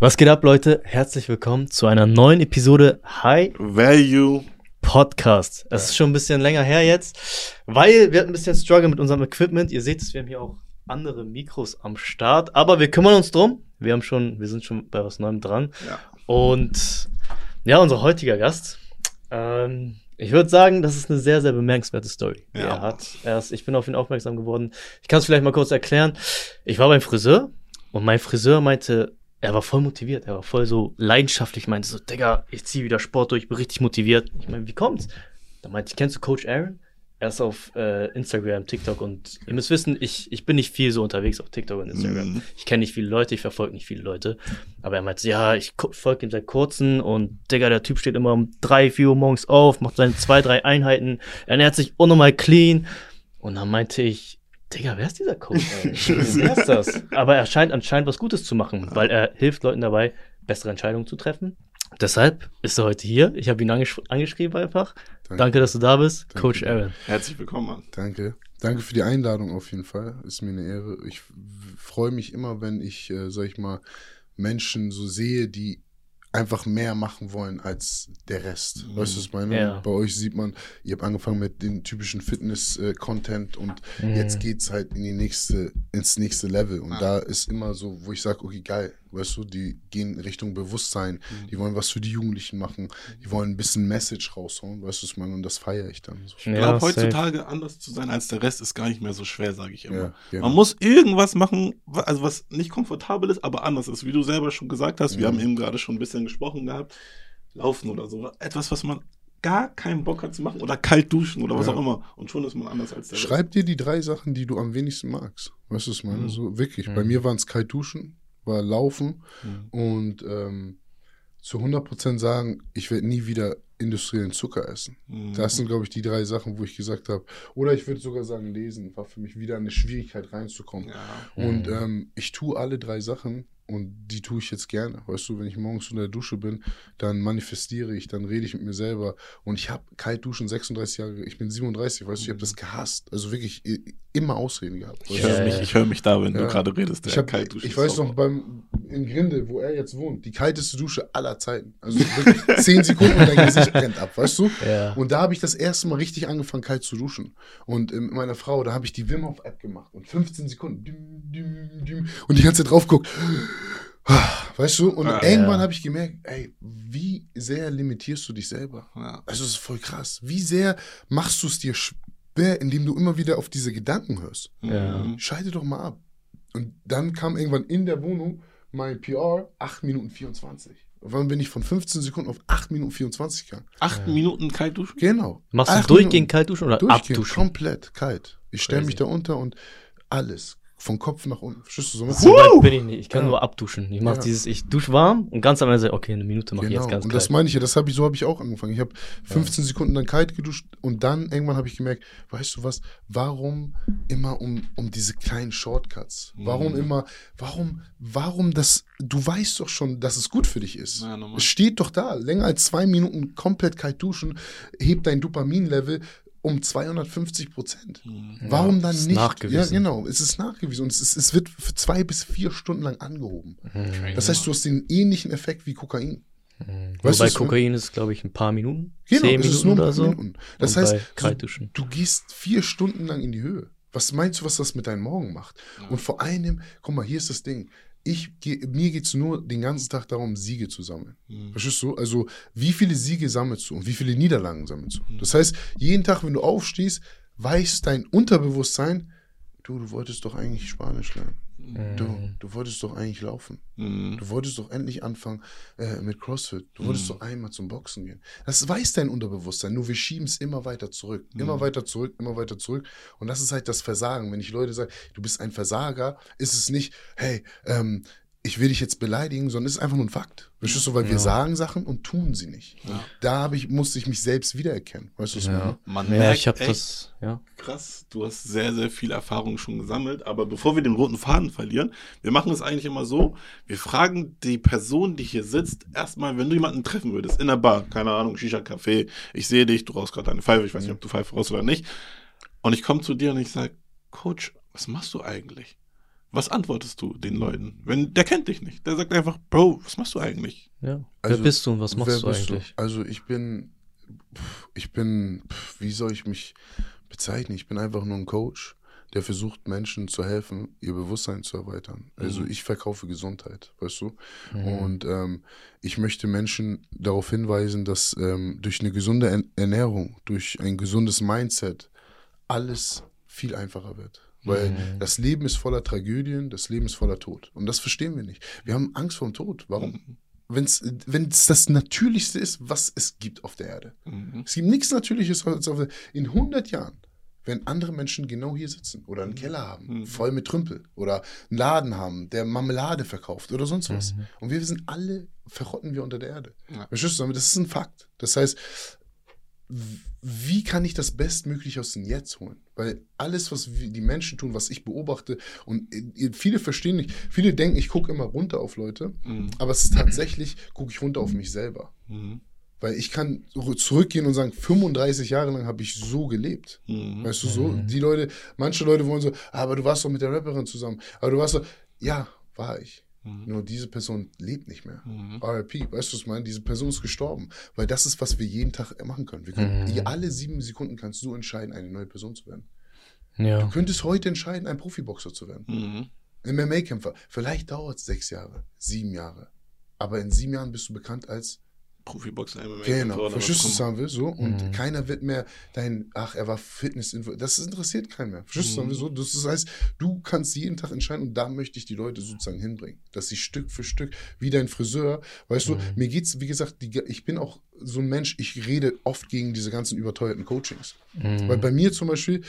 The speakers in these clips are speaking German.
Was geht ab, Leute? Herzlich willkommen zu einer neuen Episode High Value Podcast. Es ist schon ein bisschen länger her jetzt, weil wir hatten ein bisschen Struggle mit unserem Equipment. Ihr seht es, wir haben hier auch andere Mikros am Start, aber wir kümmern uns drum. Wir haben schon, wir sind schon bei was Neuem dran. Ja. Und ja, unser heutiger Gast. Ähm, ich würde sagen, das ist eine sehr, sehr bemerkenswerte Story, die Ja. er hat. Erst, ich bin auf ihn aufmerksam geworden. Ich kann es vielleicht mal kurz erklären. Ich war beim Friseur und mein Friseur meinte, er war voll motiviert, er war voll so leidenschaftlich, meinte so, Digga, ich ziehe wieder Sport durch, ich bin richtig motiviert. Ich meine, wie kommt's? Da meinte ich, kennst du Coach Aaron? Er ist auf äh, Instagram, TikTok und ihr müsst wissen, ich, ich bin nicht viel so unterwegs auf TikTok und Instagram. Mhm. Ich kenne nicht viele Leute, ich verfolge nicht viele Leute. Aber er meinte, ja, ich folge ihm seit kurzem und Digga, der Typ steht immer um drei, vier Uhr morgens auf, macht seine zwei, drei Einheiten, ernährt sich unnormal clean. Und dann meinte ich, Digga, wer ist dieser Coach? ey? wer ist das? Aber er scheint anscheinend was Gutes zu machen, weil er hilft Leuten dabei, bessere Entscheidungen zu treffen. Deshalb ist er heute hier. Ich habe ihn angesch angeschrieben einfach. Danke. Danke. dass du da bist, Danke. Coach Aaron. Herzlich willkommen, Mann. Danke. Danke für die Einladung auf jeden Fall. Ist mir eine Ehre. Ich freue mich immer, wenn ich, äh, sag ich mal, Menschen so sehe, die einfach mehr machen wollen als der Rest. Mhm. Weißt du, was ich meine? Ja. Bei euch sieht man, ihr habt angefangen mit den typischen Fitness-Content und Mhm. jetzt geht's halt in die nächste, ins nächste Level. Und Ja. da ist immer so, wo ich sage, okay, geil, weißt du, die gehen Richtung Bewusstsein, Mhm. die wollen was für die Jugendlichen machen, die wollen ein bisschen Message raushauen, weißt du, was ich meine? Und das feiere ich dann. So. Ich glaube, heutzutage anders zu sein als der Rest ist gar nicht mehr so schwer, sage ich immer. Ja, genau. Man muss irgendwas machen, also was nicht komfortabel ist, aber anders ist. Wie du selber schon gesagt hast, wir haben eben gerade schon ein bisschen gesprochen gehabt, laufen oder so. Etwas, was man gar keinen Bock hat zu machen oder kalt duschen oder was Ja. auch immer. Und schon ist man anders als der Schreib dir die drei Sachen, die du am wenigsten magst. Weißt du, was ich meine? Mhm. So wirklich. Mhm. Bei mir waren es kalt duschen, war laufen Rest. und ähm, zu 100% sagen, ich werde nie wieder industriellen Zucker essen. Mhm. Das sind, glaube ich, die drei Sachen, wo ich gesagt habe. Oder ich würde sogar sagen, lesen war für mich wieder eine Schwierigkeit reinzukommen. ja. Und Mhm. ähm, ich tue alle drei Sachen und die tue ich jetzt gerne. Weißt du, wenn ich morgens unter der Dusche bin, dann manifestiere ich, dann rede ich mit mir selber. Und ich habe kalt duschen 36 Jahre, ich bin 37, weißt du, ich habe das gehasst. Also wirklich i- immer Ausreden gehabt. Ich höre mich, ich hör mich da, wenn Ja. du gerade redest. Ich, hab, ich weiß noch, beim, in Grinde, wo er jetzt wohnt, die kalteste Dusche aller Zeiten. Also wirklich 10 Sekunden und dein Gesicht brennt ab, weißt du? Ja. Und da habe ich das erste Mal richtig angefangen, kalt zu duschen. Und ähm, mit meiner Frau, da habe ich die Wim Hof App gemacht und 15 Sekunden. Düm, düm, düm, und die ganze Zeit drauf guckt. Weißt du? Und Ja. irgendwann Ja. habe ich gemerkt, ey, wie sehr limitierst du dich selber? Ja. Also, das ist voll krass. Wie sehr machst du es dir schwer, indem du immer wieder auf diese Gedanken hörst? Ja. Mhm. Schalte doch mal ab. Und dann kam irgendwann in der Wohnung mein PR 8 Minuten 24. Wann bin ich von 15 Sekunden auf 8 Minuten 24 gegangen? Acht Minuten kalt duschen? Genau. Machst du Acht durchgehend Minuten. kalt duschen oder Durchgehend, abduschen? komplett kalt. Ich stelle mich da unter und alles. Von Kopf nach unten. Verstehst du so? So weit bin ich nicht. Ich kann Ja. nur abduschen. Ich mach Ja. dieses, ich dusche warm und ganz am Ende sage ich, okay, eine Minute mache ich Genau. jetzt ganz und das kalt. meine ich ja, das habe ich, so habe ich auch angefangen. Ich habe 15 Sekunden dann kalt geduscht und dann irgendwann habe ich gemerkt, weißt du was, warum immer um, um diese kleinen Shortcuts? Warum Mhm. immer, warum, warum das, du weißt doch schon, dass es gut für dich ist. Ja, es steht doch da, länger als zwei Minuten komplett kalt duschen, hebt dein Dopaminlevel um 250 Prozent. Mhm. Warum dann ist nicht? nachgewiesen. Ja, genau. Es ist nachgewiesen und es, ist, es wird für zwei bis vier Stunden lang angehoben. Mhm. Das heißt, du hast den ähnlichen Effekt wie Kokain. Mhm. Weißt du, Wobei Kokain ist, glaube ich, ein paar Minuten. Genau, Zehn es ist Minuten nur ein oder paar so. Minuten. Das Und heißt, bei so, du gehst vier Stunden lang in die Höhe. Was meinst du, was das mit deinem Morgen macht? Ja. Und vor allem, guck mal, hier ist das Ding. Ich, mir geht es nur den ganzen Tag darum, Siege zu sammeln. Mhm. Verstehst du? Also, wie viele Siege sammelst du und wie viele Niederlagen sammelst du? Mhm. Das heißt, jeden Tag, wenn du aufstehst, weiß dein Unterbewusstsein, du, du wolltest doch eigentlich Spanisch lernen. Du, Mhm. du wolltest doch eigentlich laufen. Mhm. Du wolltest doch endlich anfangen äh, mit CrossFit. Du wolltest Mhm. doch einmal zum Boxen gehen. Das weiß dein Unterbewusstsein, nur wir schieben es immer weiter zurück. Immer Mhm. weiter zurück, immer weiter zurück. Und das ist halt das Versagen. Wenn ich Leute sage, du bist ein Versager, ist es nicht, hey, ähm, ich will dich jetzt beleidigen, sondern es ist einfach nur ein Fakt. Verstehst du, weil wir Ja. sagen Sachen und tun sie nicht. Ja. Da habe ich, musste ich mich selbst wiedererkennen. Weißt du, was ich Ja. Man Ja, merkt ich habe echt, das, ja. krass, du hast sehr, sehr viel Erfahrung schon gesammelt. Aber bevor wir den roten Faden verlieren, wir machen es eigentlich immer so, wir fragen die Person, die hier sitzt, erstmal, wenn du jemanden treffen würdest, in der Bar, keine Ahnung, Shisha-Café, ich sehe dich, du rauchst gerade eine Pfeife, ich weiß nicht, ob du Pfeife raus oder nicht. Und ich komme zu dir und ich sage, Coach, was machst du eigentlich? Was antwortest du den Leuten? Wenn der kennt dich nicht, der sagt einfach, Bro, was machst du eigentlich? Ja. Also, wer bist du und was machst Wer du bist eigentlich? Also ich bin, ich bin, wie soll ich mich bezeichnen? Ich bin einfach nur ein Coach, der versucht Menschen zu helfen, ihr Bewusstsein zu erweitern. Also Mhm. ich verkaufe Gesundheit, weißt du? Mhm. Und ähm, ich möchte Menschen darauf hinweisen, dass ähm, durch eine gesunde Ernährung, durch ein gesundes Mindset alles viel einfacher wird. Weil Mhm. das Leben ist voller Tragödien, das Leben ist voller Tod. Und das verstehen wir nicht. Wir haben Angst vor dem Tod. Warum? Wenn's, wenn es das Natürlichste ist, was es gibt auf der Erde. Mhm. Es gibt nichts Natürliches als auf der In 100 Jahren werden andere Menschen genau hier sitzen oder einen Keller haben, Mhm. voll mit Trümpel oder einen Laden haben, der Marmelade verkauft oder sonst was. Mhm. Und wir sind alle, verrotten wir unter der Erde. Ja. Verstehst du? Das ist ein Fakt. Das heißt, wie kann ich das Bestmöglich aus dem Jetzt holen? Weil alles, was die Menschen tun, was ich beobachte, und äh, viele verstehen nicht, viele denken, ich gucke immer runter auf Leute, Mhm. aber es ist tatsächlich, gucke ich runter auf mich selber. Mhm. Weil ich kann zurückgehen und sagen, 35 Jahre lang habe ich so gelebt. Mhm. Weißt du, so, Mhm. die Leute, manche Leute wollen so, "Ah, aber du warst doch mit der Rapperin zusammen. Aber du warst so, ja, war ich. Mhm. Nur diese Person lebt nicht mehr. Mhm. RIP, weißt du, was ich meine? Diese Person ist gestorben. Weil das ist, was wir jeden Tag machen können. Wir können Mhm. alle sieben Sekunden kannst du entscheiden, eine neue Person zu werden. Ja. Du könntest heute entscheiden, ein Profiboxer zu werden. Mhm. Ein MMA-Kämpfer. Vielleicht dauert es sechs Jahre, sieben Jahre. Aber in sieben Jahren bist du bekannt als Profiboxer, MMA. Genau, verstehst du, was ich sagen will? So, und Mhm. keiner wird mehr dein, ach, er war fitness Das interessiert keinen mehr. Verstehst du, Mhm. will? So, das heißt, du kannst jeden Tag entscheiden und da möchte ich die Leute sozusagen hinbringen. Dass sie Stück für Stück, wie dein Friseur, weißt Mhm. du, mir geht's, wie gesagt, die, ich bin auch so ein Mensch, ich rede oft gegen diese ganzen überteuerten Coachings. Mhm. Weil bei mir zum Beispiel,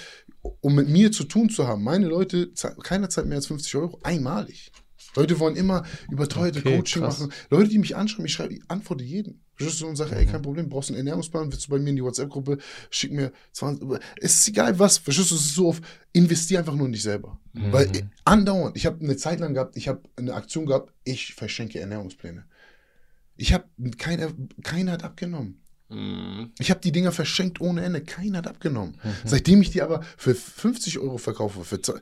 um mit mir zu tun zu haben, meine Leute, keiner zahlt mehr als 50 Euro, einmalig. Leute wollen immer überteuerte okay, Coaching krass. machen. Leute, die mich anschreiben, ich schreibe, ich antworte jeden. Schüsse und sage, ey, kein Problem, brauchst einen Ernährungsplan, willst du bei mir in die WhatsApp-Gruppe, schick mir 20. Es ist egal was, verstehst du, es ist so oft, investier einfach nur in dich selber. Mhm. Weil äh, andauernd, ich habe eine Zeit lang gehabt, ich habe eine Aktion gehabt, ich verschenke Ernährungspläne. Ich habe, keiner, keiner hat abgenommen. Mhm. Ich habe die Dinger verschenkt ohne Ende, keiner hat abgenommen. Mhm. Seitdem ich die aber für 50 Euro verkaufe, für 20,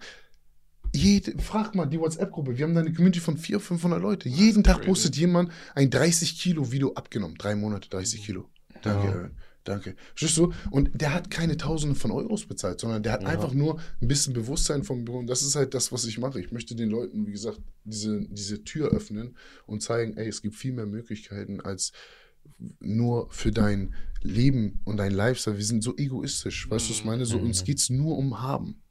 Jed, frag mal die WhatsApp-Gruppe. Wir haben da eine Community von 400, 500 Leute. Das Jeden Tag crazy. postet jemand ein 30 Kilo Video abgenommen. Drei Monate, 30 Kilo. Danke, ja. Danke. Verstehst du? Und der hat keine Tausende von Euros bezahlt, sondern der hat ja. einfach nur ein bisschen Bewusstsein vom Büro. Und das ist halt das, was ich mache. Ich möchte den Leuten, wie gesagt, diese, diese Tür öffnen und zeigen, ey, es gibt viel mehr Möglichkeiten als nur für dein Leben und dein Lifestyle. Wir sind so egoistisch, weißt du, was ich meine? So, uns mhm. geht es nur um Haben.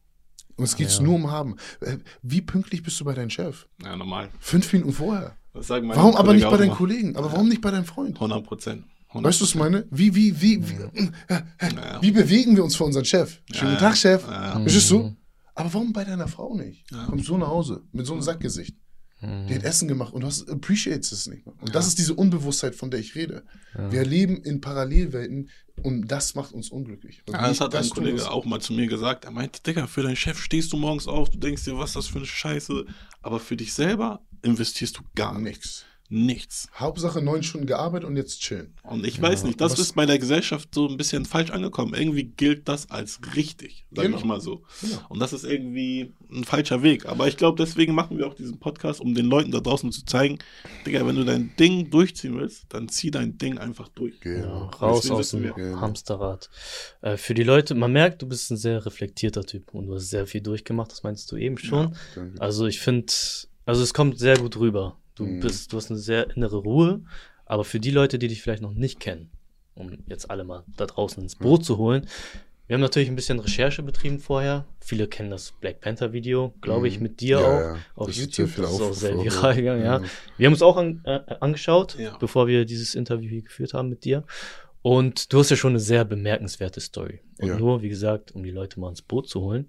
Uns geht's Ja. nur um Haben. Äh, Wie pünktlich bist du bei deinem Chef? Ja, normal. Fünf Minuten vorher. Das sagen meine Warum aber Kollegen nicht bei deinen immer. Kollegen? Aber warum nicht bei deinem Freund? 100 Prozent. Weißt du, was ich meine? Wie, wie, wie, wie, äh, äh, Ja. wie bewegen wir uns vor unseren Chef? Schönen Ja, Tag, Chef. ja. Verstehst du? Aber warum bei deiner Frau nicht? Kommst so nach Hause mit so einem Sackgesicht. Mhm. Die hat Essen gemacht und du hast appreciates es nicht mehr. Und Ja. das ist diese Unbewusstheit, von der ich rede. Ja. Wir leben in Parallelwelten und das macht uns unglücklich. Ja, das hat ein Kollege auch mal zu mir gesagt. Er meinte, Digga, für deinen Chef stehst du morgens auf, du denkst dir, was ist das für eine Scheiße. Aber für dich selber investierst du gar nichts. Nichts. Hauptsache neun Stunden gearbeitet und jetzt chillen. Und ich weiß nicht, das ist bei der Gesellschaft so ein bisschen falsch angekommen. Irgendwie gilt das als richtig, sage Genau. ich mal so. Genau. Und das ist irgendwie ein falscher Weg. Aber ich glaube, deswegen machen wir auch diesen Podcast, um den Leuten da draußen zu zeigen, Digga, wenn du dein Ding durchziehen willst, dann zieh dein Ding einfach durch. Ja, Genau. raus aus dem wir. Genau. Hamsterrad. Äh, für die Leute, man merkt, du bist ein sehr reflektierter Typ und du hast sehr viel durchgemacht, das meinst du eben schon. Danke. Also ich finde, also es kommt sehr gut rüber. Du Mhm. bist, du hast eine sehr innere Ruhe, aber für die Leute, die dich vielleicht noch nicht kennen, um jetzt alle mal da draußen ins Boot zu holen, wir haben natürlich ein bisschen Recherche betrieben vorher. Viele kennen das Black Panther Video, glaube ich, Mhm. mit dir Ja, auch ja. auf Das ist YouTube. viel Das ist auch sehr viral ja. gegangen, ja. Ja. Wir haben uns auch an, äh, angeschaut, Ja. bevor wir dieses Interview hier geführt haben mit dir. Und du hast ja schon eine sehr bemerkenswerte Story. Und Ja. nur, wie gesagt, um die Leute mal ins Boot zu holen.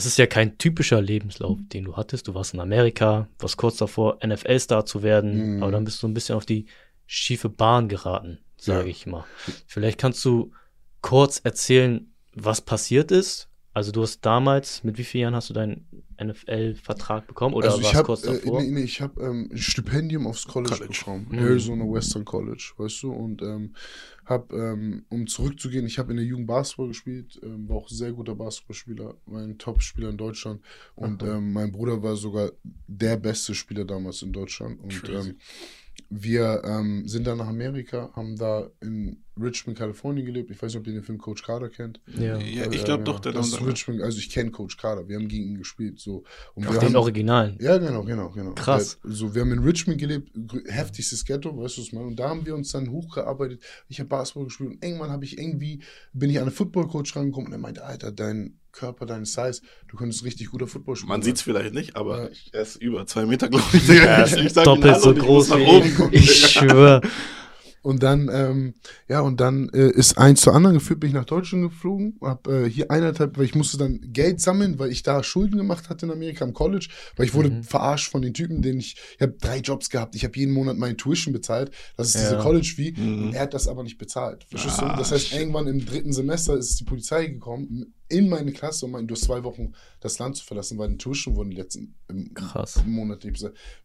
Es ist ja kein typischer Lebenslauf, den du hattest. Du warst in Amerika, warst kurz davor, NFL-Star zu werden, Mhm. aber dann bist du ein bisschen auf die schiefe Bahn geraten, sage Ja. ich mal. Vielleicht kannst du kurz erzählen, was passiert ist Also du hast damals, mit wie vielen Jahren hast du deinen NFL-Vertrag bekommen? Oder also ich warst habe kurz äh, davor? nee, nee, ich habe ähm, ein Stipendium aufs College, College. bekommen, Mhm. Arizona Western College, weißt du, und ähm, habe, ähm, um zurückzugehen, ich habe in der Jugend Basketball gespielt, ähm, war auch ein sehr guter Basketballspieler, war ein Top-Spieler in Deutschland. Und ähm, mein Bruder war sogar der beste Spieler damals in Deutschland. Und ähm, wir ähm, sind dann nach Amerika, haben da in Richmond, Kalifornien gelebt. Ich weiß nicht, ob ihr den Film Coach Carter kennt. ja. Ja, Äh, ich glaube doch, der das ist Richmond, also ich kenne Coach Carter, wir haben gegen ihn gespielt. So. Und Ach, wir den haben, Originalen. ja, genau, genau, genau. Krass. Äh, So, wir haben in Richmond gelebt, heftigstes Ghetto, weißt du was ich meine? Und da haben wir uns dann hochgearbeitet. Ich habe Basketball gespielt und irgendwann habe ich irgendwie, bin ich an einen Football-Coach rangekommen und er meinte, Alter, dein Körper, dein Size, du könntest richtig guter Football spielen. Man sieht es vielleicht nicht, aber Ja. er ist über zwei Meter, glaube ich. Ja, Ich- ich sag ihm doppelt so groß wie nach oben ich. Ich schwöre. Und dann, ähm, ja, und dann äh, ist eins zu anderen geführt, bin ich nach Deutschland geflogen, hab äh, hier eineinhalb, weil ich musste dann Geld sammeln, weil ich da Schulden gemacht hatte in Amerika am College, weil ich wurde Mhm. verarscht von den Typen, denen ich, ich habe drei Jobs gehabt, ich habe jeden Monat meine Tuition bezahlt, das ist diese Ja. College-Fee, Mhm. und er hat das aber nicht bezahlt. Verstehst du? Ah, Das heißt, shit. irgendwann im dritten Semester ist die Polizei gekommen, in meine Klasse und meinte, du hast zwei Wochen das Land zu verlassen, weil die Tuition wurden die letzten im, Krass. Monat. Bin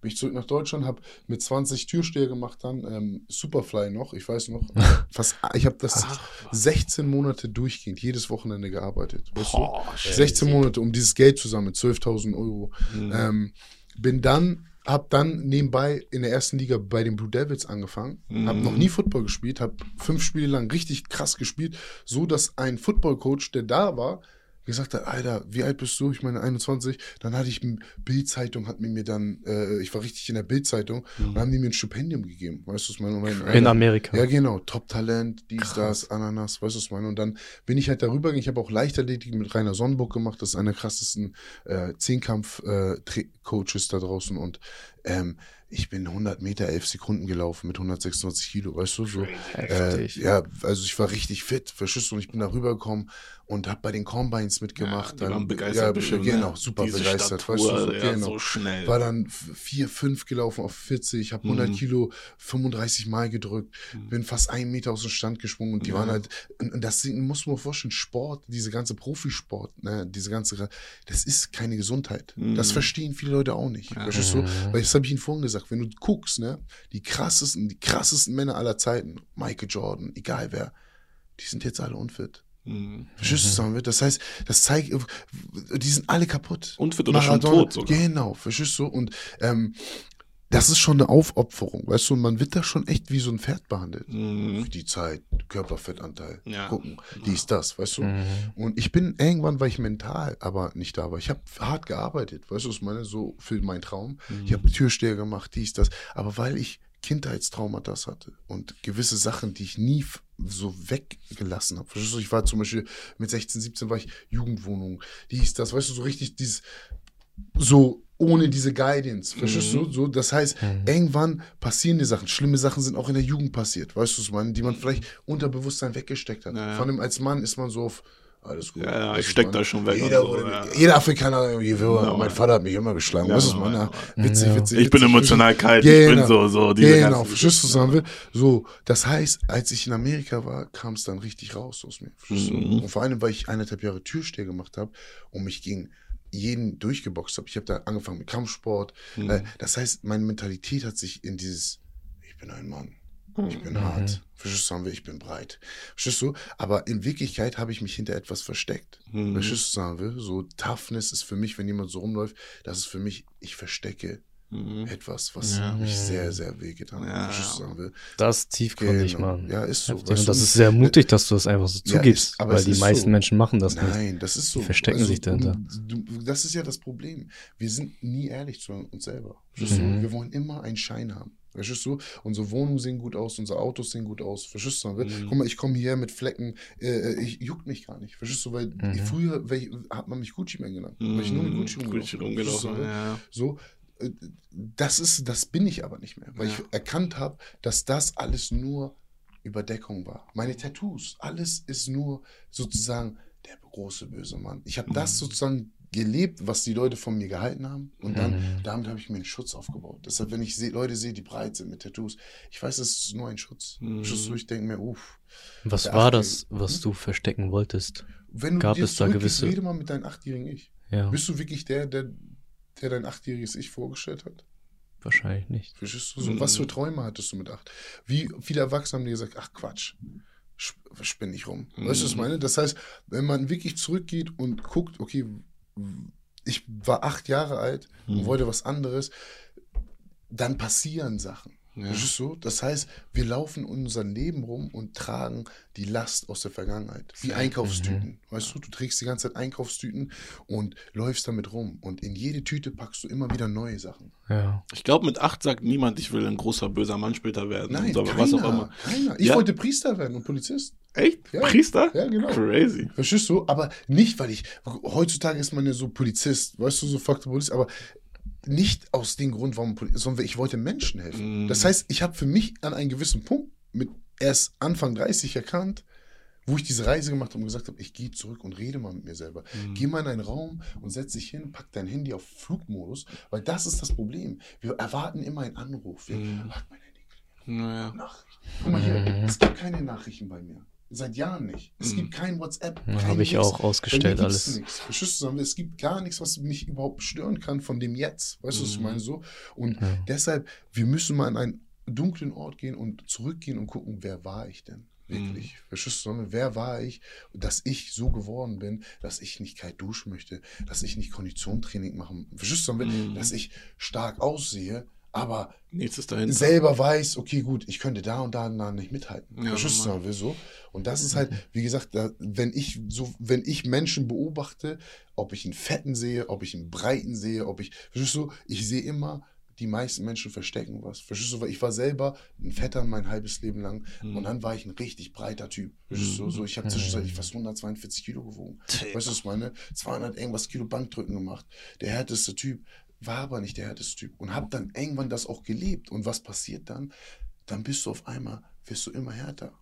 ich zurück nach Deutschland, habe mit 20 Türsteher gemacht dann, ähm, Superfly noch, ich weiß noch, fast, ich habe das Ach, 16 Monate durchgehend, jedes Wochenende gearbeitet. Weißt? Boah, shit. 16 Monate, um dieses Geld zu sammeln, 12.000 Euro. Mhm. Ähm, bin dann, hab dann nebenbei in der ersten Liga bei den Blue Devils angefangen, Mhm. hab noch nie Football gespielt, hab fünf Spiele lang richtig krass gespielt, so dass ein Football-Coach, der da war, gesagt hat, Alter, wie alt bist du? Ich meine 21. Dann hatte ich eine Bildzeitung, hat mir mir dann, äh, ich war richtig in der Bildzeitung, Mhm. und haben die mir ein Stipendium gegeben. Weißt du, was ich meine? Und mein, In Amerika. ja, genau. Top-Talent, dies, das, Ananas, weißt du, was ich meine? Und dann bin ich halt darüber gegangen. Ich habe auch Leichtathletik mit Rainer Sonnenburg gemacht. Das ist einer der krassesten äh, Zehnkampf-Coaches da draußen. Und ähm, ich bin 100 Meter, 11 Sekunden gelaufen mit 126 Kilo, weißt du? So, äh, Heftig. ja, also ich war richtig fit, verstehst du? Und ich bin da rübergekommen und habe bei den Combines mitgemacht. Ja, die waren begeistert ja, bestimmt, genau, ne? super Diese begeistert. Statur, weißt du, so, ja, genau so schnell. war dann 4, 5 gelaufen auf 40, habe 100 Mhm. Kilo 35 Mal gedrückt, Mhm. bin fast einen Meter aus dem Stand gesprungen und die Ja. waren halt, und, das muss man vorstellen, Sport, diese ganze Profisport, ne, diese ganze, das ist keine Gesundheit. Mhm. Das verstehen viele Leute auch nicht. Ja. Verstehst du? Mhm. Weil das habe ich Ihnen vorhin gesagt, wenn du guckst, ne, die krassesten, die krassesten Männer aller Zeiten, Michael Jordan, egal wer, die sind jetzt alle unfit. Mhm. Verstehst du, sagen wir? Das heißt, das zeigt, die sind alle kaputt. Unfit oder schon Maradona, tot sogar. Genau, verstehst du? Und ähm, das ist schon eine Aufopferung, weißt du? Und man wird da schon echt wie so ein Pferd behandelt. Mhm. Für die Zeit, Körperfettanteil, Ja. gucken, dies, das, weißt du? Mhm. Und ich bin, irgendwann war ich mental, aber nicht da war. Ich habe hart gearbeitet, weißt du, was ich meine? So für meinen Traum. Ich habe Türsteher gemacht, dies, das. Aber weil ich Kindheitstraumata hatte und gewisse Sachen, die ich nie so weggelassen habe. Verstehst du? Ich war zum Beispiel mit 16, 17 war ich Jugendwohnung, dies, das, weißt du, so richtig dieses, so ohne diese Guidance. Verstehst Mhm. du? So, das heißt, Mhm. irgendwann passieren die Sachen. Schlimme Sachen sind auch in der Jugend passiert, weißt du, was meine? Die man vielleicht unterbewusstsein weggesteckt hat. Ja, ja. Vor allem als Mann ist man so auf alles gut. Ja, ja, ich steck da schon weg. Jeder, so, wurde, ja. jeder Afrikaner, Ja, mein. Vater hat mich immer geschlagen. Ja, weißt du, was Mann, ich meine? ja, Witzig, Ja. witzig. Ich bin witzig, emotional kalt, ich bin Genau. so, so, diese Genau, verstehst du, sagen wir? So, das heißt, als ich in Amerika war, kam es dann richtig raus aus mir. Mhm. Und vor allem, weil ich eineinhalb Jahre Türsteher gemacht habe und mich gegen jeden durchgeboxt habe. Ich habe da angefangen mit Kampfsport. Mhm. Äh, das heißt, meine Mentalität hat sich in dieses, ich bin ein Mann. Ich bin Mhm. hart. Verstehst du, ich bin breit. Verstehst du? Aber in Wirklichkeit habe ich mich hinter etwas versteckt. Mhm. Verstehst du? So Toughness ist für mich, wenn jemand so rumläuft, das ist für mich, ich verstecke Mhm. etwas, was Ja. mich sehr, sehr wehgetan hat. Ja. Sagen wir? Das ist tiefgründig, Genau. Mann. Ja, ist so. Heftig. weißt Und du? das ist sehr mutig, dass du das einfach so Ja, zugibst, ist- aber weil die ist meisten so. Menschen machen das nicht. Nein, das ist so. Die verstecken sich dahinter. Das ist ja das Problem. Wir sind nie ehrlich zu uns selber. Verstehst Mhm. du? Wir wollen immer einen Schein haben. Verstehst du? Unsere Wohnungen sehen gut aus, unsere Autos sehen gut aus. Verstehst du? Mhm. Guck mal, ich komme hierher mit Flecken. Äh, ich juckt mich gar nicht. Verstehst du? Weil Mhm. früher weil ich, hat man mich Gucci Man genannt. Weil ich nur mit Gucci Mhm. Gucci rumgelaufen. Rumgelaufen, ja. So, äh, das ist, das bin ich aber nicht mehr, weil Ja. ich erkannt habe, dass das alles nur Überdeckung war. Meine Tattoos, alles ist nur sozusagen der große böse Mann. Ich habe das Mhm. sozusagen gelebt, was die Leute von mir gehalten haben und dann Mhm. damit habe ich mir einen Schutz aufgebaut. Deshalb, wenn ich seh, Leute sehe, die breit sind mit Tattoos, ich weiß, das ist nur ein Schutz. Mhm. Schutz, wo ich denke mir, uff, Was war das, was du verstecken wolltest? wenn du Gab es da gewisse- rede mal mit deinem achtjährigen Ich. Ja, Bist du wirklich der, der, der dein achtjähriges Ich vorgestellt hat? wahrscheinlich nicht. Verstehst du? So, Mhm. Was für Träume hattest du mit acht? Wie viele Erwachsene haben dir gesagt, ach Quatsch, sp- spinn nicht rum. Weißt du, was ich Mhm. meine? Das heißt, wenn man wirklich zurückgeht und guckt, okay, ich war acht Jahre alt und Mhm. wollte was anderes, dann passieren Sachen. Ja. Verstehst du? Das heißt, wir laufen in unserem Leben rum und tragen die Last aus der Vergangenheit. Wie. Einkaufstüten. Weißt du, du trägst die ganze Zeit Einkaufstüten und läufst damit rum. Und in jede Tüte packst du immer wieder neue Sachen. Ja. Ich glaube, mit acht sagt niemand, ich will ein großer, böser Mann später werden. Nein, oder keiner, was auch immer. keiner. Ich Ja. wollte Priester werden und Polizist. Echt? Ja. Priester? Ja, genau. Crazy. Verstehst du? Aber nicht, weil ich. Heutzutage ist man ja so Polizist, weißt du, so fuck the Police, aber nicht aus dem Grund, warum sondern ich wollte Menschen helfen. Mm. Das heißt, ich habe für mich an einem gewissen Punkt mit erst Anfang 30 erkannt, wo ich diese Reise gemacht habe und gesagt habe, ich gehe zurück und rede mal mit mir selber. Mhm. Geh mal in einen Raum und setz dich hin, pack dein Handy auf Flugmodus, weil das ist das Problem. Wir erwarten immer einen Anruf. Wir, Mhm. Ach, mein Handy Naja. Nachrichten. Guck mal hier, es gibt keine Nachrichten bei mir. Seit Jahren nicht. Es Mhm. gibt kein WhatsApp. Ja, Habe ich auch ausgestellt alles. Nichts. Verstehst du? Sondern Es gibt gar nichts, was mich überhaupt stören kann von dem Jetzt. Weißt du, was ich Mhm. meine? So. Und Ja. deshalb, wir müssen mal an einen dunklen Ort gehen und zurückgehen und gucken, wer war ich denn? Wirklich. Verstehst du? Wer war ich, dass ich so geworden bin, dass ich nicht kalt duschen möchte, dass ich nicht Konditiontraining machen Verstehst du? Mhm. Dass ich stark aussehe, aber selber weiß, okay, gut, ich könnte da und da und da nicht mithalten. Ja, ich will so? Und das ist halt, wie gesagt, da, wenn ich so, wenn ich Menschen beobachte, ob ich einen fetten sehe, ob ich einen breiten sehe, ob ich, verstehst du, ich sehe immer, die meisten Menschen verstecken was. Verstehst du, weil ich war selber ein Fetter mein halbes Leben lang Mhm. und dann war ich ein richtig breiter Typ. Verstehst du, so, ich habe zwischenzeitlich fast 142 Kilo gewogen. Weißt du, was ich meine? 200 irgendwas Kilo Bankdrücken gemacht. Der härteste Typ war aber nicht der härteste Typ und habe dann irgendwann das auch gelebt. Und was passiert dann? Dann bist du auf einmal, wirst du immer härter.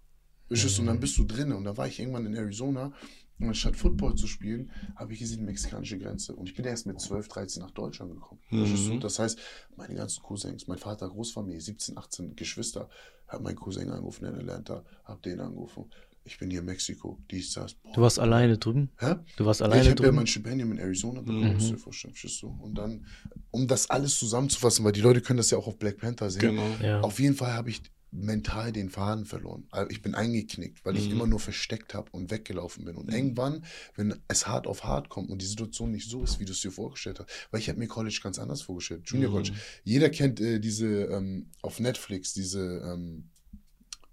Verstehst du? Und dann bist du drin. Und da war ich irgendwann in Arizona und anstatt Football zu spielen, habe ich gesehen, die mexikanische Grenze. Und ich bin erst mit 12, 13 nach Deutschland gekommen. Mhm. Das heißt, meine ganzen Cousins, mein Vater, Großfamilie, 17, 18 Geschwister, hat meinen Cousin angerufen in Atlanta, hab den angerufen. Ich bin hier in Mexiko, dies, das. Boah. Du warst alleine drüben? Hä? Du warst Ja, ich alleine habe ja drüben? mein Stipendium in Arizona bekommen, Mhm. musst du dir vorstellen, verstehst du? Und dann, um das alles zusammenzufassen, weil die Leute können das ja auch auf Black Panther sehen. Genau. ja. Auf jeden Fall habe ich mental den Faden verloren. Also ich bin eingeknickt, weil ich Mhm. immer nur versteckt habe und weggelaufen bin. Und irgendwann, wenn es hart auf hart kommt und die Situation nicht so ist, wie du es dir vorgestellt hast, weil ich habe mir College ganz anders vorgestellt, Junior Mhm. College. Jeder kennt äh, diese ähm, auf Netflix, diese, ähm,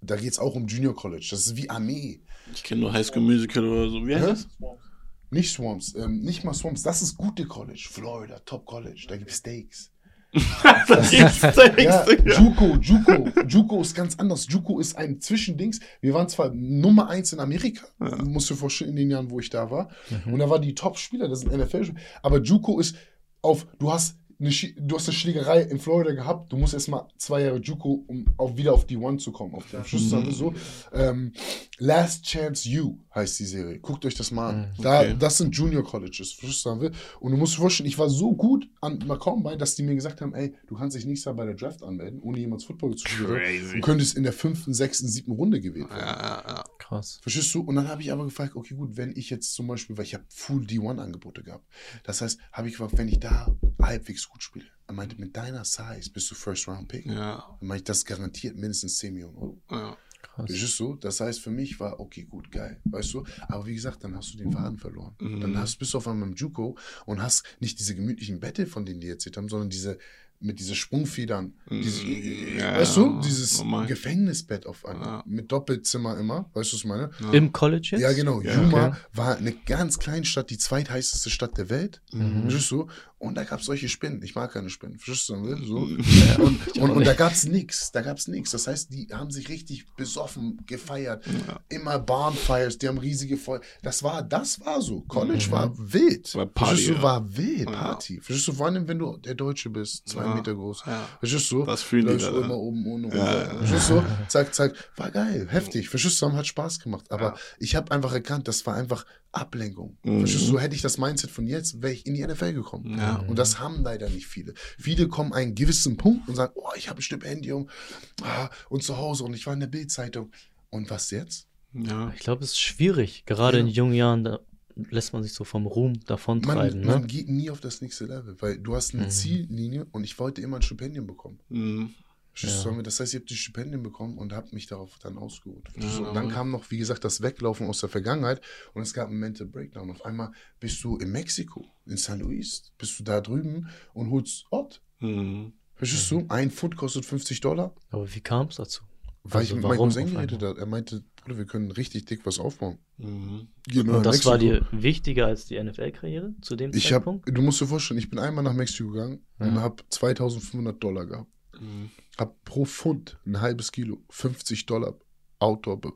da geht es auch um Junior College. Das ist wie Armee. Ich kenne nur High School Musical oder so. Wie heißt Hä? das? Nicht Swamps, ähm, nicht mal Swamps. Das ist gute College. Florida, Top College. Da gibt es Steaks. das ist Ja. Ja. Juco, Juco. Juco ist ganz anders. Juco ist ein Zwischendings. Wir waren zwar Nummer eins in Amerika, Ja. musst du dir vorstellen, in den Jahren, wo ich da war. Und da waren die Top-Spieler, das sind NFL-Spieler. Aber Juco ist auf, du hast eine, du hast eine Schlägerei in Florida gehabt, du musst erstmal zwei Jahre Juco, um auch wieder auf die One zu kommen. Auf den Schuss, wir so. Ähm, Last Chance You heißt die Serie. Guckt euch das mal an. Da, Okay. Das sind Junior Colleges, sagen wir. Und du musst dir vorstellen, ich war so gut an Macomb bei, dass die mir gesagt haben, ey, du kannst dich nicht da bei der Draft anmelden, ohne jemals Football zu spielen. Du könntest in der fünften, sechsten, siebten Runde gewählt werden. Ja, ja, ja. Krass. Verstehst du? Und dann habe ich aber gefragt, okay, gut, wenn ich jetzt zum Beispiel, weil ich habe Full D1-Angebote gehabt. Das heißt, habe ich gefragt, wenn ich da halbwegs gut spiele, er meinte, mit deiner Size bist du First-Round-Pick. Ja, Dann meinte ich, das garantiert mindestens 10 Millionen Euro. ja. Krass. Verstehst du? Das heißt, für mich war, okay, gut, geil. Weißt du? Aber wie gesagt, dann hast du den Faden verloren. Mhm. Dann hast, bist du auf einmal im Juco und hast nicht diese gemütlichen Bette, von denen die erzählt haben, sondern diese mit diese Sprungfedern, diese, Mhm. Ja, weißt du, dieses normal. Gefängnisbett auf einmal, Ja. mit Doppelzimmer immer, weißt du, was ich meine? Ja. Im College jetzt? Ja, genau. Ja, Yuma okay. war eine ganz kleine Stadt, die zweitheißeste Stadt der Welt. Mhm. Verstehst du? Und da gab es solche Spinnen. Ich mag keine Spinnen. Verstehst du? So. Äh, und, und, und da gab es nichts. Da gab es nichts. Das heißt, die haben sich richtig besoffen, gefeiert. Ja. Immer Barnfires, die haben riesige Feuer. Das war, das war so. College Mhm. war wild. War Party, Verstehst du? ja. War wild. Ja. Party. Verstehst du? Vor allem, wenn du der Deutsche bist, zwei Ja. Meter groß. Ja. Verstehst du? Das fühlen die du ne? immer oben ohne Ja. Verstehst du? Zack, zack. War geil, heftig. Verstehst du? Hat Spaß gemacht. Aber Ja. ich habe einfach erkannt, das war einfach Ablenkung. Mhm. Verstehst du? Hätte ich das Mindset von jetzt, wäre ich in die NFL gekommen. Ja. Und das haben leider nicht viele. Viele kommen einen gewissen Punkt und sagen, oh, ich habe ein Stipendium ah, und zu Hause und ich war in der Bildzeitung. Und was jetzt? Ja. Ich glaube, es ist schwierig, gerade Ja. in jungen Jahren da lässt man sich so vom Ruhm davon Man, treiben, man ne? geht nie auf das nächste Level, weil du hast eine Mhm. Ziellinie und ich wollte immer ein Stipendium bekommen. Mhm. Ja. Das heißt, ich habe die Stipendien bekommen und habe mich darauf dann ausgeruht. Ja, So, und dann kam noch, wie gesagt, das Weglaufen aus der Vergangenheit und es gab einen Mental Breakdown. Auf einmal bist du in Mexiko, in San Luis, bist du da drüben und holst Ort. Mhm. Verstehst du? Ein Pfund kostet 50 Dollar. Aber wie kam es dazu? Weil Also ich mit Cousin auf geredet habe. Er meinte, Bruder, wir können richtig dick was aufbauen. Mhm. Genau, Und das Mexiko. war dir wichtiger als die NFL-Karriere zu dem Ich hab, Zeitpunkt? du musst dir vorstellen, ich bin einmal nach Mexiko gegangen und Ja. habe 2500 Dollar gehabt. Mhm. Hab pro Pfund ein halbes Kilo 50 Dollar Outdoor be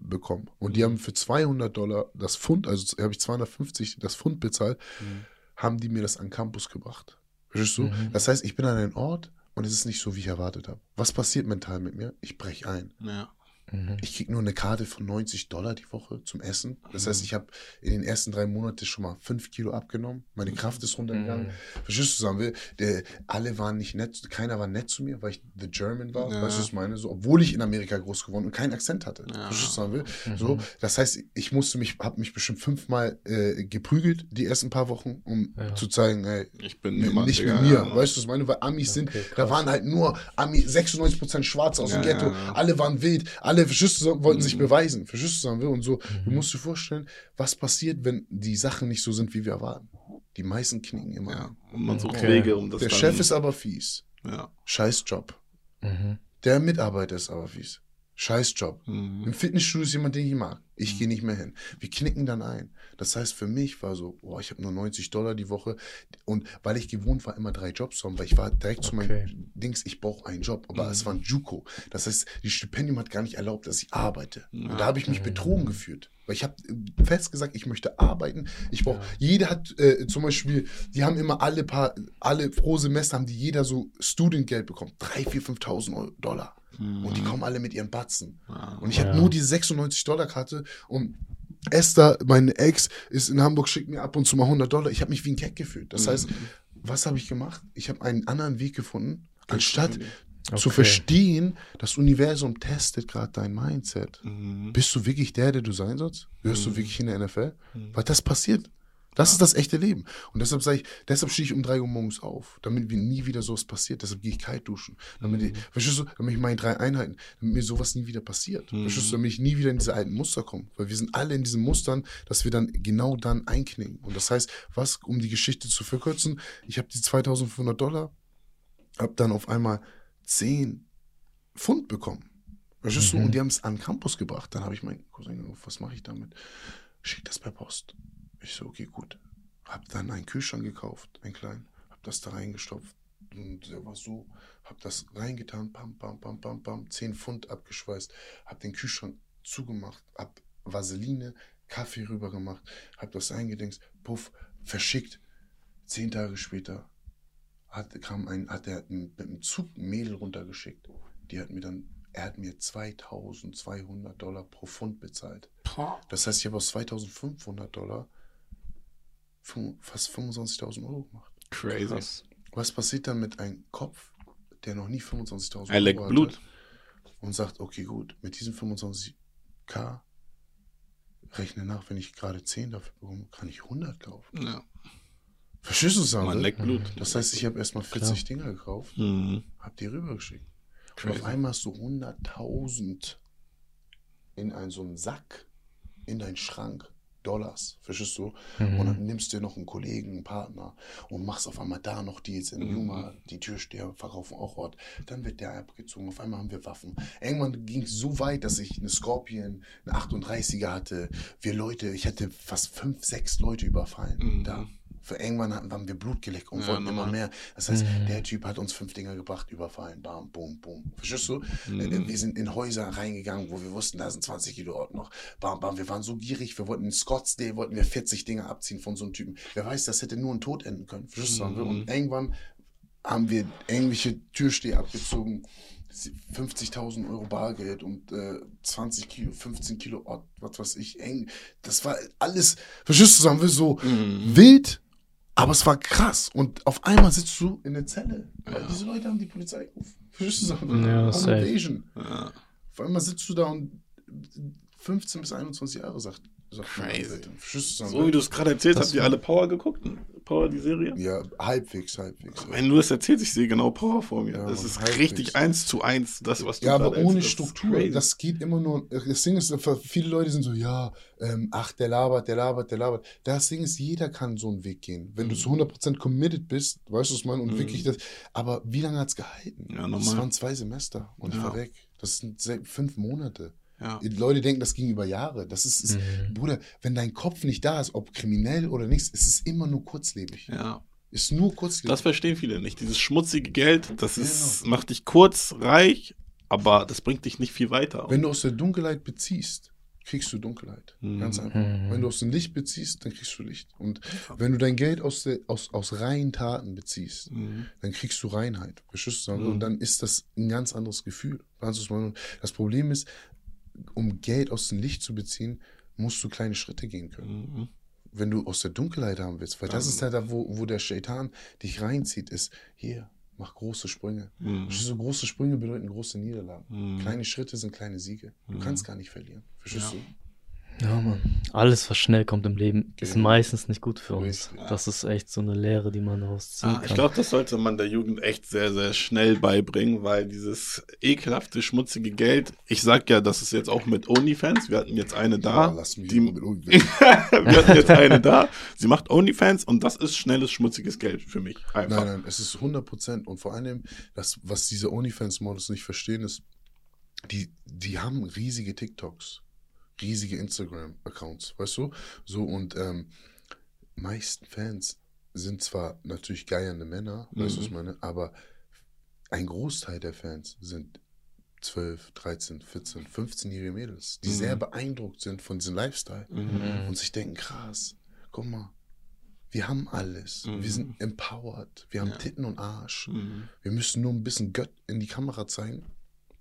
bekommen. Und die Mhm. haben für 200 Dollar das Pfund, also habe ich 250 das Pfund bezahlt, Mhm. haben die mir das an Campus gebracht. Verstehst du? Mhm. Das heißt, ich bin an einen Ort und es ist nicht so, wie ich erwartet habe. Was passiert mental mit mir? Ich breche ein. Ja. Mhm. Ich kriege nur eine Karte von 90 Dollar die Woche zum Essen. Das heißt, Mhm. ich habe in den ersten drei Monaten schon mal 5 Kilo abgenommen. Meine Kraft ist runtergegangen. Mhm. Verstehst du, was ich sagen will? Der, alle waren nicht nett, keiner war nett zu mir, weil ich The German war. Ja. Weißt du, was ich meine? So, obwohl ich in Amerika groß geworden und keinen Akzent hatte. Ja. Verstehst du, was ich sagen will? Mhm. So, das heißt, ich musste mich, habe mich bestimmt fünfmal äh, geprügelt die ersten paar Wochen, um Ja. zu zeigen, ey, Ich bin Nee, jemand, nicht mit mir, ja. weißt du, was ich meine? Weil Amis sind, Okay, da krass. waren halt nur Ami, 96% Schwarze aus dem Ghetto, ja, ja. alle waren wild, alle verstehst du, wollten sich Mhm. beweisen, verstehst du, sagen wir, und so. Du Mhm. musst dir vorstellen, was passiert, wenn die Sachen nicht so sind, wie wir erwarten. Die meisten knicken immer. Ja. Und man sucht Okay. Wege, um das Der dann, Chef ist aber fies. Ja. Scheiß Job. Mhm. Der Mitarbeiter ist aber fies. Scheiß Job. Mhm. Im Fitnessstudio ist jemand, den ich mag. Ich Mhm. gehe nicht mehr hin. Wir knicken dann ein. Das heißt, für mich war so, boah, ich habe nur 90 Dollar die Woche. Und weil ich gewohnt war, immer drei Jobs zu haben, weil ich war direkt zu Okay. meinem Dings, ich brauche einen Job. Aber Mhm. es war ein Juco. Das heißt, die Stipendium hat gar nicht erlaubt, dass ich arbeite. Und da habe ich mich betrogen gefühlt. Weil ich habe fest gesagt, ich möchte arbeiten. Ich brauche, Ja. jeder hat äh, zum Beispiel, die haben immer alle paar, alle pro Semester haben die jeder so Studentgeld bekommen. 3.000, 4.000, 5.000 Euro- Dollar. Mhm. Und die kommen alle mit ihren Batzen. Ja. Und ich Ja. habe nur diese 96-Dollar-Karte und Esther, meine Ex, ist in Hamburg, schickt mir ab und zu mal 100 Dollar. Ich habe mich wie ein Keck gefühlt. Das heißt, Mhm. was habe ich gemacht? Ich habe einen anderen Weg gefunden, anstatt zu Okay. verstehen, das Universum testet gerade dein Mindset. Mhm. Bist du wirklich der, der du sein sollst? Gehörst du Mhm. wirklich in der NFL? Mhm. Weil das passiert. Das ist das echte Leben. Und deshalb sage ich, deshalb stehe ich um 3 Uhr morgens auf, damit mir nie wieder sowas passiert. Deshalb gehe ich kalt duschen. Damit ich, Mhm. verstehst du, damit ich meine drei Einheiten, damit mir sowas nie wieder passiert. Mhm. Verstehst du, damit ich nie wieder in diese alten Muster komme. Weil wir sind alle in diesen Mustern, dass wir dann genau dann einknicken. Und das heißt, was, um die Geschichte zu verkürzen, ich habe die 2500 Dollar, habe dann auf einmal 10 Pfund bekommen. Verstehst du? Mhm. Und die haben es an Campus gebracht. Dann habe ich meinen Cousin gerufen, was mache ich damit? Schick das per Post. Ich so, okay, gut. Hab dann einen Kühlschrank gekauft, einen kleinen, hab das da reingestopft. Und der war so, hab das reingetan, pam, pam, pam, pam, pam, 10 Pfund abgeschweißt, hab den Kühlschrank zugemacht, hab Vaseline, Kaffee rüber gemacht, hab das eingedingst, puff, verschickt. Zehn Tage später hat, kam ein, hat er mit dem Zug ein Mädel runtergeschickt. Die hat mir dann, er hat mir 2200 Dollar pro Pfund bezahlt. Das heißt, ich habe aus 2500 Dollar fast 25.000 Euro gemacht. Crazy. Krass. Was passiert dann mit einem Kopf, der noch nie 25.000 Er leckt Euro Blut. und sagt, okay, gut, mit diesen 25k rechne nach, wenn ich gerade 10 dafür bekomme, kann ich 100 kaufen. Ja. Verstehst du es, Man leckt Blut. Das heißt, ich habe erstmal 40 Dinger gekauft, Mhm. habe die rübergeschickt. Und auf einmal hast du 100.000 in einen so einen Sack, in deinen Schrank, Dollars, verstehst du? Mhm. Und dann nimmst du dir noch einen Kollegen, einen Partner und machst auf einmal da noch Deals in Mhm. Yuma, die Türsteher verkaufen auch Ort. Dann wird der abgezogen, auf einmal haben wir Waffen. Irgendwann ging es so weit, dass ich eine Scorpion, eine 38er hatte. Wir Leute, ich hatte fast fünf, sechs Leute überfallen Mhm. da. Für irgendwann hatten, haben wir Blut geleckt und Ja, wollten immer mehr. Das heißt, Mhm. der Typ hat uns fünf Dinger gebracht, überfallen, bam, boom, boom. Verstehst du? Mhm. Äh, Wir sind in Häuser reingegangen, wo wir wussten, da sind 20 Kilo Ort noch. Bam, bam, wir waren so gierig, wir wollten in Scottsdale, wollten wir 40 Dinger abziehen von so einem Typen. Wer weiß, das hätte nur ein Tod enden können. Verstehst du? Mhm. Und irgendwann haben wir irgendwelche Türsteher abgezogen, 50.000 Euro Bargeld und äh, 20 Kilo, 15 Kilo Ort, was weiß ich, eng. Das war alles, verstehst du, sagen wir so Mhm. wild, aber es war krass. Und auf einmal sitzt du in der Zelle. Ja. diese Leute haben die Polizei gerufen. Verstehst du, wir Ja, safe. Ja. Auf einmal sitzt du da und 15 bis 21 Jahre sagt, Sag Crazy. du, So wie du es gerade erzählst, Das habt ihr alle Power geguckt? Power, die Serie? Ja, halbwegs, halbwegs. Wenn du das erzählst, ich sehe genau Power vor mir. Ja, das ist halbwegs. richtig eins zu eins, das, was du Ja, aber ohne erzählst. Das Struktur. crazy. Das geht immer nur. Das Ding ist, viele Leute sind so, ja, ähm, ach, der labert, der labert, der labert. Das Ding ist, jeder kann so einen Weg gehen. Wenn du Mhm. zu 100% committed bist, weißt du, was ich meine, und Mhm. wirklich das. Aber wie lange hat es gehalten? Ja, das waren zwei Semester und ich Ja. war weg. Das sind fünf Monate. Ja. Die Leute denken, das ging über Jahre. Das ist, ist Mhm. Bruder, wenn dein Kopf nicht da ist, ob kriminell oder nichts, es ist immer nur kurzlebig. ja. Ist nur kurzlebig. Das verstehen viele nicht. Dieses schmutzige Geld, das ist, Genau. macht dich kurz reich, aber das bringt dich nicht viel weiter. Wenn du aus der Dunkelheit beziehst, kriegst du Dunkelheit. Mhm. Ganz einfach. Mhm. Wenn du aus dem Licht beziehst, dann kriegst du Licht. Und wenn du dein Geld aus, der, aus, aus reinen Taten beziehst, Mhm. dann kriegst du Reinheit. Verstehst du? Mhm. Und dann ist das ein ganz anderes Gefühl. Das Problem ist, um Geld aus dem Licht zu beziehen, musst du kleine Schritte gehen können. Mhm. Wenn du aus der Dunkelheit haben willst, weil das ist halt da, wo, wo der Shaitan dich reinzieht, ist, hier, mach große Sprünge. Mhm. Du? Große Sprünge bedeuten große Niederlagen. Mhm. Kleine Schritte sind kleine Siege. Du Mhm. kannst gar nicht verlieren. Verstehst Ja. du? Ja, Mann. Alles, was schnell kommt im Leben, ist Genau. meistens nicht gut für uns. Richtig. Das ist echt so eine Lehre, die man daraus ziehen Ah, kann. ich glaube, das sollte man der Jugend echt sehr, sehr schnell beibringen, weil dieses ekelhafte, schmutzige Geld, ich sag ja, das ist jetzt auch mit OnlyFans, wir hatten jetzt eine da, Ja, lass mich die, mit uns- wir hatten jetzt eine da, sie macht OnlyFans und das ist schnelles, schmutziges Geld für mich. Einfach. Nein, nein, es ist 100 Prozent. Und vor allem, das, was diese OnlyFans-Models nicht verstehen, ist, die, die haben riesige TikToks, riesige Instagram-Accounts, weißt du? So, und ähm, meisten Fans sind zwar natürlich geiernde Männer, weißt du, was ich meine, aber ein Großteil der Fans sind 12, 13, 14, 15-jährige Mädels, die Mhm. sehr beeindruckt sind von diesem Lifestyle Mhm. und sich denken, krass, guck mal, wir haben alles. Mhm. Wir sind empowered. Wir haben Ja. Titten und Arsch. Mhm. Wir müssen nur ein bisschen Gött in die Kamera zeigen.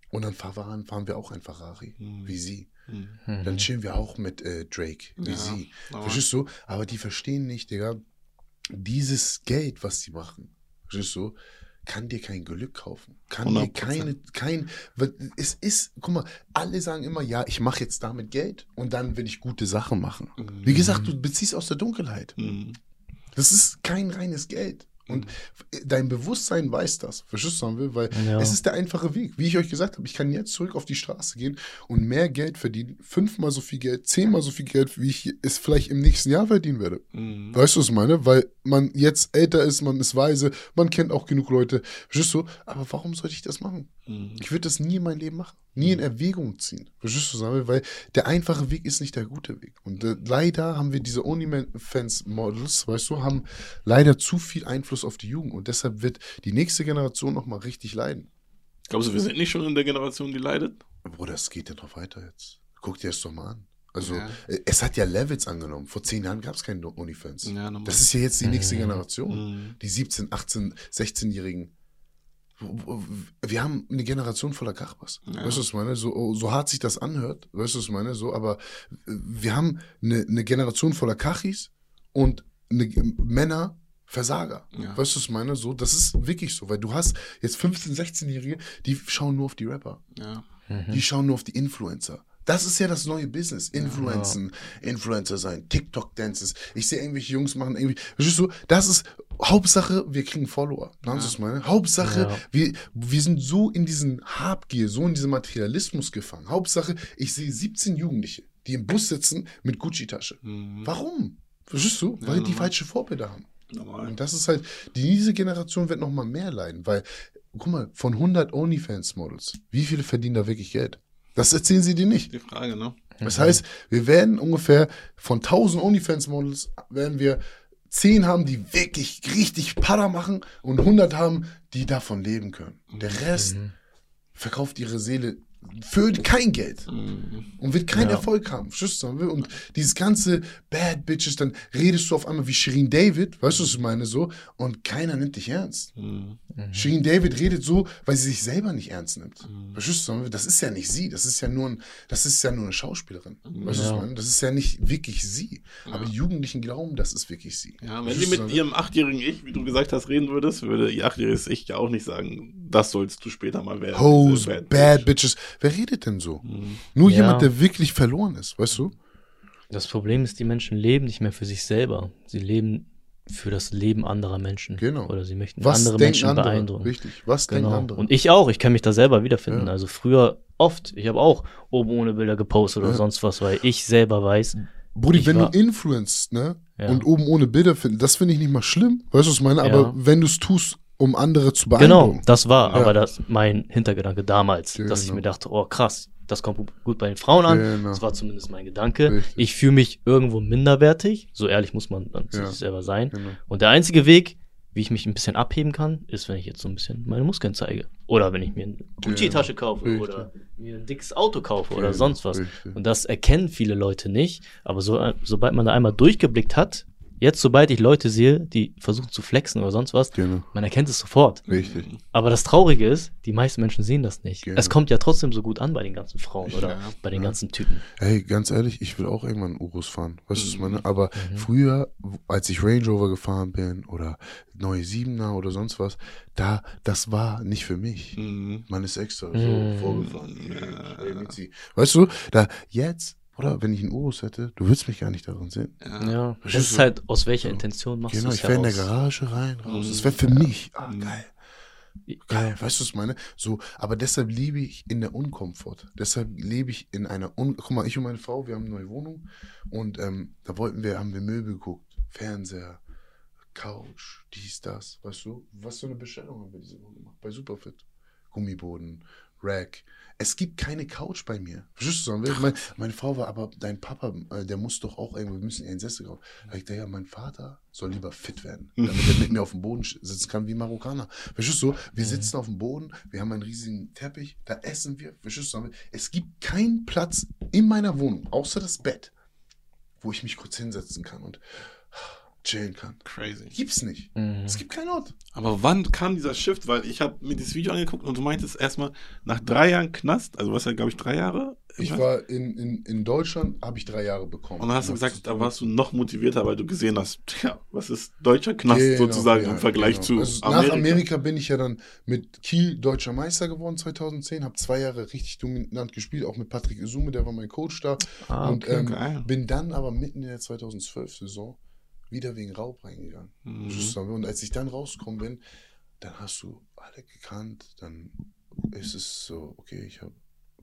Und dann fahren, fahren wir auch ein Ferrari, Mhm. wie sie. Mhm. Dann chillen wir auch mit äh, Drake, wie Ja, sie. aber- Verstehst du? Aber die verstehen nicht, Digga, dieses Geld, was sie machen, verstehst du, kann dir kein Glück kaufen. Kann dir 100%. keine, kein, es ist, guck mal, alle sagen immer, ja, ich mache jetzt damit Geld und dann will ich gute Sachen machen. Mhm. Wie gesagt, du beziehst aus der Dunkelheit. Mhm. Das ist kein reines Geld. Und dein Bewusstsein weiß das. Verstehst du, will? Weil Ja. es ist der einfache Weg. Wie ich euch gesagt habe, ich kann jetzt zurück auf die Straße gehen und mehr Geld verdienen. Fünfmal so viel Geld, zehnmal so viel Geld, wie ich es vielleicht im nächsten Jahr verdienen werde. Mhm. Weißt du, was ich meine? Weil man jetzt älter ist, man ist weise, man kennt auch genug Leute. Verstehst du? Aber warum sollte ich das machen? Mhm. Ich würde das nie in mein Leben machen. Nie in Erwägung ziehen. Verstehst du, Samuel? Weil der einfache Weg ist nicht der gute Weg. Und äh, leider haben wir diese OnlyFans-Models, weißt du, haben leider zu viel Einfluss auf die Jugend. Und deshalb wird die nächste Generation nochmal richtig leiden. Glaubst du, wir sind nicht schon in der Generation, die leidet? Bruder, das geht ja noch weiter jetzt. Guck dir das doch mal an. Also, Ja. äh, es hat ja Levels angenommen. Vor zehn Jahren gab es keine OnlyFans. Ja. Das ist ja jetzt die nächste Mhm. Generation. Mhm. Die 17, 18, 16-Jährigen. Wir haben eine Generation voller Kachbas. Ja. Weißt du, was ich meine? So, so hart sich das anhört, weißt du, was ich meine? So, aber äh, wir haben eine, eine Generation voller Kachis und eine, Männer Versager. Ja. Weißt du, was ich meine? So, das ist wirklich so, weil du hast jetzt 15-, 16-Jährige, die schauen nur auf die Rapper. Ja. Mhm. Die schauen nur auf die Influencer. Das ist ja das neue Business. Influenzen, Influencer sein, TikTok-Dances. Ich sehe irgendwelche Jungs machen irgendwie. Verstehst du? Das ist Hauptsache, wir kriegen Follower. Weißt du, meine? Hauptsache, Ja. wir, wir sind so in diesen Habgier, so in diesem Materialismus gefangen. Hauptsache, ich sehe 17 Jugendliche, die im Bus sitzen mit Gucci-Tasche. Mhm. Warum? Verstehst du? Ja, Weil die falsche Vorbilder haben. Normal. Und das ist halt, diese Generation wird noch mal mehr leiden, weil, guck mal, von 100 OnlyFans-Models, wie viele verdienen da wirklich Geld? Das erzählen sie dir nicht. Die Frage, ne? Das heißt, wir werden ungefähr von 1000 OnlyFans-Models, werden wir 10 haben, die wirklich richtig Para machen und 100 haben, die davon leben können. Der Rest Mhm. verkauft ihre Seele für kein Geld Mhm. und wird keinen Ja. Erfolg haben. Verstehst du? Und dieses ganze Bad Bitches, dann redest du auf einmal wie Shirin David, weißt du, was ich meine, so, und keiner nimmt dich ernst. Mhm. Shirin David redet so, weil sie sich selber nicht ernst nimmt. Mhm. Verstehst du? Das ist ja nicht sie, das ist ja nur, ein, das ist ja nur eine Schauspielerin. Weißt du, was ich Ja. meine? Das ist ja nicht wirklich sie. Aber die Jugendlichen glauben, das ist wirklich sie. Ja, wenn sie du? mit ihrem achtjährigen Ich, wie du gesagt hast, reden würdest, würde ihr achtjähriges Ich ja auch nicht sagen, das sollst du später mal werden. Hoes, diese bad, Bitch. Bitches. Wer redet denn so? Mhm. Nur Ja. jemand, der wirklich verloren ist, weißt du? Das Problem ist, die Menschen leben nicht mehr für sich selber. Sie leben für das Leben anderer Menschen. Genau. Oder sie möchten Was andere denken Menschen andere? beeindrucken. Richtig. Was denken Genau. andere? Und ich auch, ich kann mich da selber wiederfinden. Ja. Also früher oft, ich habe auch oben ohne Bilder gepostet oder Ja. sonst was, weil ich selber weiß, Brudi, wenn war- du influenced, ne? Ja. Und oben ohne Bilder findest, das finde ich nicht mal schlimm. Weißt du, was ich meine? Aber wenn du es tust, um andere zu genau, beeindrucken. das war Ja. aber das mein Hintergedanke damals, Ja, dass ich genau. mir dachte, oh krass, das kommt gut bei den Frauen an. Genau. Das war zumindest mein Gedanke. Richtig. Ich fühle mich irgendwo minderwertig, so ehrlich muss man dann Ja. sich selber sein. Genau. Und der einzige Weg, wie ich mich ein bisschen abheben kann, ist, wenn ich jetzt so ein bisschen meine Muskeln zeige. Oder wenn ich mir eine Gucci-Tasche kaufe Richtig. oder mir ein dickes Auto kaufe oder Genau, sonst was. richtig. Und das erkennen viele Leute nicht. Aber so, sobald man da einmal durchgeblickt hat, jetzt sobald ich Leute sehe, die versuchen zu flexen oder sonst was, Genau. man erkennt es sofort. Richtig. Aber das Traurige ist, die meisten Menschen sehen das nicht. Genau. Es kommt ja trotzdem so gut an bei den ganzen Frauen oder Ja, bei den ja. ganzen Typen. Hey, ganz ehrlich, ich will auch irgendwann einen Urus fahren. Weißt du, was ich meine? Aber Mhm. früher, als ich Range Rover gefahren bin oder neue Siebener oder sonst was, da, das war nicht für mich. Mhm. Man ist extra Mhm. so vorgefahren. Ey, Mizi. Weißt du, da jetzt, oder wenn ich einen Urus hätte, du würdest mich gar nicht darin sehen. Ja. Ja, das ist halt, aus welcher Intention machst Genau, du es ich wäre in der? Garage rein, raus. Mhm. Das wäre für mich. Ah, Mhm. geil. Geil, weißt du, was ich meine? So, aber deshalb lebe ich in der Unkomfort. Deshalb lebe ich in einer Un Guck mal, ich und meine Frau, wir haben eine neue Wohnung und ähm, da wollten wir, haben wir Möbel geguckt, Fernseher, Couch, dies, das, weißt du? Was für eine Bestellung haben wir diese Woche gemacht? Bei Superfit. Gummiboden, Rack. Es gibt keine Couch bei mir. Verstehst du, will? Meine, meine Frau war, aber dein Papa, äh, der muss doch auch irgendwo, wir müssen einen Sessel kaufen. Da ich dachte, ja, mein Vater soll lieber fit werden, damit er mit mir auf dem Boden sitzen kann wie Marokkaner. Verstehst du? Wir sitzen auf dem Boden, wir haben einen riesigen Teppich, da essen wir. Verstehst du? Es gibt keinen Platz in meiner Wohnung, außer das Bett, wo ich mich kurz hinsetzen kann und chillen kann. Crazy. Gibt's nicht. Mhm. Es gibt keinen Ort. Aber wann kam dieser Shift? Weil ich habe mir dieses Video angeguckt und du meintest erstmal nach drei Jahren Knast, also was ja, glaube ich, drei Jahre? Ich Was? war in, in, in Deutschland, habe ich drei Jahre bekommen. Und dann hast du Was gesagt, da warst du noch motivierter, weil du gesehen hast, ja, was ist deutscher Knast Genau, sozusagen ja, im Vergleich genau. zu Also Amerika. Nach Amerika bin ich ja dann mit Kiel deutscher Meister geworden 2010, habe zwei Jahre richtig dominant gespielt, auch mit Patrick Isume, der war mein Coach da. Ah, und okay. ähm, geil. bin dann aber mitten in der 2012-Saison wieder wegen Raub reingegangen. Mhm. Und als ich dann rausgekommen bin, dann hast du alle gekannt, dann ist es so, okay, ich habe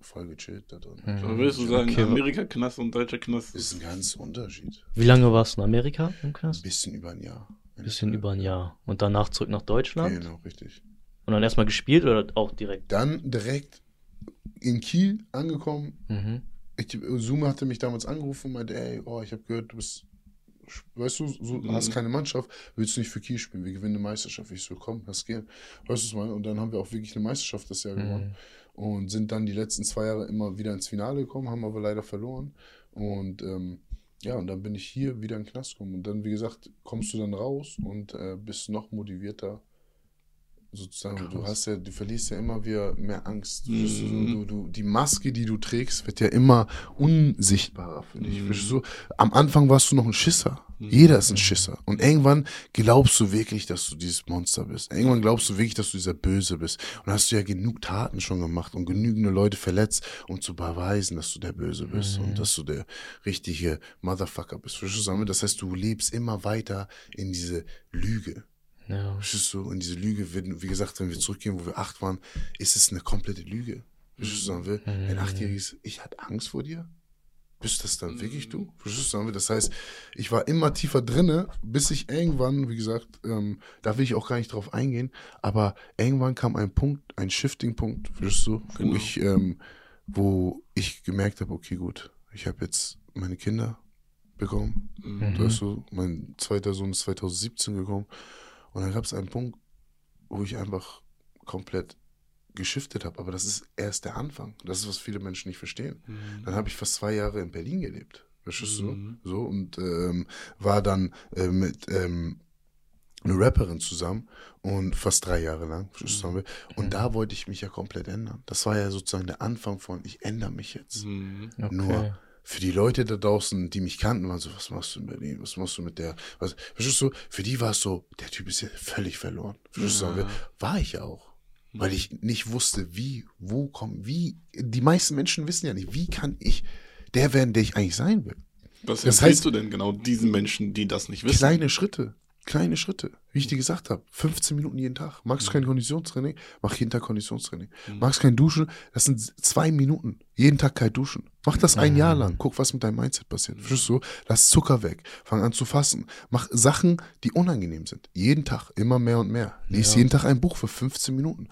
voll gechillt da drin. Mhm. So würdest du sagen, Okay. Amerika-Knast und deutscher Knast Das ist ein ganz Unterschied. Wie lange warst du in Amerika im Ein Knast? bisschen über ein Jahr. Ein bisschen über ein Jahr. Und danach zurück nach Deutschland? Genau, richtig. Und dann erstmal gespielt oder auch direkt? Dann direkt in Kiel angekommen. Mhm. Ich, Zoom hatte mich damals angerufen und meinte, ey, oh, ich habe gehört, du bist, weißt du, so, Mhm. hast keine Mannschaft, willst du nicht für Kiel spielen? Wir gewinnen eine Meisterschaft. Ich so, komm, lass gehen. Weißt du, was? Und dann haben wir auch wirklich eine Meisterschaft das Jahr gewonnen. Mhm. Und sind dann die letzten zwei Jahre immer wieder ins Finale gekommen, haben aber leider verloren. Und ähm, ja, und dann bin ich hier wieder in den Knast gekommen. Und dann, wie gesagt, kommst du dann raus und äh, bist noch motivierter. Sozusagen, du Krass. hast ja, du verlierst ja immer wieder mehr Angst. Du, Mhm. bist so- du, du, die Maske, die du trägst, wird ja immer unsichtbarer für dich. Mhm. Du? Am Anfang warst du noch ein Schisser. Mhm. Jeder ist ein Schisser. Und irgendwann glaubst du wirklich, dass du dieses Monster bist. Irgendwann glaubst du wirklich, dass du dieser Böse bist. Und hast du ja genug Taten schon gemacht und genügende Leute verletzt, um zu beweisen, dass du der Böse bist Mhm. und dass du der richtige Motherfucker bist. Verstehst du? Das heißt, du lebst immer weiter in diese Lüge. Ja. Verstehst du? Und diese Lüge, wenn, wie gesagt, wenn wir zurückgehen, wo wir acht waren, ist es eine komplette Lüge. Verstehst du, sagen wir? Ein Achtjähriges, ich hatte Angst vor dir? Bist das dann wirklich du? Verstehst du, sagen wir? Das heißt, ich war immer tiefer drinne, bis ich irgendwann, wie gesagt, ähm, da will ich auch gar nicht drauf eingehen, aber irgendwann kam ein Punkt, ein Shifting-Punkt, verstehst du, wo Genau. ich, ähm, wo ich gemerkt habe, okay, gut, ich habe jetzt meine Kinder bekommen, Mhm. Weißt du, mein zweiter Sohn ist 2017 gekommen. Und dann gab es einen Punkt, wo ich einfach komplett geschiftet habe. Aber das ist erst der Anfang. Das ist, was viele Menschen nicht verstehen. Mhm. Dann habe ich fast zwei Jahre in Berlin gelebt. Verstehst Mhm. du? So, und ähm, war dann äh, mit ähm, einer Rapperin zusammen und fast drei Jahre lang. Du? Und da wollte ich mich ja komplett ändern. Das war ja sozusagen der Anfang von, ich ändere mich jetzt. Mhm. Okay. Nur für die Leute da draußen, die mich kannten, waren so, was machst du in Berlin? Was machst du mit der? Was, verstehst du? Für die war es so, der Typ ist ja völlig verloren. Verstehst du? Ja. War ich auch. Weil ich nicht wusste, wie, wo kommen, wie. Die meisten Menschen wissen ja nicht, wie kann ich der werden, der ich eigentlich sein will. Was Das heißt- du denn genau diesen Menschen, die das nicht wissen? Kleine Schritte. Kleine Schritte. Wie ich dir gesagt habe, 15 Minuten jeden Tag. Magst du kein Konditionstraining? Mach jeden Tag Konditionstraining. Magst kein Duschen? Das sind zwei Minuten. Jeden Tag kein Duschen. Mach das ein Jahr lang. Guck, was mit deinem Mindset passiert. Verstehst du? Lass Zucker weg. Fang an zu fassen. Mach Sachen, die unangenehm sind. Jeden Tag. Immer mehr und mehr. Lies Ja. jeden Tag ein Buch für 15 Minuten.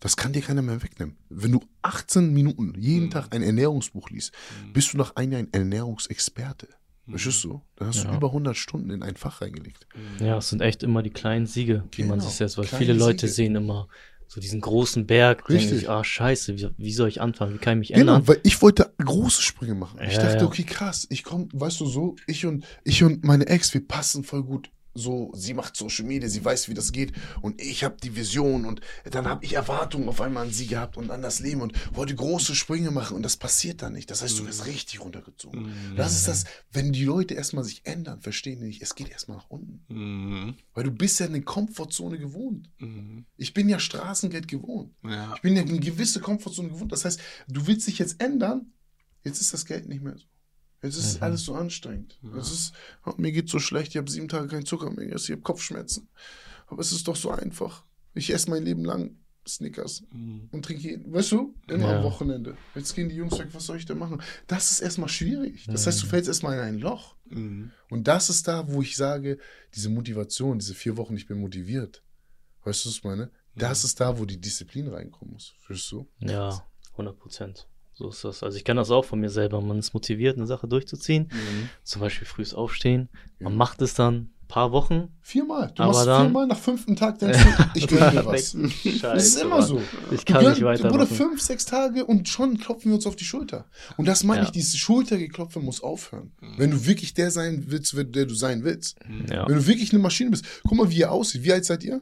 Das kann dir keiner mehr wegnehmen. Wenn du 18 Minuten jeden Tag ein Ernährungsbuch liest, bist du nach einem Jahr ein Ernährungsexperte. Verstehst du? Dann hast du Ja. über 100 Stunden in ein Fach reingelegt. Ja, es sind echt immer die kleinen Siege, die man Genau, sich setzt, weil kleine viele Leute Siege. sehen immer so diesen großen Berg, Richtig. sich, ah, scheiße, wie, wie soll ich anfangen, wie kann ich mich ändern? Genau, weil ich wollte große Sprünge machen. Ich Ja, dachte, ja. okay, krass, ich komme, weißt du, so, ich und, ich und meine Ex, wir passen voll gut. So, sie macht Social Media, sie weiß, wie das geht. Und ich habe die Vision und dann habe ich Erwartungen auf einmal an sie gehabt und an das Leben und wollte große Sprünge machen und das passiert dann nicht. Das heißt, du wirst richtig runtergezogen. Mhm. Das ist das, wenn die Leute erstmal sich ändern, verstehen die nicht, es geht erstmal nach unten. Mhm. Weil du bist ja eine Komfortzone gewohnt. Mhm. Ich bin ja Straßengeld gewohnt. Ja. Ich bin ja eine gewisse Komfortzone gewohnt. Das heißt, du willst dich jetzt ändern, jetzt ist das Geld nicht mehr so. Jetzt ist Mhm. alles so anstrengend. Es ist, oh, mir geht so schlecht, ich habe sieben Tage keinen Zucker mehr gegessen, ich habe Kopfschmerzen. Aber es ist doch so einfach. Ich esse mein Leben lang Snickers Mhm. und trinke jeden, weißt du, immer Ja. am Wochenende. Jetzt gehen die Jungs weg, was soll ich denn machen? Das ist erstmal schwierig. Das heißt, du Mhm. fällst erstmal in ein Loch. Mhm. Und das ist da, wo ich sage, diese Motivation, diese vier Wochen, ich bin motiviert. Weißt du, was ich meine? Das Mhm. ist da, wo die Disziplin reinkommen muss. Verstehst du? Ja, 100 Prozent. So ist das. Also ich kenne das auch von mir selber. Man ist motiviert, eine Sache durchzuziehen. Mhm. Zum Beispiel frühes Aufstehen. Man macht es dann ein paar Wochen. Viermal. Du Aber machst dann- viermal, nach fünften Tag denkst du, ich gönne was. Scheiße, Das ist immer so. Ich kann nicht gönn- weitermachen. Bruder, fünf, sechs Tage und schon klopfen wir uns auf die Schulter. Und das meine Ja. ich, dieses Schultergeklopfe muss aufhören. Wenn du wirklich der sein willst, der du sein willst. Ja, Wenn du wirklich eine Maschine bist. Guck mal, wie ihr aussieht. Wie alt seid ihr?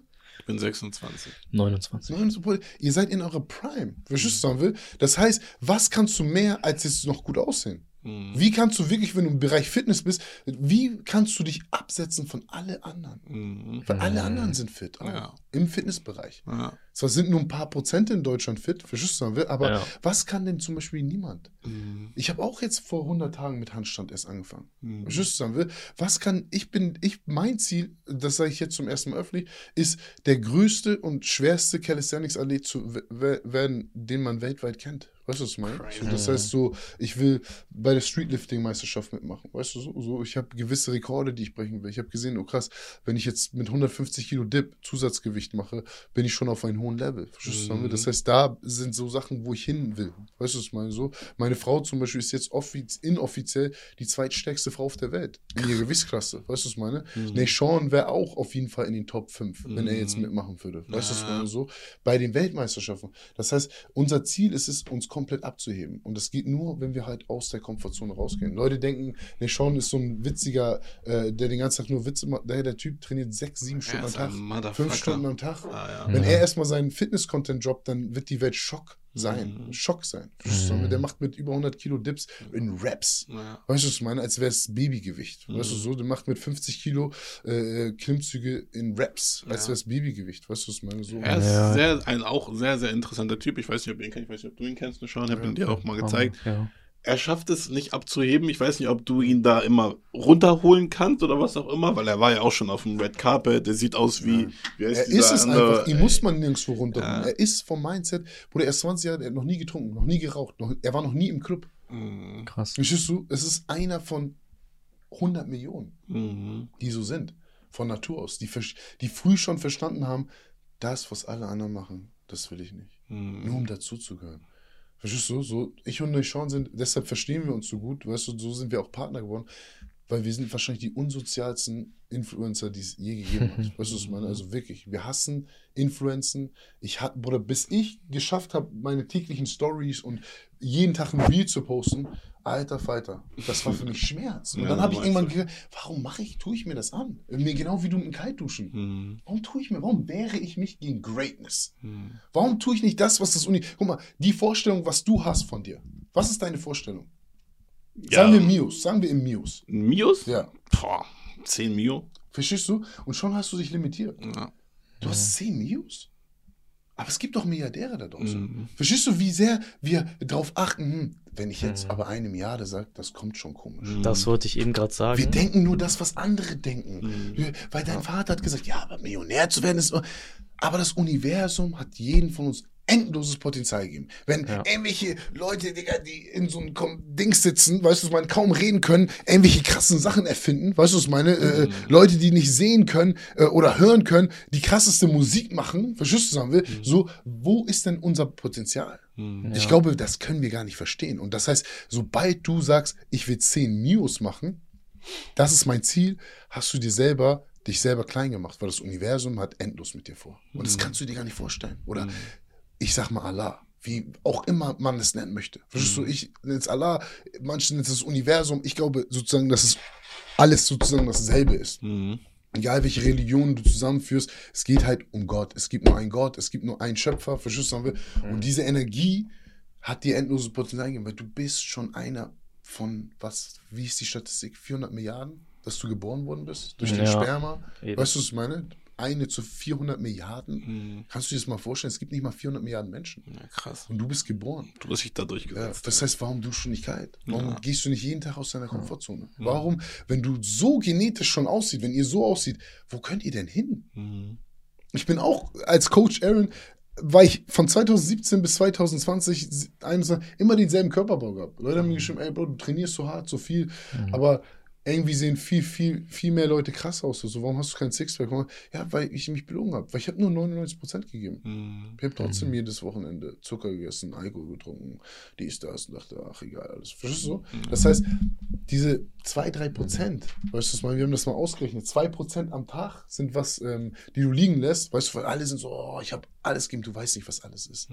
Ich bin 26. 29. Nein, so, Bruder, ihr seid in eurer Prime. Verstehst du, was ich sagen will? Das heißt, was kannst du mehr, als jetzt noch gut aussehen? Mhm. Wie kannst du wirklich, wenn du im Bereich Fitness bist, wie kannst du dich absetzen von alle anderen? Mhm. Weil alle Mhm. anderen sind fit, auch, Ja. im Fitnessbereich. Ja. Zwar sind nur ein paar Prozent in Deutschland fit, verstehst du, aber Ja. was kann denn zum Beispiel niemand? Mhm. Ich habe auch jetzt vor 100 Tagen mit Handstand erst angefangen. Mhm. Verstehst du, was ich will? Was kann, ich bin, ich, mein Ziel, das sage ich jetzt zum ersten Mal öffentlich, ist der größte und schwerste Calisthenics-Athlet zu we- we- werden, den man weltweit kennt. Weißt du, was ich meine? So, das heißt so, ich will bei der Streetlifting-Meisterschaft mitmachen. Weißt du, so, so ich habe gewisse Rekorde, die ich brechen will. Ich habe gesehen, oh krass, wenn ich jetzt mit 150 Kilo Dip Zusatzgewicht mache, bin ich schon auf einem hohen Level. Verstehst du? Mhm. Das heißt, da sind so Sachen, wo ich hin will. Weißt du, was ich meine? So, meine Frau zum Beispiel ist jetzt offiz inoffiziell die zweitstärkste Frau auf der Welt in ihrer Gewichtsklasse. Weißt du, was ich meine? Mhm. Nee, Sean wäre auch auf jeden Fall in den Top 5, wenn er jetzt Mhm. mitmachen würde. Weißt du, was ich meine? So, bei den Weltmeisterschaften. Das heißt, unser Ziel ist es, uns komplett abzuheben. Und das geht nur, wenn wir halt aus der Komfortzone rausgehen. Leute denken, nee, Sean ist so ein witziger, äh, der den ganzen Tag nur Witze macht. Der, der Typ trainiert sechs, sieben Stunden am Tag. Fünf Stunden am Tag. Ah, ja. Wenn Ja. er erstmal seinen Fitness-Content droppt, dann wird die Welt Schock sein. Mhm. Schock sein. Mhm. Der macht mit über 100 Kilo Dips in Raps. Ja. Weißt du, was ich meine? Als wäre es Babygewicht. Mhm. Weißt du so? Der macht mit 50 Kilo äh, Klimmzüge in Raps, als Ja. wäre es Babygewicht. Weißt du, was ich meine? So. Er ist Ja. sehr, ein auch sehr, sehr interessanter Typ. Ich weiß nicht, ob ihn ich weiß nicht, ob du ihn kennst, ne, Sean. Ich habe Ja. ihn dir auch mal gezeigt. Ja. Er schafft es nicht abzuheben. Ich weiß nicht, ob du ihn da immer runterholen kannst oder was auch immer, weil er war ja auch schon auf dem Red Carpet. Der sieht aus wie, wie heißt Er ist es andere- einfach. Ihn muss man nirgendwo runterholen. Ja. Er ist vom Mindset, Bruder, er ist 20 Jahre, er hat noch nie getrunken, noch nie geraucht, noch, er war noch nie im Club. Mhm. Krass. Verstehst du? Es ist einer von 100 Millionen. Mhm. die so sind, von Natur aus, die, die früh schon verstanden haben, das, was alle anderen machen, das will ich nicht. Nur Mhm. um dazuzugehören. Verstehst du? So, ich und Sean sind, deshalb verstehen wir uns so gut, weißt du, so sind wir auch Partner geworden, weil wir sind wahrscheinlich die unsozialsten Influencer, die es je gegeben hat. Weißt du, was ich meine? Also wirklich, wir hassen Influenzen. Ich hatte, Bruder, bis ich geschafft habe, meine täglichen Stories und jeden Tag ein Reel zu posten, alter Falter, das war für mich Schmerz. Und Ja, dann habe ich irgendwann gedacht, warum mache ich, tue ich mir das an? Mir genau wie du mit dem Kaltduschen. Mhm. Warum tue ich mir, warum wehre ich mich gegen Greatness? Mhm. Warum tue ich nicht das, was das Uni. Guck mal, die Vorstellung, was du hast von dir. Was ist deine Vorstellung? Sagen wir Mios, sagen wir im Mios. Mios? Ja. Boah, 10 Mio? Verstehst du? Und schon hast du dich limitiert. Ja. Du hast 10 Mios? Aber es gibt doch Milliardäre da draußen. Mhm. Verstehst du, wie sehr wir darauf achten, hm, Wenn ich jetzt Mhm. aber eine Milliarde sage, das kommt schon komisch. Mhm. Das wollte ich eben gerade sagen. Wir denken nur das, was andere denken. Mhm. Weil dein Vater hat gesagt, ja, aber Millionär zu werden ist. Aber das Universum hat jeden von uns endloses Potenzial gegeben. Wenn Ja. irgendwelche Leute, Digga, die in so einem Kom- Dings sitzen, weißt du, was meine, kaum reden können, irgendwelche krassen Sachen erfinden, weißt du, was meine, äh, Mhm. Leute, die nicht sehen können äh, oder hören können, die krasseste Musik machen, verstehst du, sagen will, Mhm. so, wo ist denn unser Potenzial? Mhm. Ich Ja. glaube, das können wir gar nicht verstehen. Und das heißt, sobald du sagst, ich will 10 News machen, das ist mein Ziel, hast du dir selber, dich selber klein gemacht, weil das Universum hat endlos mit dir vor. Und das Mhm. kannst du dir gar nicht vorstellen. Oder Mhm. Ich sag mal Allah, wie auch immer man es nennen möchte. Verstehst du, Mhm. ich nenne es Allah, manche nennen es das Universum. Ich glaube sozusagen, dass es alles sozusagen dasselbe ist. Mhm. Egal welche Religion du zusammenführst, es geht halt um Gott. Es gibt nur einen Gott, es gibt nur einen Schöpfer, verstehst du? wir? Und diese Energie hat dir endloses Potenzial gegeben, weil du bist schon einer von, was, wie ist die Statistik? 400 Milliarden, dass du geboren worden bist? Durch den Ja. Sperma? Eben. Weißt du, was ich meine? Eine zu 400 Milliarden? Mhm. Kannst du dir das mal vorstellen? Es gibt nicht mal 400 Milliarden Menschen. Ja, krass. Und du bist geboren. Du hast dich da Ja, durchgesetzt. das heißt, warum du nicht kalt? Warum Ja. gehst du nicht jeden Tag aus deiner Komfortzone? Ja. Warum, wenn du so genetisch schon aussieht, wenn ihr so aussieht, wo könnt ihr denn hin? Mhm. Ich bin auch als Coach Aaron, war ich von 2017 bis 2020 21, immer denselben Körperbau gehabt. Leute haben mir geschrieben, ey Bro, du trainierst so hart, so viel, Mhm. aber irgendwie sehen viel, viel, viel mehr Leute krass aus. So, warum hast du kein Sixpack? Ja, weil ich mich belogen habe. Weil ich habe nur 99% gegeben. Mhm. Ich habe trotzdem jedes Wochenende Zucker gegessen, Alkohol getrunken, dies, das und dachte, ach egal, alles. Verstehst du? Das heißt, diese 2, 3 Prozent, weißt du, was meine? wir haben das mal ausgerechnet, 2 Prozent am Tag sind was, ähm, die du liegen lässt, weißt du, weil alle sind so, oh, ich habe alles gegeben, du weißt nicht, was alles ist.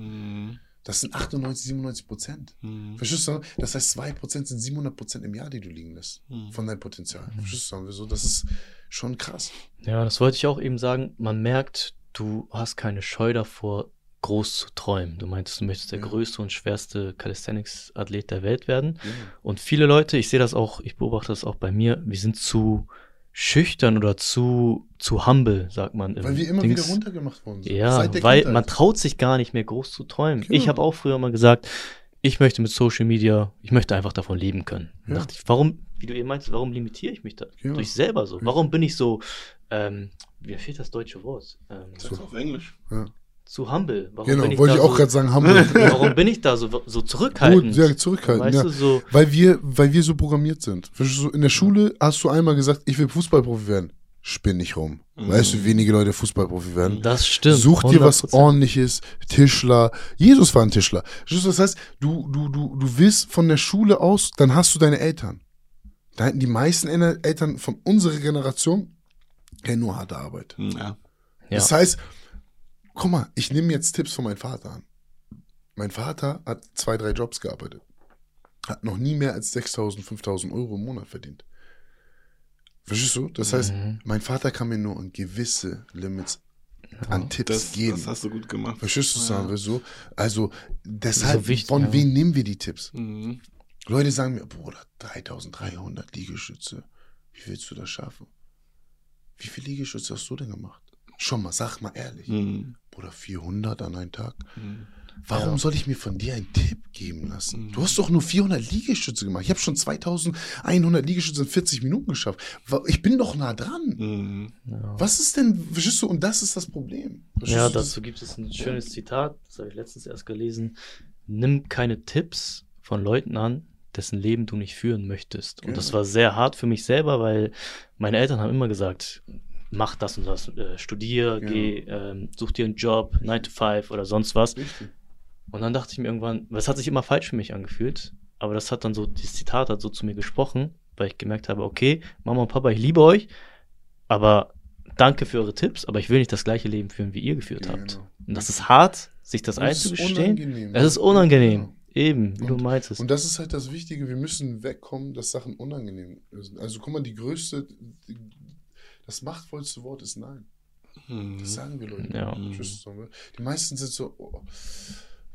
Mhm. Das sind 98, 97 Prozent. Mhm. Verstehst du? Das heißt, 2 Prozent sind 700 Prozent im Jahr, die du liegen lässt, Mhm. von deinem Potenzial. Verstehst du? So, das ist schon krass. Ja, das wollte ich auch eben sagen. Man merkt, du hast keine Scheu davor, groß zu träumen. Du meintest, du möchtest der Ja. größte und schwerste Calisthenics-Athlet der Welt werden. Ja. Und viele Leute, ich sehe das auch, ich beobachte das auch bei mir, wir sind zu schüchtern oder zu, zu humble, sagt man. im Weil wir immer Dings. wieder runtergemacht worden sind. Ja, Seit der weil Kindheit. man traut sich gar nicht mehr groß zu träumen. Genau. Ich habe auch früher mal gesagt, ich möchte mit Social Media, ich möchte einfach davon leben können. Ja. dachte ich, warum, wie du eben meinst, warum limitiere ich mich da? Ja. Durch selber so. Warum bin ich so, ähm, mir fehlt das deutsche Wort, ähm, Das ist auf Englisch. Ja. Zu humble? Warum Genau, bin ich wollte da ich auch so, gerade sagen, Hamburg. Warum bin ich da so, so zurückhaltend? Gut, ja, zurückhaltend. Weißt Ja. du, so, Weil wir, weil wir so programmiert sind. In der Schule hast du einmal gesagt, ich will Fußballprofi werden. Spinn nicht rum. Mhm. Weißt du, wie wenige Leute Fußballprofi werden? das stimmt. Such dir was 100%. ordentliches, Tischler. Jesus war ein Tischler. Das heißt, du, du, du, du willst von der Schule aus, dann hast du deine Eltern. Da hätten die meisten Eltern von unserer Generation kennen nur harte Arbeit. Ja. Ja. Das heißt, guck mal, ich nehme jetzt Tipps von meinem Vater an. Mein Vater hat zwei, drei Jobs gearbeitet. Hat noch nie mehr als 6.000, 5.000 Euro im Monat verdient. Verstehst du? Das heißt, Mhm. mein Vater kann mir nur an gewisse Limits an Tipps Das, geben. das hast du gut gemacht. Verstehst du, Ja. sagen wir so? Also, deshalb, So wichtig, von ja. wem nehmen wir die Tipps? Mhm. Leute sagen mir, Bruder, 3300 Liegestütze. Wie willst du das schaffen? Wie viele Liegestütze hast du denn gemacht? Schon mal, sag mal ehrlich. Mhm. Oder 400 an einem Tag? Mhm. Warum Ja. soll ich mir von dir einen Tipp geben lassen? Mhm. Du hast doch nur 400 Liegestütze gemacht. Ich habe schon 2100 Liegestütze in 40 Minuten geschafft. Ich bin doch nah dran. Mhm. Ja. Was ist denn, verstehst du? Und das ist das Problem. Verstehst Ja, dazu gibt es ein schönes Zitat, das habe ich letztens erst gelesen. Nimm keine Tipps von Leuten an, dessen Leben du nicht führen möchtest. Und Genau. das war sehr hart für mich selber, weil meine Eltern haben immer gesagt, mach das und das, äh, studier, Genau. geh, ähm, such dir einen Job, 9 to 5 oder sonst was. Richtig. Und dann dachte ich mir irgendwann, es hat sich immer falsch für mich angefühlt, aber das hat dann so, dieses Zitat hat so zu mir gesprochen, weil ich gemerkt habe, okay, Mama und Papa, ich liebe euch, aber danke für eure Tipps, aber ich will nicht das gleiche Leben führen, wie ihr geführt habt. Genau. Und das ist hart, sich das ist einzugestehen. unangenehm. Es ist unangenehm. Genau. Eben, wie du Und- meintest. Und das ist halt das Wichtige, wir müssen wegkommen, dass Sachen unangenehm sind. Also guck mal, die größte, die, das machtvollste Wort ist Nein. Mhm. Das sagen wir Leute. Ja. Tschüss, wir. Die meisten sind so, oh,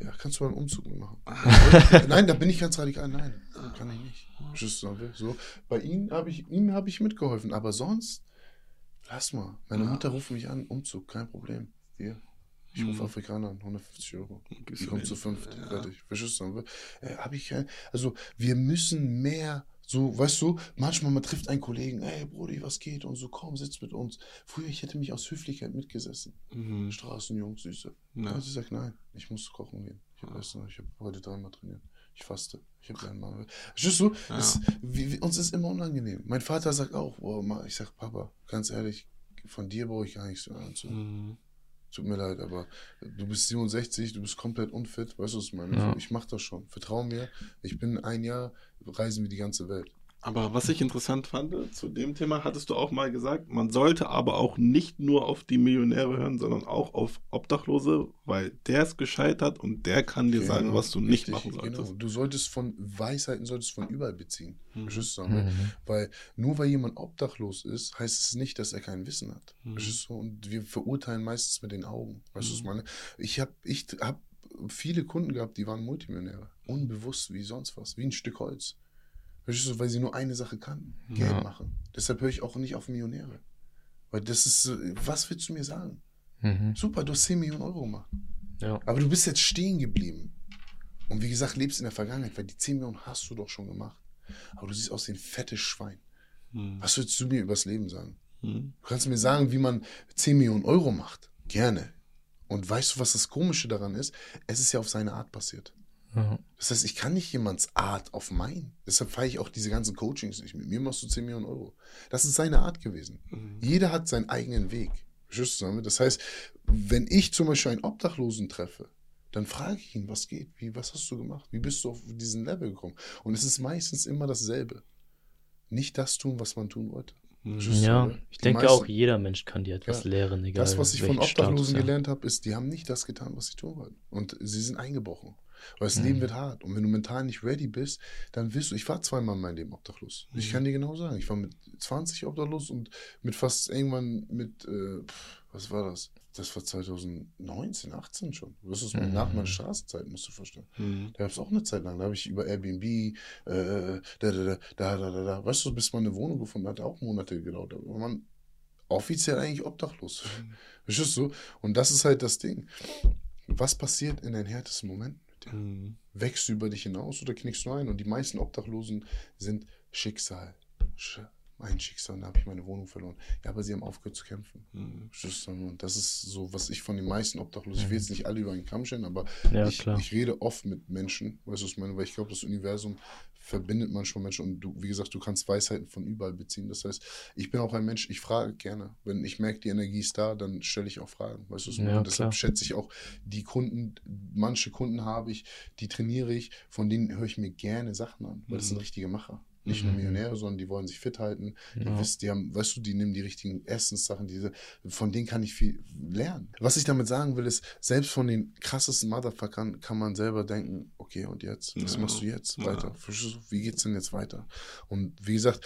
ja, kannst du mal einen Umzug machen? Nein, da bin ich ganz radikal. Nein, kann ich nicht. Tschüss, wir. So, bei ihnen habe ich, ihnen habe ich mitgeholfen, aber sonst, lass mal. Meine Ja. Mutter ruft mich an, Umzug, kein Problem. Hier. Ich rufe Mhm. Afrikaner an, 150 Euro. Die du kommt zu fünft, Ja. fertig. Verstehst du? Äh, hab ich kein, also wir müssen mehr, so, weißt du, manchmal man trifft einen Kollegen, ey Brudi, was geht? Und so, komm, sitz mit uns. Früher, ich hätte mich aus Höflichkeit mitgesessen. Mhm. Straßenjungs, Süße. Ja. Also ich sag, nein, ich muss kochen gehen. Ich habe ich hab heute dreimal trainiert. Ich faste. Ich habe einmal. Verstehst du? Ja. Es, wie, wie, uns ist immer unangenehm. Mein Vater sagt auch, boah, ich sag, Papa, ganz ehrlich, von dir brauche ich gar nichts mehr anzuhören. Mhm. Tut mir leid, aber du bist 67, du bist komplett unfit, weißt du, was ich meine? Ja. Ich mach das schon. Vertrau mir, ich bin ein Jahr, reisen wir die ganze Welt. Aber was ich interessant fand, zu dem Thema hattest du auch mal gesagt, man sollte aber auch nicht nur auf die Millionäre hören, sondern auch auf Obdachlose, weil der ist gescheitert und der kann dir sagen, Genau, was du nicht richtig, machen solltest. Genau. Du solltest von Weisheiten solltest von überall beziehen. Mhm. Verstehst du? Mhm. Weil nur weil jemand obdachlos ist, heißt es nicht, dass er kein Wissen hat. Mhm. Und wir verurteilen meistens mit den Augen. Weißt du, was ich Mhm. meine? Ich habe ich hab viele Kunden gehabt, die waren Multimillionäre. Unbewusst wie sonst was. Wie ein Stück Holz. Verstehst du? Weil sie nur eine Sache kannten. Geld Ja. machen. Deshalb höre ich auch nicht auf Millionäre. Weil das ist, was willst du mir sagen? Mhm. Super, du hast 10 Millionen Euro gemacht. Ja. Aber du bist jetzt stehen geblieben. Und wie gesagt, lebst in der Vergangenheit, weil die 10 Millionen hast du doch schon gemacht. Aber du siehst aus wie ein fettes Schwein. Mhm. Was würdest du mir übers Leben sagen? Mhm. Du kannst mir sagen, wie man 10 Millionen Euro macht. Gerne. Und weißt du, was das Komische daran ist? Es ist ja auf seine Art passiert. Ja. Das heißt, ich kann nicht jemands Art auf mein. Deshalb feiere ich auch diese ganzen Coachings nicht. Mit mir machst du 10 Millionen Euro. Das ist seine Art gewesen. Mhm. Jeder hat seinen eigenen Weg. Das heißt, wenn ich zum Beispiel einen Obdachlosen treffe, dann frage ich ihn, was geht? Wie, was hast du gemacht? Wie bist du auf diesen Level gekommen? Und es ist meistens immer dasselbe. Nicht das tun, was man tun wollte. Verstehst du, Ja, oder? ich denke meisten- auch, jeder Mensch kann dir etwas Ja. lehren, egal. Das, was ich von Obdachlosen Status er- gelernt habe, ist, die haben nicht das getan, was sie tun wollten. Und sie sind eingebrochen. Weil das Mhm. Leben wird hart. Und wenn du mental nicht ready bist, dann wirst du. Ich war zweimal in meinem Leben obdachlos. Ich Mhm. kann dir genau sagen. Ich war mit 20 obdachlos und mit fast irgendwann mit, äh, was war das? Das war 2019, 18 schon. Das ist Mhm. nach meiner Straßenzeit, musst du verstehen. Mhm. Da gab es auch eine Zeit lang. Da habe ich über Airbnb, äh, da, da, da, da, da, da, da. Weißt du, bis man eine Wohnung gefunden hat, auch Monate gedauert. Da war man offiziell eigentlich obdachlos. Mhm. Verstehst du? Und das ist halt das Ding. Was passiert in deinen härtesten Momenten dir? Mhm. Wächst du über dich hinaus oder knickst du ein? Und die meisten Obdachlosen sind Schicksal. Sch mein Schicksal, da habe ich meine Wohnung verloren. Ja, aber sie haben aufgehört zu kämpfen. Mhm. Du? Und das ist so, was ich von den meisten Obdachlosen, ich will jetzt nicht alle über einen Kamm stellen, aber Ja, ich, ich rede oft mit Menschen, weißt du, was ich meine? Weil ich glaube, das Universum verbindet manchmal Menschen und du, wie gesagt, du kannst Weisheiten von überall beziehen. Das heißt, ich bin auch ein Mensch, ich frage gerne. Wenn ich merke, die Energie ist da, dann stelle ich auch Fragen. Weißt du, Ja? Deshalb schätze ich auch die Kunden, manche Kunden habe ich, die trainiere ich, von denen höre ich mir gerne Sachen an, weil das sind Mhm. richtige Macher. Nicht nur Mhm. Millionäre, sondern die wollen sich fit halten. Die, Ja. wissen, die haben, weißt du, die nehmen die richtigen Essenssachen, diese, von denen kann ich viel lernen. Was ich damit sagen will, ist, selbst von den krassesten Motherfuckern kann man selber denken, okay, und jetzt? Was Ja. machst du jetzt Ja. weiter? Wie geht's denn jetzt weiter? Und wie gesagt,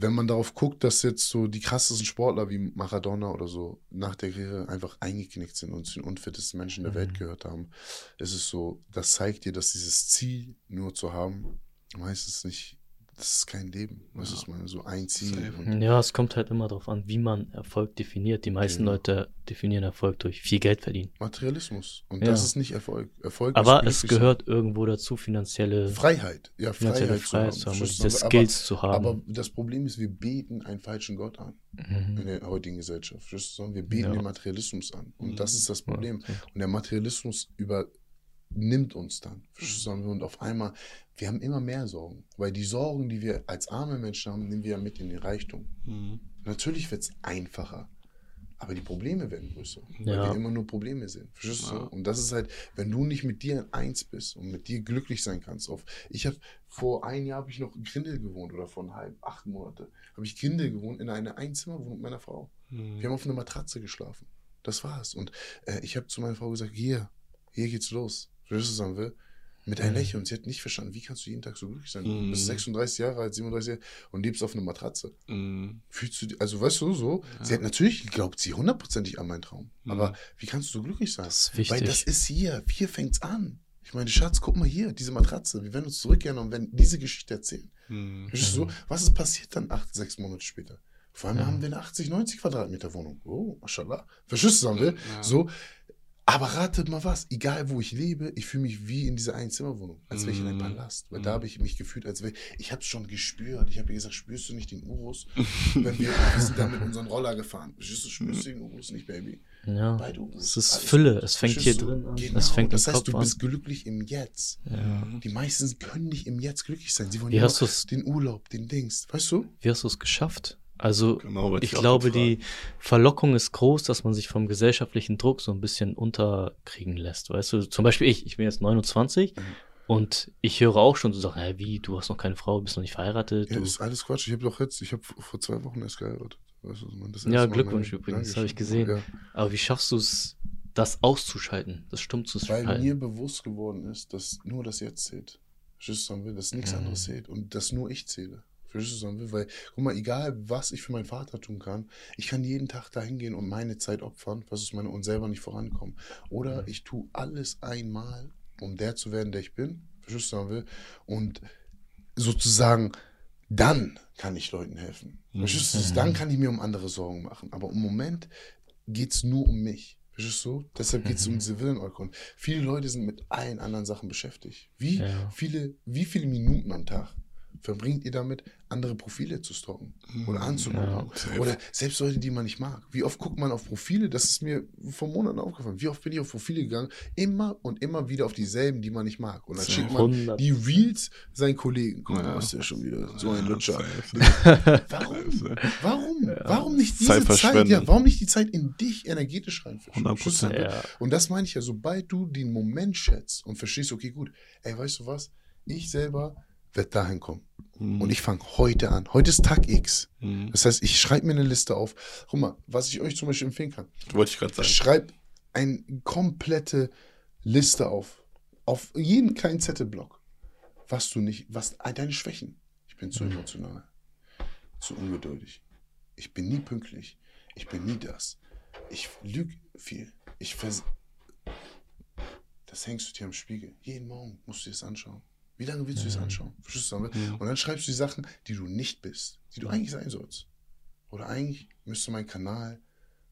wenn man darauf guckt, dass jetzt so die krassesten Sportler wie Maradona oder so nach der Karriere einfach eingeknickt sind und zu den unfittesten Menschen der Mhm. Welt gehört haben, ist es so, das zeigt dir, dass dieses Ziel nur zu haben, meistens nicht, das ist kein Leben. Das Ja. ist mal so ein Ziel. Ja, es kommt halt immer darauf an, wie man Erfolg definiert. Die meisten Genau. Leute definieren Erfolg durch viel Geld verdienen. Materialismus. Und Ja. das ist nicht Erfolg. Erfolg Aber ist es gehört irgendwo dazu, finanzielle. Freiheit. Ja, finanzielle Freiheit, Freiheit zu zu haben. haben, und Verstehst diese du? Skills zu haben. Aber, das Problem ist, wir beten einen falschen Gott an Mhm. in der heutigen Gesellschaft. Wir beten Ja. den Materialismus an. Und Mhm. das ist das Problem. Ja. Und der Materialismus übernimmt uns dann. Du? Und auf einmal, wir haben immer mehr Sorgen. Weil die Sorgen, die wir als arme Menschen haben, nehmen wir ja mit in den Reichtum. Mhm. Natürlich wird es einfacher. Aber die Probleme werden größer, weil Ja. wir immer nur Probleme sehen. Verstehst du? Ja. Und das ist halt, wenn du nicht mit dir eins bist und mit dir glücklich sein kannst. Auf, ich habe vor einem Jahr habe ich noch in Grindel gewohnt oder vor halb, acht Monate habe ich Grindel gewohnt in einer Einzimmerwohnung mit meiner Frau. Mhm. Wir haben auf einer Matratze geschlafen. Das war's. Und äh, ich habe zu meiner Frau gesagt, hier, hier geht's los. Du, sagen wir? Mit einem Mhm. Lächeln. Und sie hat nicht verstanden, wie kannst du jeden Tag so glücklich sein? Du Mhm. bist 36 Jahre alt, 37 Jahre und lebst auf einer Matratze. Mhm. Fühlst du, dich- also weißt du, so, sie Ja. hat natürlich glaubt sie hundertprozentig an meinen Traum. Mhm. Aber wie kannst du so glücklich sein? Das ist Weil wichtig. das ist hier, hier fängt's an. Ich meine, Schatz, guck mal hier, diese Matratze. Wir werden uns zurückkehren und werden diese Geschichte erzählen. Mhm. Verstehst du? Was ist passiert dann acht, sechs Monate später? Vor allem Ja. haben wir eine 80, 90 Quadratmeter Wohnung. Oh, mashallah. Verstehst du, sagen wir? Ja. So, Aber ratet mal was, egal wo ich lebe, ich fühle mich wie in dieser Einzimmerwohnung, als wäre ich in einem Mhm. Palast. Weil da habe ich mich gefühlt, als wäre ich habe es schon gespürt. Ich habe ihr gesagt, spürst du nicht den Urus? Wenn wir, wir sind da mit unseren Roller gefahren. Spürst du, spürst du den Urus nicht, Baby? Ja. Beide Urus. Es ist Alles Fülle. gut. Es fängt hier drin an. Genau. Es fängt das heißt, Kopf du an. bist glücklich im Jetzt. Ja. Die meisten können nicht im Jetzt glücklich sein. Sie wollen Wie nur den Urlaub, den Dings. Weißt du? Wie hast du es geschafft? Also, Genau, ich glaube, die Verlockung ist groß, dass man sich vom gesellschaftlichen Druck so ein bisschen unterkriegen lässt. Weißt du, zum Beispiel ich, ich bin jetzt 29 Mhm. und ich höre auch schon so Sachen, hä, wie, du hast noch keine Frau, bist noch nicht verheiratet. Ja, das ist alles Quatsch. Ich habe doch jetzt, ich habe vor zwei Wochen erst geheiratet. Weißt du? Das Ja, Mal Glückwunsch übrigens, das habe ich gesehen. Ja. aber wie schaffst du es, das auszuschalten, das stumm zu Weil schalten? mir bewusst geworden ist, dass nur das Jetzt zählt. Will? Dass nichts Mhm. anderes zählt und dass nur ich zähle. Verstehst du, was ich will? Weil, guck mal, egal was ich für meinen Vater tun kann, ich kann jeden Tag dahin gehen und meine Zeit opfern, was ist meine, und selber nicht vorankommen. Oder Mhm. ich tue alles einmal, um der zu werden, der ich bin. Verstehst du, was ich will? Und sozusagen, dann kann ich Leuten helfen. Verstehst du? Mhm. Dann kann ich mir um andere Sorgen machen. Aber im Moment geht es nur um mich. Verstehst du? Deshalb geht es Mhm. um diese Willenolke. Und viele Leute sind mit allen anderen Sachen beschäftigt. Wie, Ja. viele, wie viele Minuten am Tag verbringt ihr damit, andere Profile zu stalken oder anzugucken? Ja, oder selbst Leute, die man nicht mag. Wie oft guckt man auf Profile? Das ist mir vor Monaten aufgefallen. Wie oft bin ich auf Profile gegangen? Immer und immer wieder auf dieselben, die man nicht mag. Und dann schickt man 100. die Reels seinen Kollegen. Guck Ja. mal, ist der schon wieder so ein Ja, Lutscher. Warum? Warum? Warum nicht diese Zeit Zeit? Ja, warum nicht die Zeit in dich energetisch reinfischen? 100%. Ja. Und das meine ich ja, sobald du den Moment schätzt und verstehst, okay, gut, ey, weißt du was? Ich selber werde dahin kommen. Mhm. Und ich fange heute an. Heute ist Tag X. Mhm. Das heißt, ich schreibe mir eine Liste auf. Guck mal, was ich euch zum Beispiel empfehlen kann. Wollte ich gerade sagen. Schreib eine komplette Liste auf. Auf jeden kleinen Zettelblock. Was du nicht, was deine Schwächen. Ich bin zu emotional. Zu ungeduldig. Ich bin nie pünktlich. Ich bin nie das. Ich lüge viel. Ich vers Das hängst du dir am Spiegel. Jeden Morgen musst du dir das anschauen. Wie lange willst du das anschauen? Verstehst du? Mhm. Und dann schreibst du die Sachen, die du nicht bist, die du eigentlich sein sollst. Oder eigentlich müsste mein Kanal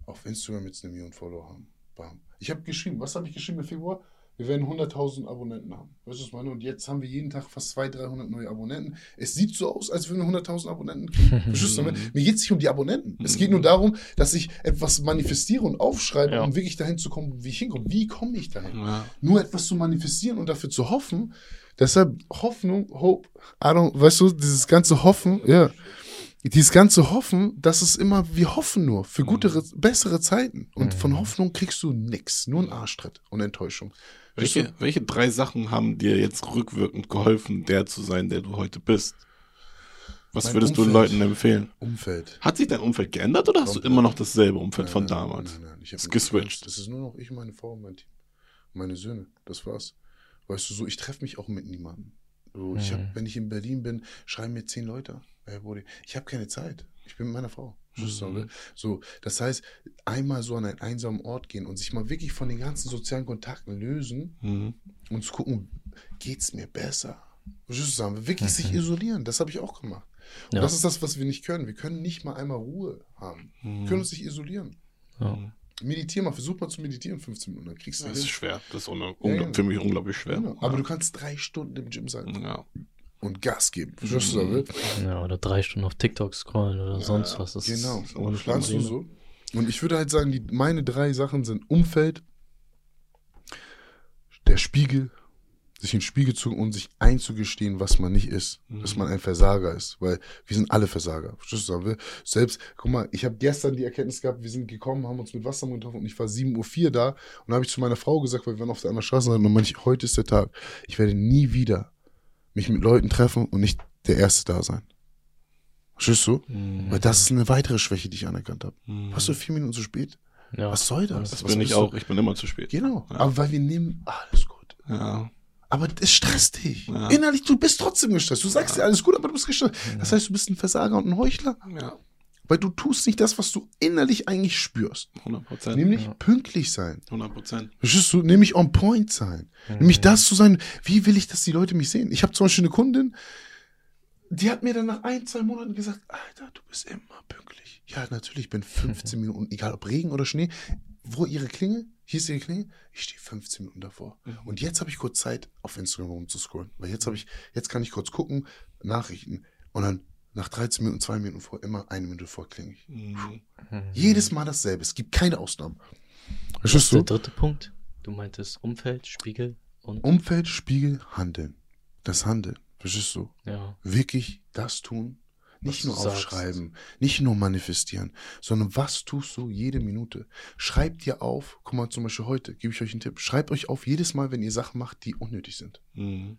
auf Instagram jetzt eine Million Follower haben. Bam. Ich habe geschrieben, was habe ich geschrieben im Februar? Wir werden 100.000 Abonnenten haben. Weißt du, was ich meine? Und jetzt haben wir jeden Tag fast 200, 300 neue Abonnenten. Es sieht so aus, als würden wir 100.000 Abonnenten kriegen. Verstehst du? Mir geht es nicht um die Abonnenten. Es geht nur darum, dass ich etwas manifestiere und aufschreibe, Ja. um wirklich dahin zu kommen, wie ich hinkomme. Wie komme ich dahin? Ja. nur etwas zu manifestieren und dafür zu hoffen. Deshalb Hoffnung, Hope, I don't, weißt du, dieses ganze Hoffen, ja. Dieses ganze Hoffen, das ist immer, wir hoffen nur für gutere, bessere Zeiten. Und von Hoffnung kriegst du nix, nur einen Arschtritt und Enttäuschung. Welche, welche drei Sachen haben dir jetzt rückwirkend geholfen, der zu sein, der du heute bist? Was Mein würdest du Umfeld. Leuten empfehlen? Umfeld. Hat sich dein Umfeld geändert oder hast du Komplett. immer noch dasselbe Umfeld von Nein, nein, damals? Nein, nein, ich hab Ist geswitcht. Das ist nur noch ich, meine Frau und mein Team. Meine Söhne, das war's. Weißt du, so, ich treffe mich auch mit niemandem. So, ich hab, Mhm. wenn ich in Berlin bin, schreiben mir zehn Leute. Hey, Brody, ich habe keine Zeit. Ich bin mit meiner Frau. Mhm. So, das heißt, einmal so an einen einsamen Ort gehen und sich mal wirklich von den ganzen sozialen Kontakten lösen Mhm. und zu gucken, geht's mir besser? Sagen, wirklich sich isolieren. Das habe ich auch gemacht. Und Ja. das ist das, was wir nicht können. Wir können nicht mal einmal Ruhe haben. Wir Mhm. können uns nicht isolieren. Ja. Meditier mal, versuch mal zu meditieren 15 Minuten, dann kriegst du Das ist hin. schwer. Das ist ungl- Ja, ja. für mich unglaublich schwer. Genau. Aber du kannst drei Stunden im Gym sein ja. und Gas geben. Verstehst du, Mhm. David? ja, oder drei Stunden auf TikTok scrollen oder sonst was. Das Genau. ist ohne Planst du so? Und ich würde halt sagen, die, meine drei Sachen sind Umfeld, der Spiegel, sich in den Spiegel zu und sich einzugestehen, was man nicht ist. Dass man ein Versager ist. Weil wir sind alle Versager. Verstehst du? Selbst, guck mal, ich habe gestern die Erkenntnis gehabt, wir sind gekommen, haben uns mit Wasser getroffen und ich war 7.04 Uhr da und habe ich zu meiner Frau gesagt, weil wir waren auf der anderen Straße und meinte ich, heute ist der Tag. Ich werde nie wieder mich mit Leuten treffen und nicht der Erste da sein. Verstehst du? Mhm. Weil das ist eine weitere Schwäche, die ich anerkannt habe. Mhm. Warst du vier Minuten zu spät? Ja. Was soll das? Das Was bin ich willst du? auch. Ich bin immer zu spät. Genau. Ja. Aber weil wir nehmen, alles gut. Ja. Aber es stresst dich. Ja. Innerlich, du bist trotzdem gestresst. Du sagst dir alles gut, aber du bist gestresst. Das heißt, du bist ein Versager und ein Heuchler. Ja. Weil du tust nicht das, was du innerlich eigentlich spürst. 100 Prozent. Nämlich Ja. pünktlich sein. 100 Prozent. Verstehst du? Nämlich on point sein. Nämlich das zu sein, wie will ich, dass die Leute mich sehen? Ich habe zum Beispiel eine Kundin, die hat mir dann nach ein, zwei Monaten gesagt, Alter, du bist immer pünktlich. Ja, natürlich, ich bin 15 Minuten, egal ob Regen oder Schnee, wo ihre Klinge? Hier ist ihre Klinge. Ich stehe 15 Minuten davor. Mhm. Und jetzt habe ich kurz Zeit, auf Instagram rumzuscrollen. Weil jetzt habe ich, jetzt kann ich kurz gucken, Nachrichten. Und dann nach 13 Minuten, zwei Minuten vor, immer eine Minute vor klinge ich. Mhm. Jedes Mal dasselbe. Es gibt keine Ausnahmen. Das ist der dritte Punkt. Du meintest Umfeld, Spiegel und Umfeld, Spiegel, Handeln. Das Handeln. Verstehst du? ja. Wirklich das tun. Nicht nur sagst. aufschreiben, nicht nur manifestieren, sondern was tust du jede Minute? Schreibt dir auf, guck mal zum Beispiel heute, gebe ich euch einen Tipp, schreibt euch auf jedes Mal, wenn ihr Sachen macht, die unnötig sind. Mhm.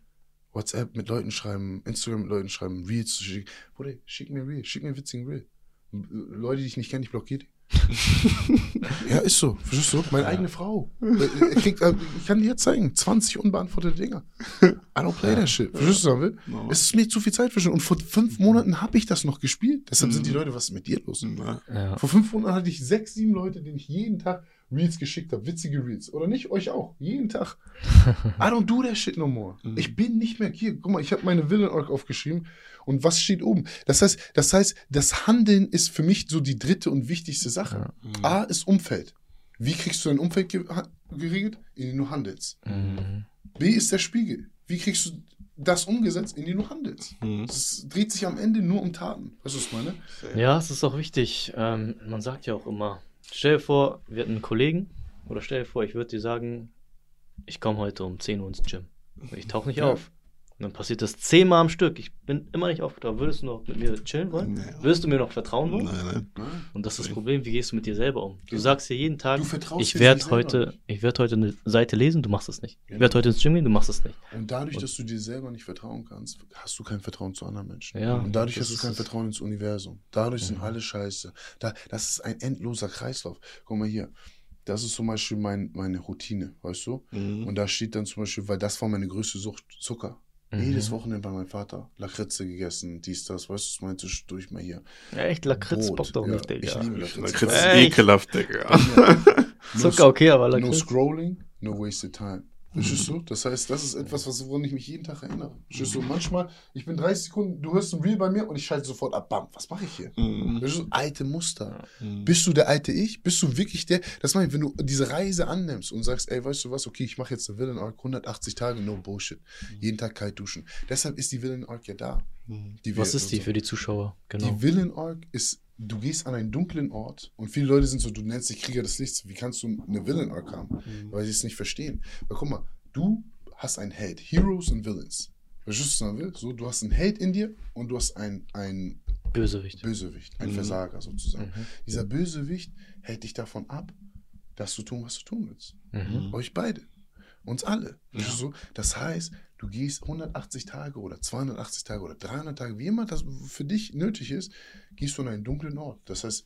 WhatsApp mit Leuten schreiben, Instagram mit Leuten schreiben, Reels zu schicken. Bruder, schick mir Reel, schick mir einen witzigen Reel. Leute, die ich nicht kenne, ich blockiere die. ja, ist so. Verstehst du? Meine eigene Frau. Äh, Kriegt, äh, ich kann dir jetzt zeigen, 20 unbeantwortete Dinger. I don't play that shit. Verstehst du, was ich will? No. Es ist mir zu viel Zeit verschwunden. Und vor fünf Monaten habe ich das noch gespielt. Deshalb sind die Leute, was ist mit dir los? Ja. Vor fünf Monaten hatte ich sechs, sieben Leute, denen ich jeden Tag Reels geschickt habe. Witzige Reels. Oder nicht? Euch auch. Jeden Tag. I don't do that shit no more. Mhm. Ich bin nicht mehr hier. Guck mal, ich habe meine Villain Arc aufgeschrieben. Und was steht oben? Das heißt, das heißt, das Handeln ist für mich so die dritte und wichtigste Sache. Mhm. A ist Umfeld. Wie kriegst du dein Umfeld ge geregelt? Indem du handelst. Mhm. B ist der Spiegel. Wie kriegst du das umgesetzt, indem du handelst? Mhm. Es dreht sich am Ende nur um Taten. Weißt du, was ich meine? Ja, es ist auch wichtig. Ähm, man sagt ja auch immer, stell dir vor, wir hätten einen Kollegen, oder stell dir vor, ich würde dir sagen, ich komme heute um 10 Uhr ins Gym. Ich tauche nicht Ja. auf. Und dann passiert das zehnmal am Stück. Ich bin immer nicht aufgetaucht. Würdest du noch mit mir chillen wollen? Nee. Würdest du mir noch vertrauen wollen? Nein, nein. Und das ist das Problem, wie gehst du mit dir selber um? Du sagst dir jeden Tag, ich werde heute, ich werde heute eine Seite lesen, du machst es nicht. Ich Genau. werde heute ins Gym gehen, du machst es nicht. Und dadurch, dass du dir selber nicht vertrauen kannst, hast du kein Vertrauen zu anderen Menschen. Ja, und dadurch hast du kein. Vertrauen ins Universum. Dadurch sind alle scheiße. Da, das ist ein endloser Kreislauf. Guck mal hier. Das ist zum Beispiel mein, meine Routine, weißt du? Mhm. Und da steht dann zum Beispiel, weil das war meine größte Sucht, Zucker. Mhm. Jedes Wochenende bei meinem Vater. Lakritze gegessen, dies, das, weißt du, das meinte ich durch mal hier. Ja, echt, Lakritz Brot, bockt doch ja. nicht, Digga. Ich liebe Lakritz. Echt? du ekelhaft, Digga. No Zucker, okay, aber No Lakritz. scrolling, no wasted time. Verstehst du? Das heißt, das ist etwas, was, woran ich mich jeden Tag erinnere. Verstehst du? Manchmal, ich bin 30 Sekunden, du hörst ein Reel bei mir und ich schalte sofort ab. Bam, was mache ich hier? Mhm. Verstehst du? Alte Muster. Mhm. Bist du der alte Ich? Bist du wirklich der? Das meine ich, wenn du diese Reise annimmst und sagst, ey, weißt du was, okay, ich mache jetzt eine Villain Arc, 180 Tage, no Bullshit. Jeden Tag kalt duschen. Deshalb ist die Villain Arc ja da. Mhm. Die Was ist die für die Zuschauer? Genau. die Villain Arc ist, du gehst an einen dunklen Ort und viele Leute sind so, du nennst dich Krieger des Lichts. Wie kannst du eine Villain Arc haben? Mhm. Weil sie es nicht verstehen. Weil guck mal, du hast einen Held, Heroes und Villains. Verstehst du, was sagen will? So, du hast einen Held in dir und du hast einen, einen Bösewicht. Bösewicht, einen Mhm. Versager sozusagen. Mhm. Dieser Bösewicht hält dich davon ab, das zu tun, was du tun willst. Mhm. Euch beide. Uns alle. Du? Das heißt, du gehst 180 Tage oder 280 Tage oder 300 Tage, wie immer das für dich nötig ist, gehst du an einen dunklen Ort. Das heißt,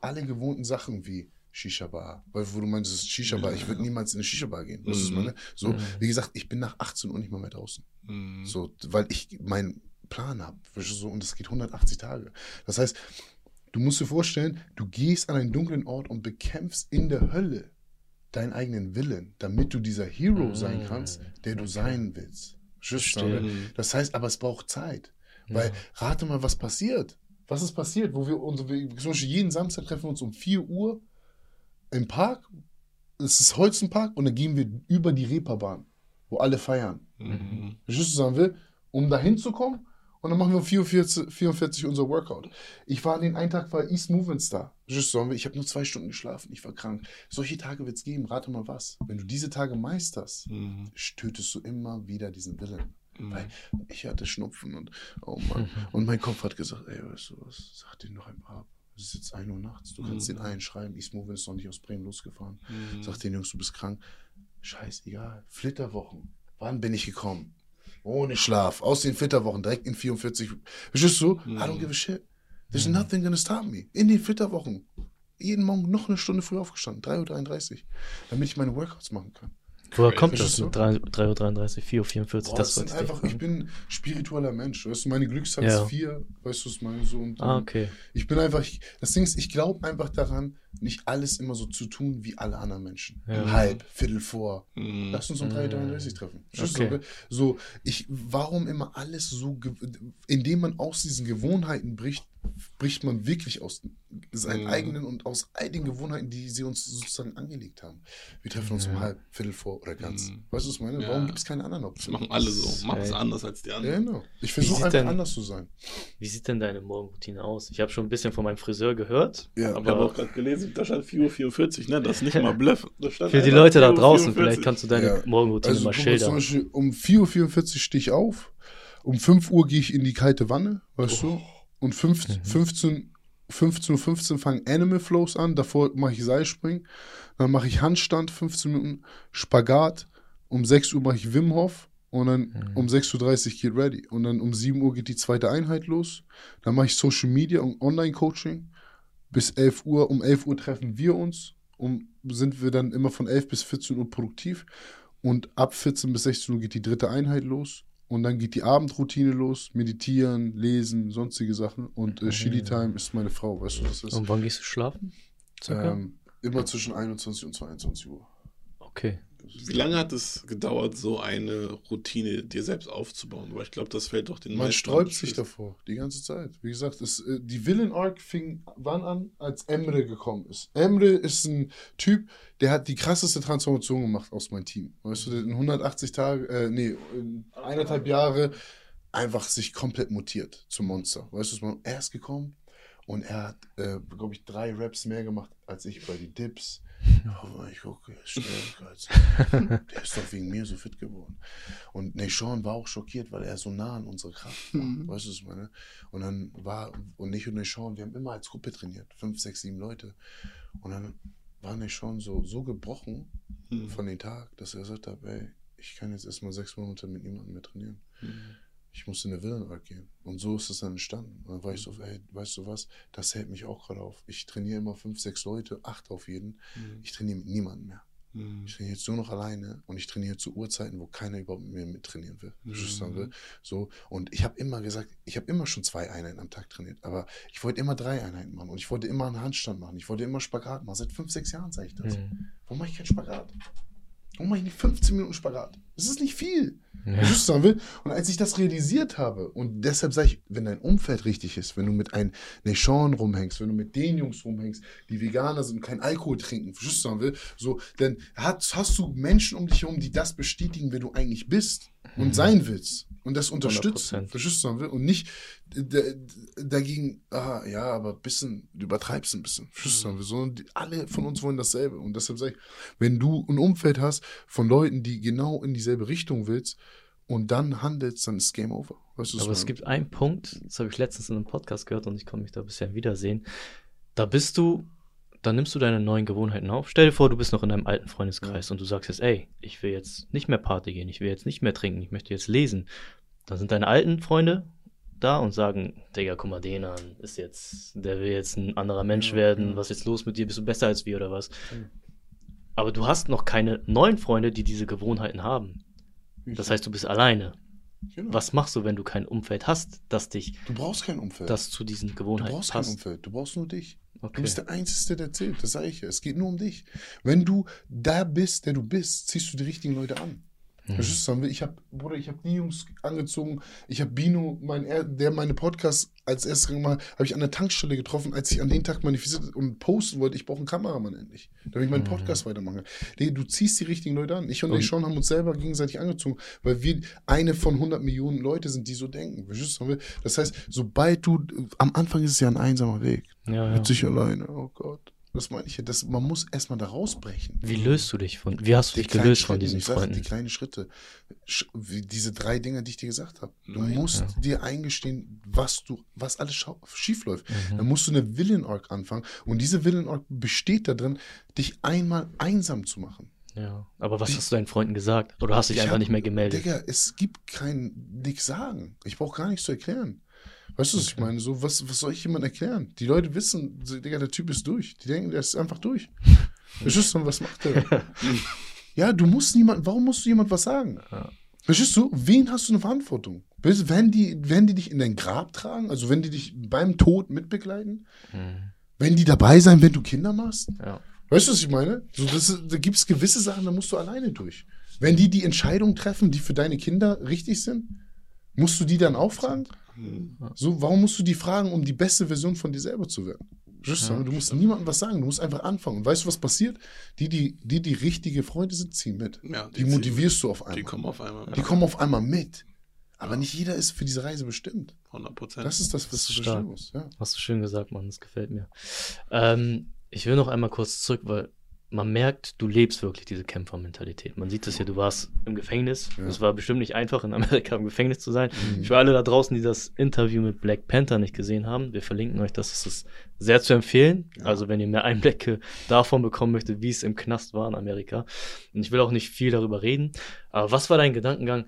alle gewohnten Sachen wie Shisha-Bar, weil wo du meinst, es ist Shisha-Bar, ich würde niemals in eine Shisha-Bar gehen. Das ist Mhm. meine, so, Mhm. wie gesagt, ich bin nach 18 Uhr nicht mal mehr draußen. Mhm. So, weil ich meinen Plan habe. So, und es geht 180 Tage. Das heißt, du musst dir vorstellen, du gehst an einen dunklen Ort und bekämpfst in der Hölle deinen eigenen Willen, damit du dieser Hero sein kannst, der du Okay. sein willst. Das heißt, aber es braucht Zeit. Weil, rate mal, was passiert. Was ist passiert, wo wir unsere, zum Beispiel jeden Samstag treffen wir uns um 4 Uhr im Park. Es ist Holzenpark und dann gehen wir über die Reeperbahn, wo alle feiern. Mhm. Verstehst du, sagen will, um da hinzukommen und dann machen wir um 44, 44 unser Workout. Ich war an den einen Tag war East Movement Star. Verstehst du, sagen will, ich habe nur zwei Stunden geschlafen, ich war krank. Solche Tage wird es geben, rate mal was. Wenn du diese Tage meisterst, Mhm. tötest du immer wieder diesen Willen. Mhm. Weil ich hatte Schnupfen und oh Mann. Und mein Kopf hat gesagt, ey, weißt du was, sag den doch einmal ab. Es ist jetzt 1 Uhr nachts, du kannst Mhm. den einen schreiben, East Movement ist noch nicht aus Bremen losgefahren. Mhm. Sag den Jungs, du bist krank. Scheißegal. Flitterwochen. Wann bin ich gekommen? Ohne Schlaf. Aus den Flitterwochen. Direkt in 44. Verstehst du? I don't give a shit. There's nothing gonna stop me. In den Flitterwochen. Jeden Morgen noch eine Stunde früh aufgestanden. 3.33 Uhr. Damit ich meine Workouts machen kann. Woher kommt das? Verstehst mit 3.33 Uhr, 4.44 Uhr, das das wollte sind einfach, ich bin spiritueller Mensch. Weißt du, meine Glückszahl Ja. ist vier, weißt du, was ich meine? So, und, Ah, okay. Ich bin einfach, ich, das Ding ist, ich glaube einfach daran, nicht alles immer so zu tun wie alle anderen Menschen. Ja. Halb, Viertel vor. Mhm. Lass uns um 3.33 treffen. Verstehst Okay. du? So, ich, warum immer alles so, indem man aus diesen Gewohnheiten bricht, bricht man wirklich aus seinen Mhm. eigenen und aus all den Gewohnheiten, die sie uns sozusagen angelegt haben. Wir treffen uns um Ja. halb, Viertel vor oder ganz. Mhm. Weißt du, was ich meine? Ja. Warum gibt es keine anderen Das Optionen? machen alle so. Machen es anders als die Ja, anderen. genau. Ich versuche einfach denn- anders zu sein. Wie sieht denn deine Morgenroutine aus? Ich habe schon ein bisschen von meinem Friseur gehört, Ja, Ich habe auch aber gerade gelesen, da stand 4.44 Uhr, ne? Das ist nicht mal Bluff. Für die einfach Leute da 4:44. draußen, vielleicht kannst du deine Ja. Morgenroutine Also mal mal, zum schildern. Beispiel um 4.44 Uhr stehe ich auf, um 5 Uhr gehe ich in die kalte Wanne, weißt du? Und 5, Mhm. 15 15.15 Uhr 15 fangen Animal Flows an, davor mache ich Seilspringen, dann mache ich Handstand, 15 Minuten, Spagat, um 6 Uhr mache ich Wim Hof und dann Mhm. um 6.30 Uhr geht ready. Und dann um 7 Uhr geht die zweite Einheit los, dann mache ich Social Media und Online-Coaching, bis 11 Uhr, um 11 Uhr treffen wir uns, um, sind wir dann immer von 11 bis 14 Uhr produktiv und ab 14 bis 16 Uhr geht die dritte Einheit los. Und dann geht die Abendroutine los, meditieren, lesen, sonstige Sachen. Und äh, Chili Time ist meine Frau, weißt du, das ist Und wann gehst du schlafen? Ähm, immer zwischen 21 und 22 Uhr. okay. Wie lange hat es gedauert, so eine Routine dir selbst aufzubauen? Weil ich glaube, das fällt doch den Man meisten sträubt am sich davor, die ganze Zeit. Wie gesagt, es, äh, die Villain Arc fing wann an, als Emre gekommen ist. Emre ist ein Typ, der hat die krasseste Transformation gemacht aus meinem Team. Weißt du, in 180 Tage, äh, nee, in eineinhalb Jahre einfach sich komplett mutiert zum Monster. Weißt du, man- er ist gekommen und er hat, äh, glaube ich, drei Raps mehr gemacht als ich bei die Dips. Oh, ich gucke, Alter. Der ist doch wegen mir so fit geworden. Und Nashon war auch schockiert, weil er so nah an unsere Kraft war. Mhm. Weißt du, was ich meine? Und dann war, und nicht und Nashon, wir haben immer als Gruppe trainiert. Fünf, sechs, sieben Leute. Und dann war Nashon so, so gebrochen Mhm. von dem Tag, dass er gesagt hat, ey, ich kann jetzt erstmal sechs Monate mit niemandem mehr trainieren. Mhm. Ich muss in eine Villenart gehen. Und so ist es dann entstanden. Und dann war ich so, ey, weißt du was, das hält mich auch gerade auf. Ich trainiere immer fünf, sechs Leute, acht auf jeden. Mhm. Ich trainiere mit niemandem mehr. Mhm. Ich trainiere jetzt nur noch alleine und ich trainiere zu Uhrzeiten, wo keiner überhaupt mit mir mittrainieren will. Mhm. So, und ich habe immer gesagt, ich habe immer schon zwei Einheiten am Tag trainiert, aber ich wollte immer drei Einheiten machen und ich wollte immer einen Handstand machen. Ich wollte immer Spagat machen. Seit fünf, sechs Jahren sage ich das. Mhm. Warum mache ich keinen Spagat? Warum mache ich nicht 15 Minuten Spagat? Das ist nicht viel. Ja. Ich sagen will? Und als ich das realisiert habe, und deshalb sage ich, wenn dein Umfeld richtig ist, wenn du mit einem Neshorn rumhängst, wenn du mit den Jungs rumhängst, die Veganer sind und keinen Alkohol trinken, ich sagen will? So, dann hast, hast du Menschen um dich herum, die das bestätigen, wer du eigentlich bist und Mhm. sein willst. Und das unterstützen, 100%. verstehst du, was ich sagen will? Und nicht dagegen, ah, ja, aber ein bisschen, du übertreibst ein bisschen, sagen will? Sondern die, alle von uns wollen dasselbe. Und deshalb sage ich, wenn du ein Umfeld hast von Leuten, die genau in dieselbe Richtung willst und dann handelst, dann ist Game Over. Weißt Aber es meine? gibt einen Punkt, das habe ich letztens in einem Podcast gehört und ich konnte mich da bisher wiedersehen. Da bist du, da nimmst du deine neuen Gewohnheiten auf. Stell dir vor, du bist noch in deinem alten Freundeskreis und du sagst jetzt, ey, ich will jetzt nicht mehr Party gehen, ich will jetzt nicht mehr trinken, ich möchte jetzt lesen. Dann sind deine alten Freunde da und sagen, Digga, guck mal den an, ist jetzt, der will jetzt ein anderer Mensch Ja, werden, ja. was ist jetzt los mit dir, bist du besser als wir oder was? Aber du hast noch keine neuen Freunde, die diese Gewohnheiten haben. Das heißt, du bist alleine. Genau. Was machst du, wenn du kein Umfeld hast, das dich Du brauchst kein Umfeld. das zu diesen du Gewohnheiten brauchst kein passt? Umfeld. Du brauchst nur dich. Du Okay. bist der Einzige, der zählt. Das sage ich ja. Es geht nur um dich. Wenn du da bist, der du bist, ziehst du die richtigen Leute an. Mhm. Verstehst du? Ich habe, Bruder, ich habe die Jungs angezogen. Ich habe Bino, mein, er- der meine Podcast als erstes gemacht hat, habe ich an der Tankstelle getroffen, als ich an den Tag manifestiert und posten wollte, ich brauche einen Kameramann endlich, damit ich meinen Mhm. Podcast weitermachen kann. Du ziehst die richtigen Leute an. Ich und, Und- ich schon haben uns selber gegenseitig angezogen, weil wir eine von 100 Millionen Leute sind, die so denken. Das heißt, sobald du, am Anfang ist es ja ein einsamer Weg. Ja, ja. Mit sich alleine. Oh Gott. Das meine ich ja. Das, man muss erstmal da rausbrechen. Wie löst du dich von, wie hast du Die dich gelöst von Schritte, diesen ich sag, Freunden? Die kleinen Schritte. Sch wie diese drei Dinge, die ich dir gesagt habe. Du Nein. musst Ja. dir eingestehen, was du, was alles schief läuft. Mhm. Dann musst du eine Villain Arc anfangen. Und diese Villain Arc besteht darin, dich einmal einsam zu machen. Ja. Aber was Die- hast du deinen Freunden gesagt? Oder hast du dich Ich einfach hab- nicht mehr gemeldet? Digga, es gibt kein nichts sagen. Ich brauche gar nichts zu erklären. Weißt du, was ich Okay. meine? So, was, was soll ich jemand erklären? Die Leute wissen, Digga, der Typ ist durch. Die denken, der ist einfach durch. Verstehst du, was macht der? Ja, du musst niemanden, warum musst du jemand was sagen? Ja. Verstehst du? Wen hast du eine Verantwortung? Wenn die, wenn die dich in dein Grab tragen, also wenn die dich beim Tod mitbegleiten, Mhm. wenn die dabei sein, wenn du Kinder machst? Ja. Weißt du, was ich meine? So, das, da gibt es gewisse Sachen, da musst du alleine durch. Wenn die die Entscheidung treffen, die für deine Kinder richtig sind, musst du die dann auch fragen? So, warum musst du die fragen, um die beste Version von dir selber zu werden? Du? Ja, du musst niemandem was sagen, du musst einfach anfangen. Und weißt du, was passiert? Die, die, die, die richtige Freunde sind, ziehen mit. Ja, Die, ziehen- motivierst du auf einmal. Die kommen auf einmal. Die kommen auf einmal mit. Aber nicht jeder ist für diese Reise bestimmt. 100 Prozent. Das ist das, was du verstehen musst. Ja. Hast du schön gesagt, Mann, das gefällt mir. Ähm, ich will noch einmal kurz zurück, weil man merkt, du lebst wirklich diese Kämpfermentalität. Man sieht es ja, du warst im Gefängnis. Ja. Es war bestimmt nicht einfach, in Amerika im Gefängnis zu sein. Mhm. Für alle da draußen, die das Interview mit Black Panther nicht gesehen haben, wir verlinken euch das. Es ist sehr zu empfehlen. Ja. Also, wenn ihr mehr Einblicke davon bekommen möchtet, wie es im Knast war in Amerika. Und ich will auch nicht viel darüber reden. Aber was war dein Gedankengang,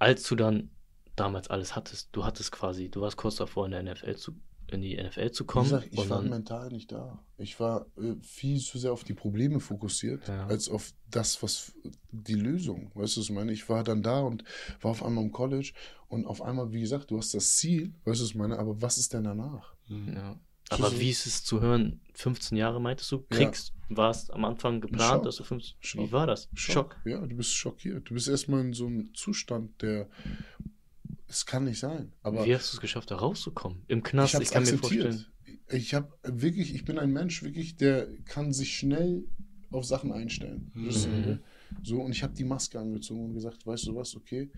als du dann damals alles hattest? Du hattest quasi, du warst kurz davor, in der NFL zu, in die NFL zu Wie kommen. gesagt, ich war mental nicht da. Ich war äh, viel zu sehr auf die Probleme fokussiert, Ja. als auf das, was die Lösung. Weißt du, was ich meine? Ich war dann da und war auf einmal im College und auf einmal, wie gesagt, du hast das Ziel, weißt du, was ich meine? Aber was ist denn danach? Hm. ja. Aber wie ist es zu hören? 15 Jahre meintest du? Ja. Kriegst, warst am Anfang geplant, Schock. dass du 15. Wie Schock. war das? Schock. Ja, du bist schockiert. Du bist erstmal in so einem Zustand, der. Es kann nicht sein. Aber Wie hast du es geschafft, da rauszukommen? Im Knast, ich ich, habe kann mir akzeptiert. vorstellen. Ich habe wirklich, ich bin ein Mensch, wirklich, der kann sich schnell auf Sachen einstellen. Mhm. Weißt du, So, und ich habe die Maske angezogen und gesagt, weißt du was, okay,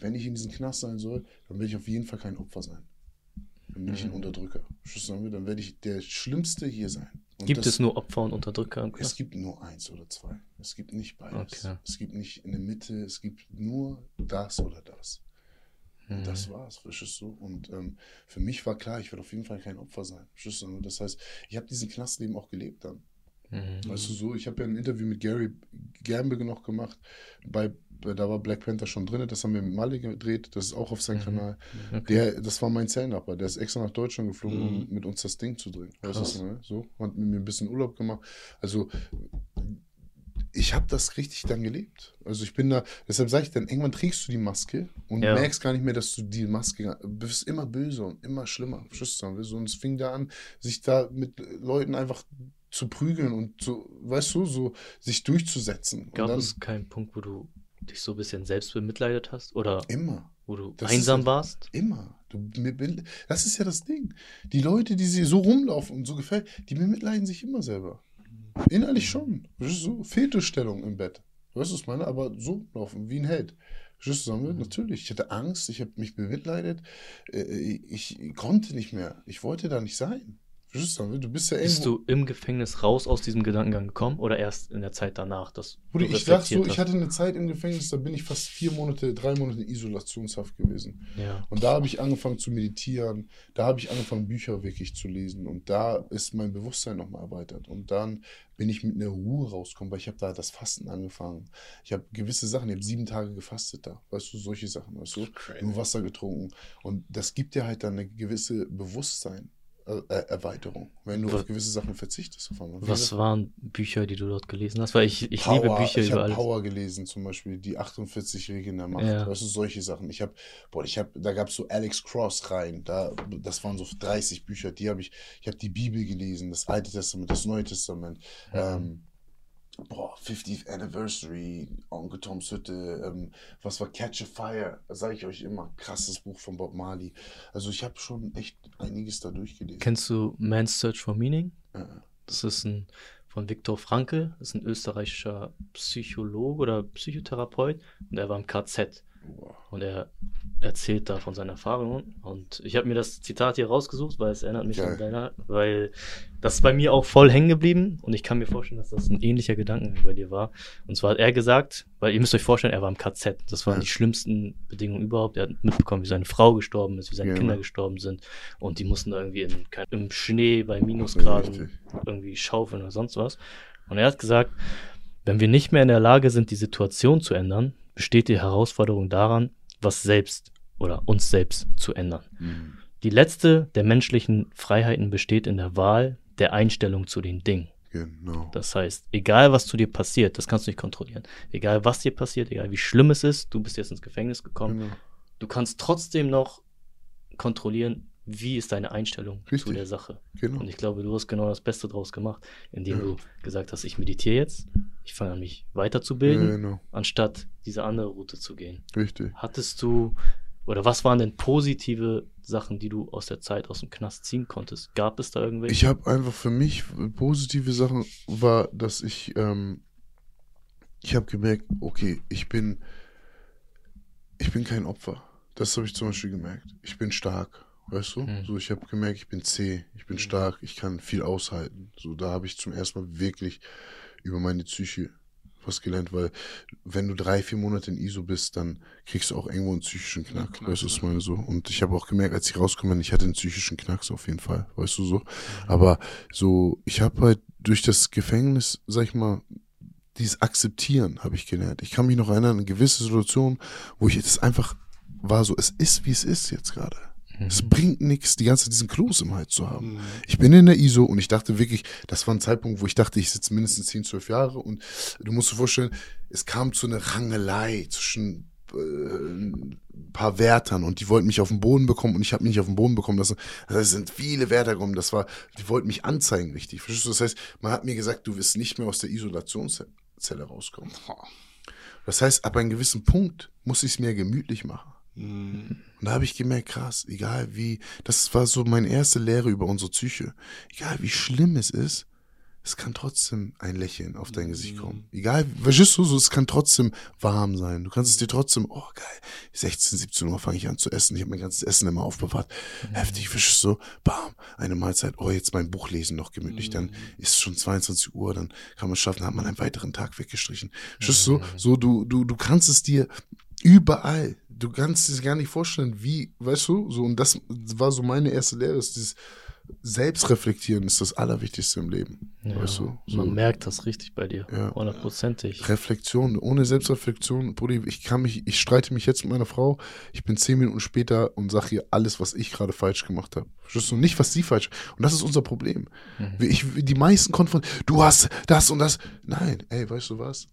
wenn ich in diesem Knast sein soll, dann will ich auf jeden Fall kein Opfer sein. Dann bin ich ein Mhm. Unterdrücker. Dann werde ich der Schlimmste hier sein. Und Gibt das- es nur Opfer und Unterdrücker im Es gibt nur eins oder zwei. Es gibt nicht beides. Okay. Es gibt nicht in der Mitte, es gibt nur das oder das. Und Mhm. das war's, verstehst du? Und ähm, für mich war klar, ich werde auf jeden Fall kein Opfer sein. Verstehst du? Das heißt, ich habe diesen Knastleben auch gelebt dann. Mhm. Weißt du so, ich habe ja ein Interview mit Gary Gamble noch gemacht. Bei, da war Black Panther schon drin, das haben wir mit Mali gedreht, das ist auch auf seinem Mhm. Kanal. Okay. Der, das war mein Zellnachbar, der ist extra nach Deutschland geflogen, um Mhm. mit uns das Ding zu drehen. Weißt du, ne? so, hat mit mir ein bisschen Urlaub gemacht. Also ich habe das richtig dann gelebt. Also ich bin da, deshalb sage ich dann, irgendwann trägst du die Maske und Ja. merkst gar nicht mehr, dass du die Maske, du bist immer böse und immer schlimmer. Du? So, und es fing da an, sich da mit Leuten einfach zu prügeln und so, weißt du, so sich durchzusetzen. Gab und dann es keinen Punkt, wo du dich so ein bisschen selbst bemitleidet hast? Oder immer. wo du Das einsam ist- warst? Immer. Du, das ist ja das Ding. Die Leute, die sie so rumlaufen und so gefällt, die bemitleiden sich immer selber. Innerlich schon. So Fehlstellung im Bett. Weißt du, was ich meine? Aber so laufen, wie ein Held. Wir? Mhm. Natürlich. Ich hatte Angst, ich habe mich bemitleidet. Äh, Ich konnte nicht mehr. Ich wollte da nicht sein. Verstehst du, bist ja Bist irgendwo. du im Gefängnis raus aus diesem Gedankengang gekommen oder erst in der Zeit danach? Dass Bruder, du ich sag so, reflektiert ich hast? hatte eine Zeit im Gefängnis, da bin ich fast vier Monate, drei Monate in Isolationshaft gewesen. Ja. Und da habe ich angefangen zu meditieren, da habe ich angefangen, Bücher wirklich zu lesen. Und da ist mein Bewusstsein nochmal erweitert. Und dann bin ich mit einer Ruhe rausgekommen, weil ich habe da das Fasten angefangen. Ich habe gewisse Sachen, ich habe sieben Tage gefastet da. Weißt du, solche Sachen, weißt du? Crazy. Nur Wasser getrunken. Und das gibt dir halt dann eine gewisse Bewusstsein. Äh, Erweiterung, wenn du Was- auf gewisse Sachen verzichtest. Was waren Bücher, die du dort gelesen hast? Weil ich, ich Power, liebe Bücher ich über habe alles. Power gelesen, zum Beispiel die 48 Regeln der Macht. Ja. Weißt du, solche Sachen. Ich habe, boah, ich habe, da gab es so Alex Cross rein. Da, das waren so 30 Bücher. Die habe ich, ich habe die Bibel gelesen, das Alte Testament, das Neue Testament. Ähm, boah, 50th Anniversary, Onkel Toms Hütte, ähm, was war Catch a Fire? Sage ich euch immer. Krasses Buch von Bob Marley. Also ich habe schon echt einiges da durchgelesen. Kennst du Man's Search for Meaning? Äh, Das ist ein von Viktor Frankl, das ist ein österreichischer Psychologe oder Psychotherapeut und er war im KZ. Und er erzählt da von seinen Erfahrungen und ich habe mir das Zitat hier rausgesucht, weil es erinnert mich Geil. an deiner, weil das ist bei mir auch voll hängen geblieben und ich kann mir vorstellen, dass das ein ähnlicher Gedankengang bei dir war. Und zwar hat er gesagt, weil ihr müsst euch vorstellen, er war im KZ. Das waren Ja. die schlimmsten Bedingungen überhaupt. Er hat mitbekommen, wie seine Frau gestorben ist, wie seine Ja. Kinder gestorben sind und die mussten da irgendwie in, im Schnee bei Minusgraden irgendwie schaufeln oder sonst was. Und er hat gesagt, wenn wir nicht mehr in der Lage sind, die Situation zu ändern, besteht die Herausforderung daran, was selbst oder uns selbst zu ändern. Mhm. Die letzte der menschlichen Freiheiten besteht in der Wahl der Einstellung zu den Dingen. Genau. Das heißt, egal was zu dir passiert, das kannst du nicht kontrollieren. Egal was dir passiert, egal wie schlimm es ist, du bist jetzt ins Gefängnis gekommen, genau. du kannst trotzdem noch kontrollieren, wie ist deine Einstellung zu Richtig. der Sache. genau. Und ich glaube, du hast genau das Beste draus gemacht, indem Ja. du gesagt hast, ich meditiere jetzt, ich fange an, mich weiterzubilden, Genau. anstatt diese andere Route zu gehen. Richtig. Hattest du, oder was waren denn positive Sachen, die du aus der Zeit aus dem Knast ziehen konntest? Gab es da irgendwelche? Ich habe einfach für mich positive Sachen war, dass ich ähm, ich habe gemerkt, okay, ich bin ich bin kein Opfer. Das habe ich zum Beispiel gemerkt. Ich bin stark, weißt du? Mhm. So, ich habe gemerkt, ich bin zäh, ich bin Mhm. stark, ich kann viel aushalten. So, da habe ich zum ersten Mal wirklich über meine Psyche was gelernt, weil wenn du drei, vier Monate in ISO bist, dann kriegst du auch irgendwo einen psychischen Knack, Knack, weißt du, was ja. meine so. Und ich habe auch gemerkt, als ich rauskomme, ich hatte einen psychischen Knacks auf jeden Fall, weißt du so. Aber so, ich habe halt durch das Gefängnis, sag ich mal, dieses Akzeptieren habe ich gelernt. Ich kann mich noch erinnern an gewisse Situationen, wo ich das einfach war so, es ist, wie es ist jetzt gerade. Es Mhm. bringt nichts, die ganze Zeit diesen Kloß im Hals zu haben. Mhm. Ich bin in der ISO und ich dachte wirklich, das war ein Zeitpunkt, wo ich dachte, ich sitze mindestens 10, 12 Jahre und du musst dir vorstellen, es kam zu einer Rangelei zwischen äh, ein paar Wärtern und die wollten mich auf den Boden bekommen und ich habe mich nicht auf den Boden bekommen lassen. Also es sind viele Wärter gekommen, das war, die wollten mich anzeigen, richtig. Verstehst du? Das heißt, man hat mir gesagt, du wirst nicht mehr aus der Isolationszelle rauskommen. Das heißt, ab einem gewissen Punkt muss ich es mir gemütlich machen. Mhm. Und da habe ich gemerkt, krass, egal wie, das war so meine erste Lehre über unsere Psyche. Egal wie schlimm es ist, es kann trotzdem ein Lächeln auf dein Gesicht kommen. Egal, verstehst du, so, es kann trotzdem warm sein. Du kannst es dir trotzdem, oh geil, 16, 17 Uhr fange ich an zu essen. Ich habe mein ganzes Essen immer aufbewahrt. Heftig, verstehst du, bam, eine Mahlzeit, oh jetzt mein Buch lesen noch gemütlich. Dann ist es schon 22 Uhr, dann kann man es schaffen, dann hat man einen weiteren Tag weggestrichen. Verstehst du, so, du, du, du kannst es dir überall. Du kannst es gar nicht vorstellen, wie, weißt du, so, und das war so meine erste Lehre, ist dieses Selbstreflektieren ist das Allerwichtigste im Leben. Ja, Weißt du, so. Man merkt das richtig bei dir. Ja. Hundertprozentig. Reflexion, ohne Selbstreflexion, Brudi, ich kann mich, ich streite mich jetzt mit meiner Frau, ich bin zehn Minuten später und sage ihr alles, was ich gerade falsch gemacht habe. Verstehst du? Nicht, was sie falsch. Und das ist unser Problem. Mhm. Ich, die meisten konfrontieren, du hast das und das. Nein, ey, weißt du was?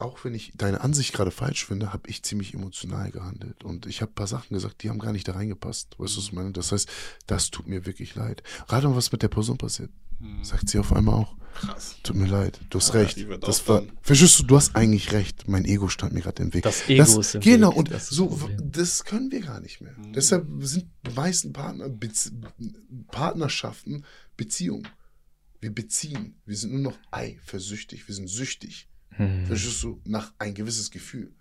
Auch wenn ich deine Ansicht gerade falsch finde, habe ich ziemlich emotional gehandelt. Und ich habe ein paar Sachen gesagt, die haben gar nicht da reingepasst. Weißt du, was ich meine? Das heißt, das tut mir wirklich leid. Gerade mal, was mit der Person passiert. Mhm. Sagt sie auf einmal auch. Krass. Tut mir leid, du hast Ja, recht. Das war, verstehst du, du hast eigentlich recht. Mein Ego stand mir gerade im Weg. Das Ego das, ist im Genau, Weg, und das so, das Problem. das können wir gar nicht mehr. Mhm. Deshalb sind die meisten Partner, Bez Partnerschaften Beziehungen. Wir beziehen. Wir sind nur noch eifersüchtig. Wir sind süchtig. Mhm. Verstehst du? Nach ein gewisses Gefühl.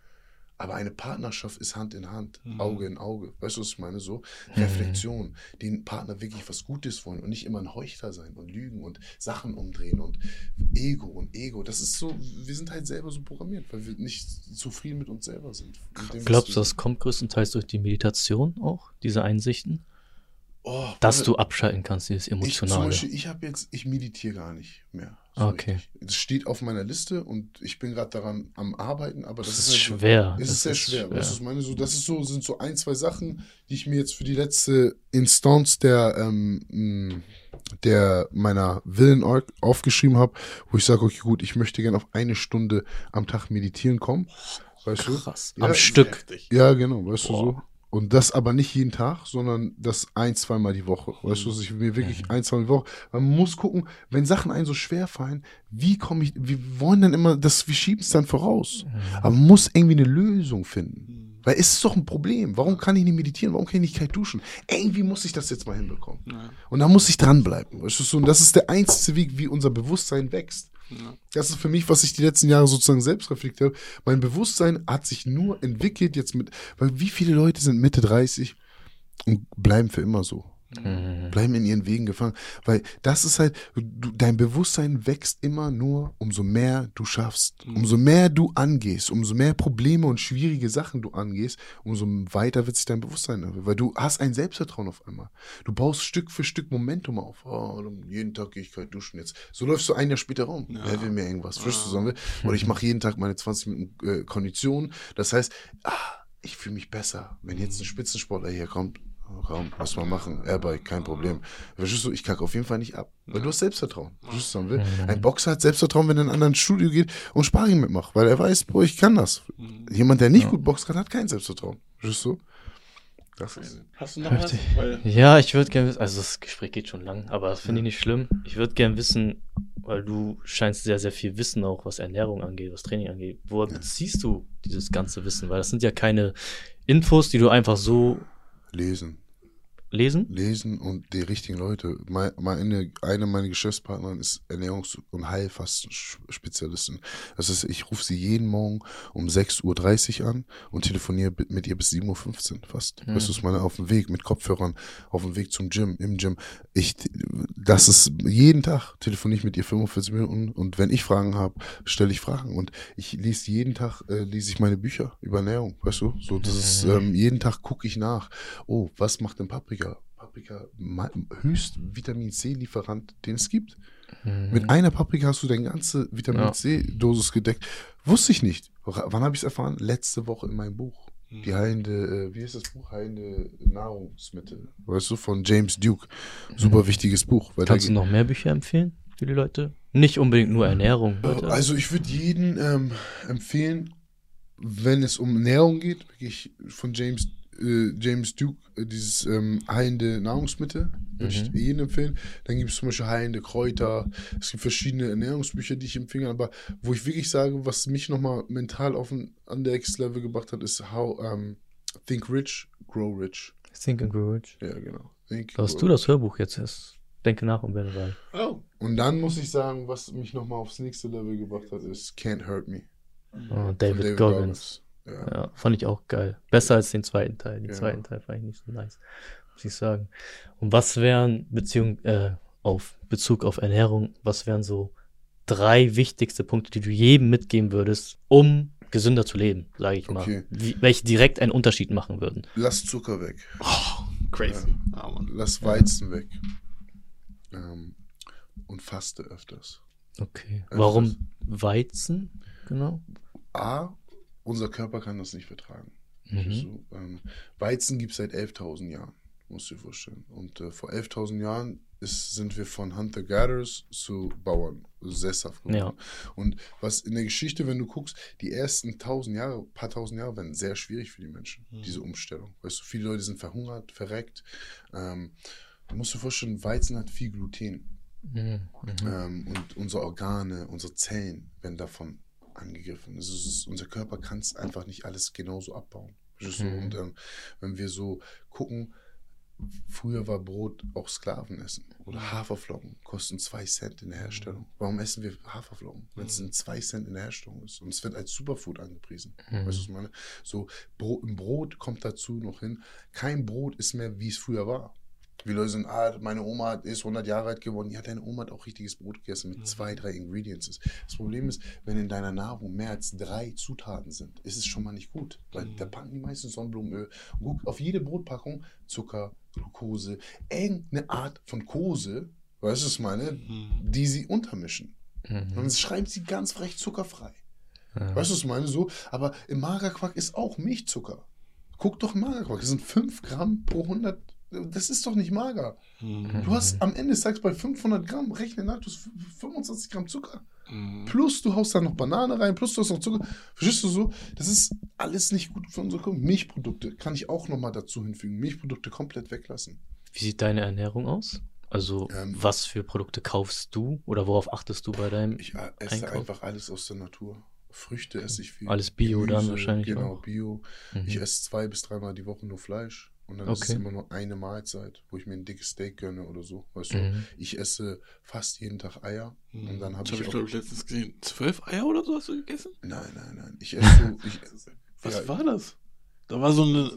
Aber eine Partnerschaft ist Hand in Hand, Mhm. Auge in Auge. Weißt du, was ich meine? So Mhm. Reflexion, den Partner wirklich was Gutes wollen und nicht immer ein Heuchler sein und lügen und Sachen umdrehen und Ego und Ego. Das ist so, wir sind halt selber so programmiert, weil wir nicht zufrieden mit uns selber sind. Glaubst du, das kommt größtenteils durch die Meditation auch, diese Einsichten? Oh, Dass du abschalten kannst, dieses ich, Emotionale. Beispiel, ich habe jetzt, ich meditiere gar nicht mehr. Okay. richtig. Es steht auf meiner Liste und ich bin gerade daran am Arbeiten, aber das, das ist ist halt so- schwer. Es Das ist sehr ist schwer. schwer. Du, was ich meine? So, das ist so, sind so ein, zwei Sachen, die ich mir jetzt für die letzte Instanz der, ähm, der meiner Willen au- aufgeschrieben habe, wo ich sage, okay, gut, ich möchte gerne auf eine Stunde am Tag meditieren kommen. Weißt du? Krass. Ja, Am ist Stück. Ja, genau, weißt du Boah. so. Und das aber nicht jeden Tag, sondern das ein, zweimal die Woche. Weißt du, dass ich mir wirklich ein, zweimal die Woche. Man muss gucken, wenn Sachen einem so schwer fallen, wie komme ich, wir wollen dann immer, das, wir schieben es dann voraus. Aber man muss irgendwie eine Lösung finden. Weil es ist doch ein Problem. Warum kann ich nicht meditieren? Warum kann ich nicht kalt duschen? Irgendwie muss ich das jetzt mal hinbekommen. Ja. Und da muss ich dranbleiben. Weißt du, und das ist der einzige Weg, wie unser Bewusstsein wächst. Das ist für mich, was ich die letzten Jahre sozusagen selbst reflektiert habe. Mein Bewusstsein hat sich nur entwickelt jetzt mit, weil wie viele Leute sind Mitte 30 und bleiben für immer so. Mhm. Bleiben in ihren Wegen gefangen. Weil das ist halt, du, dein Bewusstsein wächst immer nur, umso mehr du schaffst. Umso mehr du angehst, umso mehr Probleme und schwierige Sachen du angehst, umso weiter wird sich dein Bewusstsein. Weil du hast ein Selbstvertrauen auf einmal. Du baust Stück für Stück Momentum auf. Oh, jeden Tag gehe ich kalt duschen jetzt. So läufst du ein Jahr später rum. Ja. Wer will mir irgendwas? Du, sagen wir? Oder ich mache jeden Tag meine 20 Minuten äh, Kondition. Das heißt, ah, ich fühle mich besser. Wenn jetzt ein Spitzensportler hier kommt, Komm, lass mal machen. Airbike, kein Problem. Verstehst du, ich kacke auf jeden Fall nicht ab. Weil du hast Selbstvertrauen. Verstehst du, will? Mhm. Ein Boxer hat Selbstvertrauen, wenn er in ein anderes Studio geht und Sparring mitmacht, weil er weiß, boah, ich kann das. Jemand, der nicht Ja. gut boxen kann, hat kein Selbstvertrauen. Verstehst du? Das ist. Hast du noch Heftig. was? Ja, ich würde gerne wissen, also das Gespräch geht schon lang, aber das finde ich nicht schlimm. Ich würde gerne wissen, weil du scheinst sehr, sehr viel Wissen auch, was Ernährung angeht, was Training angeht. Woher beziehst du dieses ganze Wissen? Weil das sind ja keine Infos, die du einfach so Lesen. Lesen. Lesen und die richtigen Leute. Mein, meine, eine meiner Geschäftspartner ist Ernährungs- und Heilfastenspezialistin. Das heißt, ich rufe sie jeden Morgen um 6.30 Uhr an und telefoniere mit ihr bis 7.15 Uhr fast. Du, was ich meine? Auf dem Weg mit Kopfhörern, auf dem Weg zum Gym, im Gym. Ich, das ist jeden Tag telefoniere ich mit ihr 45 Minuten und wenn ich Fragen habe, stelle ich Fragen und ich lese jeden Tag, äh, lese ich meine Bücher über Ernährung, weißt du? So, das ist, Mhm. ähm, jeden Tag gucke ich nach. Oh, was macht denn Paprika? Paprika, ma- höchst Vitamin C-Lieferant, den es gibt. Mhm. Mit einer Paprika hast du deine ganze Vitamin Ja. C-Dosis gedeckt. Wusste ich nicht. Wann habe ich es erfahren? Letzte Woche in meinem Buch. Mhm. Die heilende, äh, wie heißt das Buch? Heilende Nahrungsmittel. Weißt du, von James Duke. Super wichtiges Buch. Mhm. Kannst du noch mehr Bücher empfehlen für die Leute? Nicht unbedingt nur Ernährung. Äh, Leute. Also ich würde jeden ähm, empfehlen, wenn es um Ernährung geht, wirklich von James, äh, James Duke, äh, dieses ähm, heilende Nahrungsmittel, würde ich Mhm. jedem empfehlen. Dann gibt es zum Beispiel heilende Kräuter. Es gibt verschiedene Ernährungsbücher, die ich empfehle, aber wo ich wirklich sage, was mich nochmal mental auf ein anderes Level gebracht hat, ist How ähm, Think Rich, Grow Rich. Think and Grow Rich. Ja, genau. Think, Da hast du das Hörbuch jetzt erst. Denke nach und werde rein. oh. Und dann muss ich sagen, was mich nochmal aufs nächste Level gebracht hat, ist Can't Hurt Me. Oh, von David, Goggins. Ja. Ja, fand ich auch geil. Besser als den zweiten Teil. Den Ja. zweiten Teil fand ich nicht so nice, muss ich sagen. Und was wären, Beziehung, äh, auf Bezug auf Ernährung, was wären so drei wichtigste Punkte, die du jedem mitgeben würdest, um gesünder zu leben, sage ich mal. Okay. Wie, welche direkt einen Unterschied machen würden. Lass Zucker weg. oh, crazy. Ah, Mann. Lass Weizen weg. Ähm, und faste öfters. Okay. Öfters. Warum Weizen? Genau. A, unser Körper kann das nicht vertragen. Mhm. du? Ähm, Weizen gibt es seit 11.000 Jahren, musst du dir vorstellen. Und äh, vor 11.000 Jahren ist, sind wir von Hunter-Gatherers zu Bauern sesshaft geworden. Ja. Und was in der Geschichte, wenn du guckst, die ersten 1000 Jahre, paar tausend Jahre waren sehr schwierig für die Menschen, Mhm. diese Umstellung. Weißt du, viele Leute sind verhungert, verreckt. Ähm, du musst dir vorstellen, Weizen hat viel Gluten. Mhm. Mhm. Ähm, und unsere Organe, unsere Zellen werden davon angegriffen. Ist, unser Körper kann es einfach nicht alles genauso abbauen. Mhm. Und ähm, wenn wir so gucken, früher war Brot auch Sklavenessen oder Haferflocken kosten zwei Cent in der Herstellung. Warum essen wir Haferflocken, wenn es in zwei Cent in der Herstellung ist? Und es wird als Superfood angepriesen. Mhm. Weißt du, was ich meine? So, Brot, ein Brot kommt dazu noch hin. Kein Brot ist mehr, wie es früher war. Wie Leute sind, ah, meine Oma ist 100 Jahre alt geworden. Ja, deine Oma hat auch richtiges Brot gegessen mit Mhm. zwei, drei Ingredients. Das Problem ist, wenn in deiner Nahrung mehr als drei Zutaten sind, ist es schon mal nicht gut. Weil Mhm. da packen die meisten Sonnenblumenöl. Guck, auf jede Brotpackung Zucker, Glucose, irgendeine Art von Kose, weißt du, was ich meine, Mhm. die sie untermischen. Und Mhm. dann schreiben sie ganz frech zuckerfrei. Ja. Weißt du, was ich meine? So, aber im Magerquark ist auch Milchzucker. Guck doch im Magerquark, das sind 5 Gramm pro 100. Das ist doch nicht mager. Mhm. Du hast am Ende des Tages bei 500 Gramm, rechne nach, du hast 25 Gramm Zucker. Mhm. Plus du haust da noch Banane rein, plus du hast noch Zucker. Verstehst du so? Das ist alles nicht gut für unsere Körper. Milchprodukte kann ich auch nochmal dazu hinfügen. Milchprodukte komplett weglassen. Wie sieht deine Ernährung aus? Also, Ähm, was für Produkte kaufst du oder worauf achtest du bei deinem? Ich äh, esse Einkauf? einfach alles aus der Natur. Früchte esse ich viel. Alles Bio dann wahrscheinlich Genau, auch. Bio. Mhm. Ich esse zwei bis dreimal die Woche nur Fleisch. Und dann ist es Okay. immer nur eine Mahlzeit, wo ich mir ein dickes Steak gönne oder so. Weißt du? Mhm. Ich esse fast jeden Tag Eier. Und dann habe das ich, habe ich, glaube ich, letztens gesehen. Zwölf Eier oder so hast du gegessen? Nein, nein, nein. Ich esse so. Ich, Was ja, war das? Da war so eine.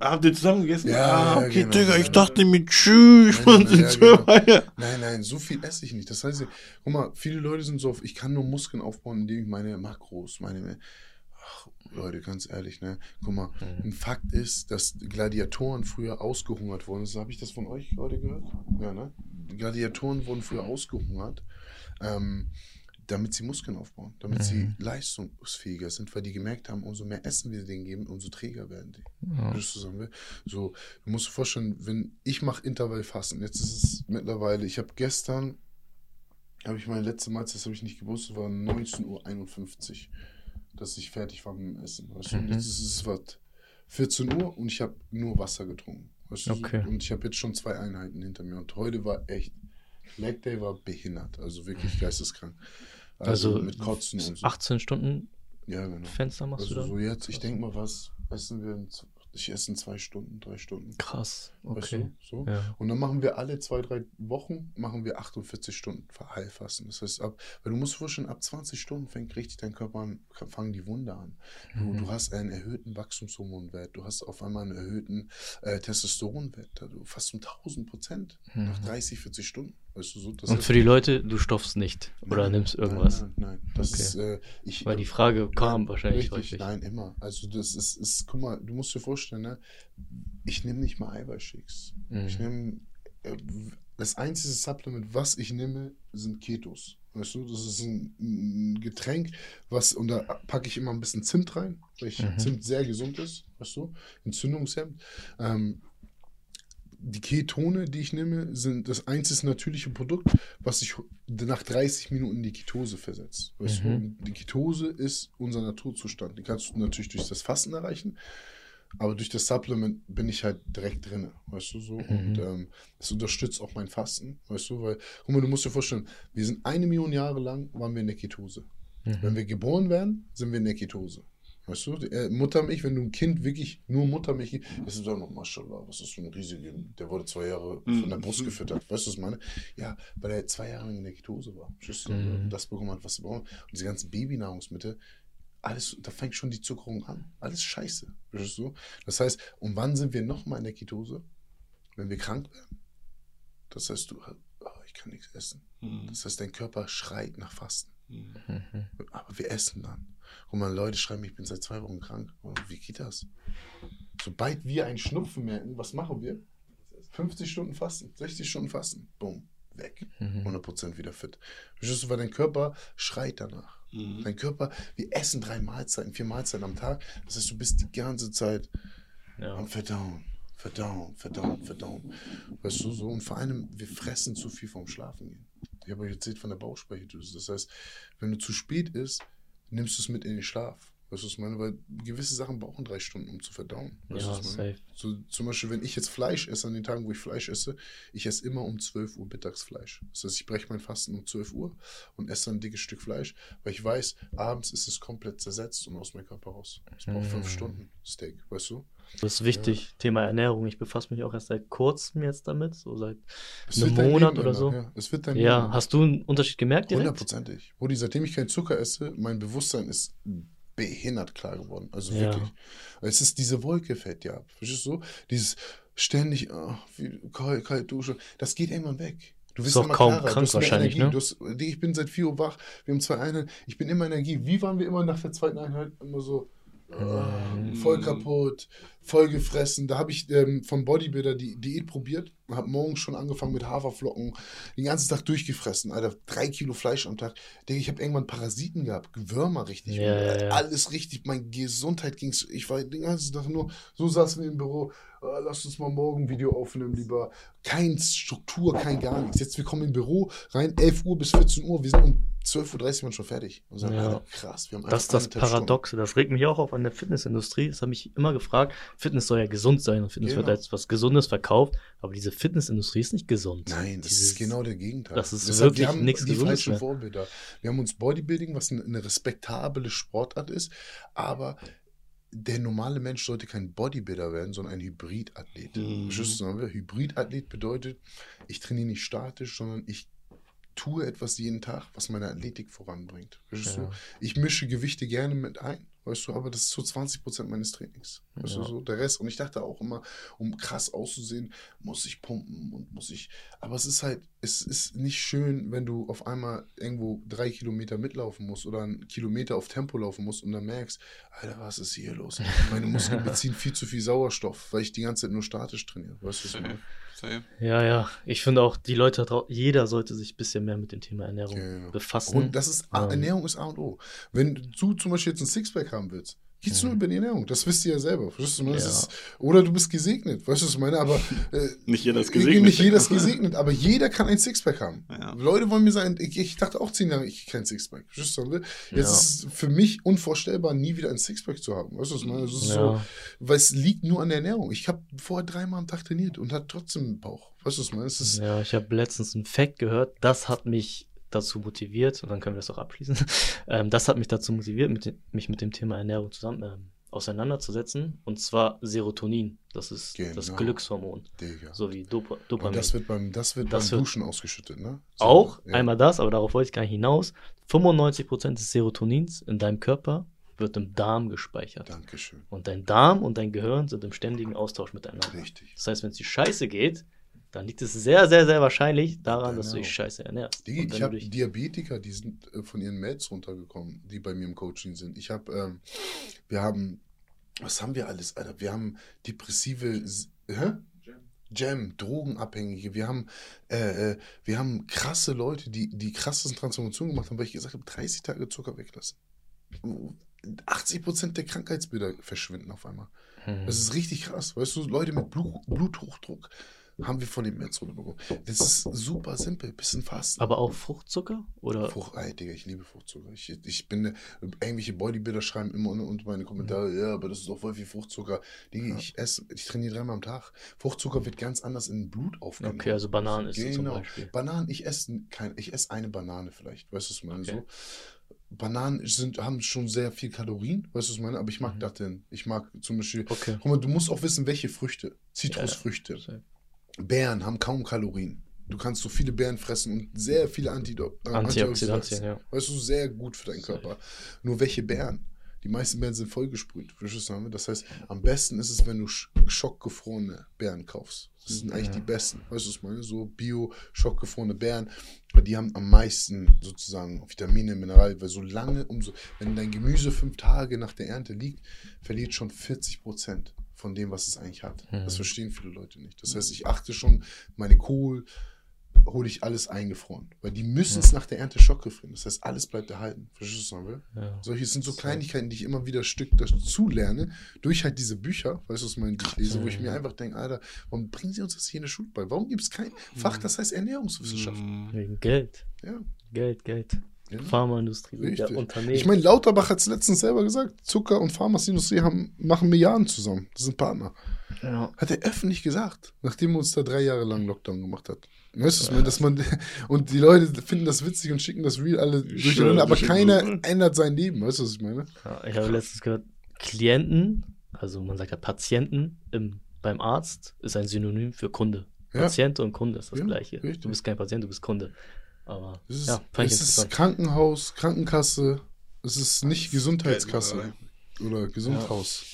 Habt ihr zusammen gegessen? Ja, ah, ja, okay, genau, Digga, ich dachte mit Tschüss, Nein, man nein, sind ja, zwölf genau. Eier. Nein, nein, so viel esse ich nicht. Das heißt, guck mal, viele Leute sind so auf, ich kann nur Muskeln aufbauen, indem ich meine Makros, meine. Ach, Leute, ganz ehrlich, ne? Guck mal, Mhm. ein Fakt ist, dass Gladiatoren früher ausgehungert wurden. Habe ich das von euch heute gehört? Ja, ne? Gladiatoren wurden früher ausgehungert. Ähm, damit sie Muskeln aufbauen, damit Mhm. sie leistungsfähiger sind, weil die gemerkt haben, umso mehr Essen wir denen geben, umso träger werden die. Sagen will. So, du musst dir vorstellen, wenn ich mache Intervallfasten, jetzt ist es mittlerweile, ich habe gestern, habe ich meine letzte Mahlzeit, das habe ich nicht gewusst, es war 19.51 Uhr, dass ich fertig war mit dem Essen. Weißt du? Mhm. jetzt ist es was 14 Uhr und ich habe nur Wasser getrunken. Weißt du? Okay. Und ich habe jetzt schon zwei Einheiten hinter mir und heute war echt, Leg Day war behindert, also wirklich geisteskrank. Also, Also mit Kotzen und so. 18 Stunden Ja, genau. Fenster machst Also du da? so jetzt, ich denke mal, was essen wir? In, z- ich esse in zwei Stunden, drei Stunden. Krass. Weißt Okay. du? So. Ja. Und dann machen wir alle zwei, drei Wochen, machen wir 48 Stunden Heilfasten. Das heißt, ab, weil du musst vorstellen, ab 20 Stunden fängt richtig dein Körper an, fangen die Wunder an. Du, Mhm. du hast einen erhöhten Wachstumshormonwert, du hast auf einmal einen erhöhten äh, Testosteronwert, also fast um 1000 Prozent nach 30, 40 Stunden. Weißt du, so. Und für die Leute, du stopfst nicht oder Nein, nimmst irgendwas. Nein, nein, nein. Das Okay. ist, äh, ich, Weil die Frage kam wahrscheinlich Richtig, häufig. nein, immer. Also das ist, ist, guck mal, du musst dir vorstellen, ne? ich nehme nicht mal Eiweißshakes. Mhm. Ich nehme, äh, das einzige Supplement, was ich nehme, sind Ketos. Weißt du, das ist ein, ein Getränk, was, und da packe ich immer ein bisschen Zimt rein, weil Mhm. Zimt sehr gesund ist, weißt du, Entzündungshemd. Ähm, die Ketone, die ich nehme, sind das einzige natürliche Produkt, was sich nach 30 Minuten in die Ketose versetzt. Weißt Mhm. du? Die Ketose ist unser Naturzustand. Die kannst du natürlich durch das Fasten erreichen, aber durch das Supplement bin ich halt direkt drin, weißt du so. Und ähm, das unterstützt auch mein Fasten, weißt du, weil, guck mal, du musst dir vorstellen, wir sind eine Million Jahre lang, waren wir in der Ketose. Wenn wir geboren werden, sind wir in der Ketose. Weißt du, äh, Muttermilch, wenn du ein Kind wirklich nur Muttermilch gibst, das ist doch noch Maschallah, was ist für ein riesiger, der wurde zwei Jahre von der Brust gefüttert. Weißt du, was ich meine? Ja, weil er zwei Jahre in der Ketose war. Du? Mhm. Das bekommen hat, was er braucht. Und diese ganzen Babynahrungsmittel, alles, da fängt schon die Zuckerung an. Alles scheiße. Verstehst du? Das heißt, und wann sind wir nochmal in der Ketose? Wenn wir krank werden. Das heißt, du, oh, ich kann nichts essen. Mhm. Das heißt, dein Körper schreit nach Fasten. Mhm. Mhm. Aber wir essen dann. Guck mal, Leute schreiben, ich bin seit zwei Wochen krank. Oh, Wie geht das? Sobald wir einen Schnupfen merken, was machen wir? 50 Stunden Fasten, 60 Stunden Fasten. Bumm, weg. Mhm. 100% wieder fit. Verstehst du, weil dein Körper schreit danach. Mhm. Dein Körper, wir essen drei Mahlzeiten, vier Mahlzeiten am Tag. Das heißt, du bist die ganze Zeit Ja. am Verdauen, Verdauen, Verdauen, Verdauen. Weißt du, so. Und vor allem, wir fressen zu viel vorm Schlafen gehen. Ich habe euch erzählt von der Bauchspeicheldrüse. Das heißt, wenn du zu spät isst, nimmst du es mit in den Schlaf. Weißt du, was ich meine? Weil gewisse Sachen brauchen drei Stunden, um zu verdauen. Weißt Ja, safe. So, zum Beispiel, wenn ich jetzt Fleisch esse, an den Tagen, wo ich Fleisch esse, ich esse immer um 12 Uhr Mittagsfleisch. Das heißt, ich breche mein Fasten um 12 Uhr und esse dann ein dickes Stück Fleisch, weil ich weiß, abends ist es komplett zersetzt und aus meinem Körper raus. Es braucht fünf Mm. Stunden Steak, weißt du? Das ist wichtig, Thema Ernährung. Ich befasse mich auch erst seit kurzem jetzt damit, so seit Es einem Monat oder ändern, so. Ja, es wird dein Ja, Leben hast du einen Unterschied gemerkt direkt? Hundertprozentig. Brudi, seitdem ich keinen Zucker esse, mein Bewusstsein ist behindert klar geworden. Also Ja. wirklich. Es ist diese Wolke fällt dir ab. Verstehst du? Dieses ständig, ah, wie, kalt, kalt duschen, das geht irgendwann weg. Du Ist auch kaum krank du hast mehr wahrscheinlich, Energie. ne? Hast, ich bin seit 4 Uhr wach, wir haben zwei Einheiten, ich bin immer Energie. Wie waren wir immer nach der zweiten Einheit? Immer so, Mhm. voll kaputt, voll gefressen. Da habe ich ähm, vom Bodybuilder die Diät probiert und habe morgens schon angefangen mit Haferflocken, den ganzen Tag durchgefressen, Alter, drei Kilo Fleisch am Tag. Digga, ich habe irgendwann Parasiten gehabt, Würmer richtig, Ja, ja, ja. alles richtig, meine Gesundheit ging's. Ich war den ganzen Tag nur, so saßen wir im Büro, ah, lass uns mal morgen ein Video aufnehmen, lieber. Kein Struktur, kein gar nichts. Jetzt, wir kommen im Büro rein, 11 Uhr bis 14 Uhr, wir sind um 12.30 Uhr schon fertig. Und sagen, Ja. Alter, krass, wir haben Das ist das anderthalb Stunden. Paradoxe. Das regt mich auch auf an der Fitnessindustrie. Das habe ich immer gefragt. Fitness soll ja gesund sein und Fitness wird Genau. als was Gesundes verkauft. Aber diese Fitnessindustrie ist nicht gesund. Nein, das Dieses- ist genau der Gegenteil. das ist Deshalb, wirklich wir haben nichts die Gesundes falschen. Vorbilder. Wir haben uns Bodybuilding, was eine, eine respektable Sportart ist, aber der normale Mensch sollte kein Bodybuilder werden, sondern ein Hybridathlet. Mhm. Hybridathlet bedeutet, ich trainiere nicht statisch, sondern ich tue etwas jeden Tag, was meine Athletik voranbringt. Ja. Ich mische Gewichte gerne mit ein, weißt du, aber das ist so 20 Prozent meines Trainings. Weißt Ja. du, so der Rest. Und ich dachte auch immer, um krass auszusehen, muss ich pumpen und muss ich. Aber es ist halt, es ist nicht schön, wenn du auf einmal irgendwo drei Kilometer mitlaufen musst oder einen Kilometer auf Tempo laufen musst und dann merkst, Alter, was ist hier los? Meine Muskeln beziehen viel zu viel Sauerstoff, weil ich die ganze Zeit nur statisch trainiere. Weißt du, was ich meine? Ja, ja. Ich finde auch, die Leute, jeder sollte sich ein bisschen mehr mit dem Thema Ernährung Ja, ja. befassen. Und das ist, A- Ähm. Ernährung ist A und O. Wenn du zum Beispiel jetzt ein Sixpack haben willst, geht's nur über die Ernährung. Das wisst ihr ja selber. Verstehst du? Das Ja. ist, oder du bist gesegnet. Weißt du, was ich meine? Aber äh, Nicht jeder ist gesegnet. Nicht jeder ist gesegnet, aber jeder kann ein Sixpack haben. Ja. Leute wollen mir sagen, ich, ich dachte auch zehn Jahre, ich kein Sixpack. Verstehst du? Jetzt Ja. ist es für mich unvorstellbar, nie wieder ein Sixpack zu haben. Weißt du, was ich meine? So, weil es liegt nur an der Ernährung. Ich habe vorher dreimal am Tag trainiert und hatte trotzdem einen Bauch. Weißt du, was ich meine? Es ist, ja, ich habe letztens einen Fact gehört, das hat mich dazu motiviert, und dann können wir das auch abschließen, ähm, das hat mich dazu motiviert, mit dem, mich mit dem Thema Ernährung zusammen ähm, auseinanderzusetzen, und zwar Serotonin, das ist das Genau. Glückshormon, Digga. sowie Dopa Und Dopamin. das wird beim, das wird Das beim wird- Duschen ausgeschüttet, ne? So, Auch ja. einmal das, aber darauf wollte ich gar nicht hinaus. 95% des Serotonins in deinem Körper wird im Darm gespeichert. Dankeschön. Und dein Darm und dein Gehirn sind im ständigen Austausch miteinander. Richtig. Das heißt, wenn es dir scheiße geht, dann liegt es sehr, sehr, sehr wahrscheinlich daran, dass du Genau. dich scheiße ernährst. Wenn ich habe Diabetiker, die sind äh, von ihren Meds runtergekommen, die bei mir im Coaching sind. Ich habe, ähm, wir haben, was haben wir alles, Alter? Wir haben depressive, hä? Jam, Drogenabhängige. Wir haben, äh, äh, wir haben krasse Leute, die die krassesten Transformationen gemacht haben, weil ich gesagt habe, 30 Tage Zucker weglassen. 80 Prozent der Krankheitsbilder verschwinden auf einmal. Mhm. Das ist richtig krass. Weißt du, Leute mit Blut, Bluthochdruck haben wir von den Meds runterbekommen. Das ist super simpel. Bisschen fasten. Aber auch Fruchtzucker? Oder? Frucht, ey, Digga, ich liebe Fruchtzucker. Ich, ich bin, irgendwelche Bodybuilder schreiben immer unter, meine Kommentare, ja, aber das ist doch voll viel Fruchtzucker. Digga, Ja. ich esse, ich trainiere dreimal am Tag. Fruchtzucker wird ganz anders in Blut aufgenommen. Okay, also Bananen isst du zum Genau. Beispiel. Bananen, ich esse kein, ich esse eine Banane vielleicht, weißt du, was ich meine? Okay. So. Bananen sind, haben schon sehr viel Kalorien, weißt du, was ich meine? Aber ich mag Mhm. Datteln. Ich mag zum Beispiel, Okay. guck mal, du musst auch wissen, welche Früchte. Zitrusfrüchte. Safe. Beeren haben kaum Kalorien. Du kannst so viele Beeren fressen und sehr viele Antido äh, Antioxidantien, ja. Weißt du, sehr gut für deinen. Körper. Nur welche Beeren? Die meisten Beeren sind vollgesprüht. Das heißt, am besten ist es, wenn du sch- schockgefrorene Beeren kaufst. Das sind eigentlich Ja. die besten. Weißt du, was ich meine? So bio-schockgefrorene Beeren. Weil die haben am meisten sozusagen Vitamine, Mineralien. Weil so lange, umso, wenn dein Gemüse fünf Tage nach der Ernte liegt, verliert schon 40 Prozent von dem, was es eigentlich hat. Mhm. Das verstehen viele Leute nicht. Das heißt, ich achte schon, meine Kohl hole ich alles eingefroren. Weil die müssen es nach der Ernte schockgefroren. Das heißt, alles bleibt erhalten. Verstehst du, was ich? Ja. Solche sind so. Kleinigkeiten, die ich immer wieder Stück dazu lerne, durch halt diese Bücher, weißt du, was meine, die ich lese, wo ich mir Mhm. einfach denke, Alter, warum bringen sie uns das hier in der Schule bei? Warum gibt es kein Fach, das heißt Ernährungswissenschaften? Wegen Geld. Ja. Geld, Geld. Ja. Pharmaindustrie, der Richtig. Unternehmen. Ich meine, Lauterbach hat es letztens selber gesagt, Zucker und Pharmaindustrie haben, machen Milliarden zusammen. Das sind Partner. ja. Hat er öffentlich gesagt, nachdem er uns da drei Jahre lang Lockdown gemacht hat. Weißt du, was ich meine, dass man, und die Leute finden das witzig und schicken das Real alle durcheinander, schwöre, aber keiner ändert sein Leben. Weißt du, was ich meine? Ja, ich habe letztens gehört, Klienten, also man sagt ja Patienten im, beim Arzt, ist ein Synonym für Kunde. Ja. Patient und Kunde ist das Ja, gleiche. richtig. Du bist kein Patient, du bist Kunde. Aber Es ist, ja, fand ich es ist. Krankenhaus, Krankenkasse, es ist nicht Gesundheitskasse oder Gesundhaus.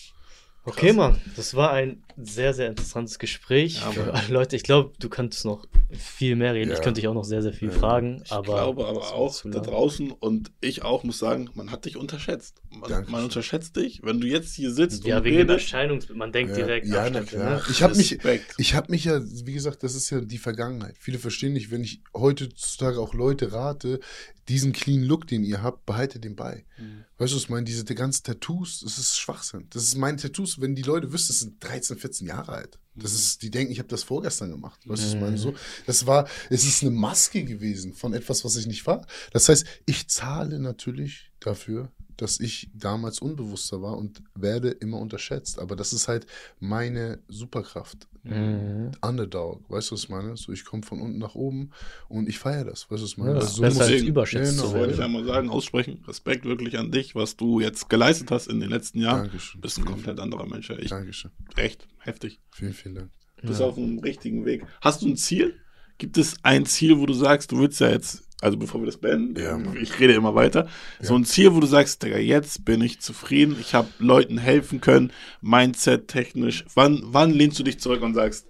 Okay, Mann, das war ein sehr, sehr interessantes Gespräch. Ja, für alle Leute, ich glaube, du kannst noch viel mehr reden. Ja. Ich könnte dich auch noch sehr, sehr viel Ja. fragen. Ich aber glaube aber auch da draußen und ich auch muss sagen, man hat dich unterschätzt. Man, man unterschätzt dich, wenn du jetzt hier sitzt Ja, und wegen redest. Erscheinungsbild. Man denkt Ja, direkt, ja, na klar. ne? Ich habe mich, Respekt. ich habe mich ja, wie gesagt, das ist ja die Vergangenheit. Viele verstehen nicht, wenn ich heutzutage auch Leute rate, diesen clean Look, den ihr habt, behaltet den bei. Mhm. Weißt du, was ich meine? Diese die ganzen Tattoos, das ist Schwachsinn. Das ist meine Tattoos, wenn die Leute wüssten, das sind 13, 14 Jahre alt. Das ist, die denken, ich habe das vorgestern gemacht. Weißt du, ich meine? Mhm. So, das war, es ist eine Maske gewesen von etwas, was ich nicht war. Das heißt, ich zahle natürlich dafür, dass ich damals unbewusster war und werde immer unterschätzt. Aber das ist halt meine Superkraft. Mhm. Underdog, weißt du, was ich meine? So, ich komme von unten nach oben und ich feiere das, weißt du, was ich meine? Ja, Also ist so besser muss- als Deswegen- überschätzt Genau. zu Das wollte ich einmal sagen, aussprechen. Respekt wirklich an dich, was du jetzt geleistet hast in den letzten Jahren. Dankeschön. Du bist ein komplett anderer Mensch. Echt, Dankeschön. echt heftig. Vielen, vielen Dank. Du bist Ja. auf dem richtigen Weg. Hast du ein Ziel? Gibt es ein Ziel, wo du sagst, du willst ja jetzt, also bevor wir das beenden, Ja, ich rede immer weiter, so ein Ziel, wo du sagst, Digga, jetzt bin ich zufrieden, ich habe Leuten helfen können, Mindset technisch. Wann, wann lehnst du dich zurück und sagst,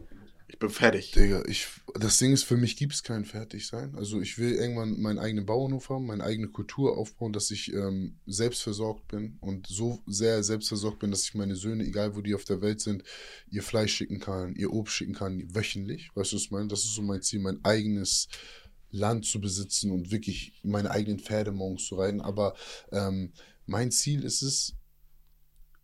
ich bin fertig? Digga, ich, das Ding ist, für mich gibt es kein Fertigsein. Also ich will irgendwann meinen eigenen Bauernhof haben, meine eigene Kultur aufbauen, dass ich ähm, selbstversorgt bin und so sehr selbstversorgt bin, dass ich meine Söhne, egal wo die auf der Welt sind, ihr Fleisch schicken kann, ihr Obst schicken kann, wöchentlich. Weißt du, was ich meine? Das ist so mein Ziel, mein eigenes Land zu besitzen und wirklich meine eigenen Pferde morgens zu reiten. Aber ähm, mein Ziel ist es,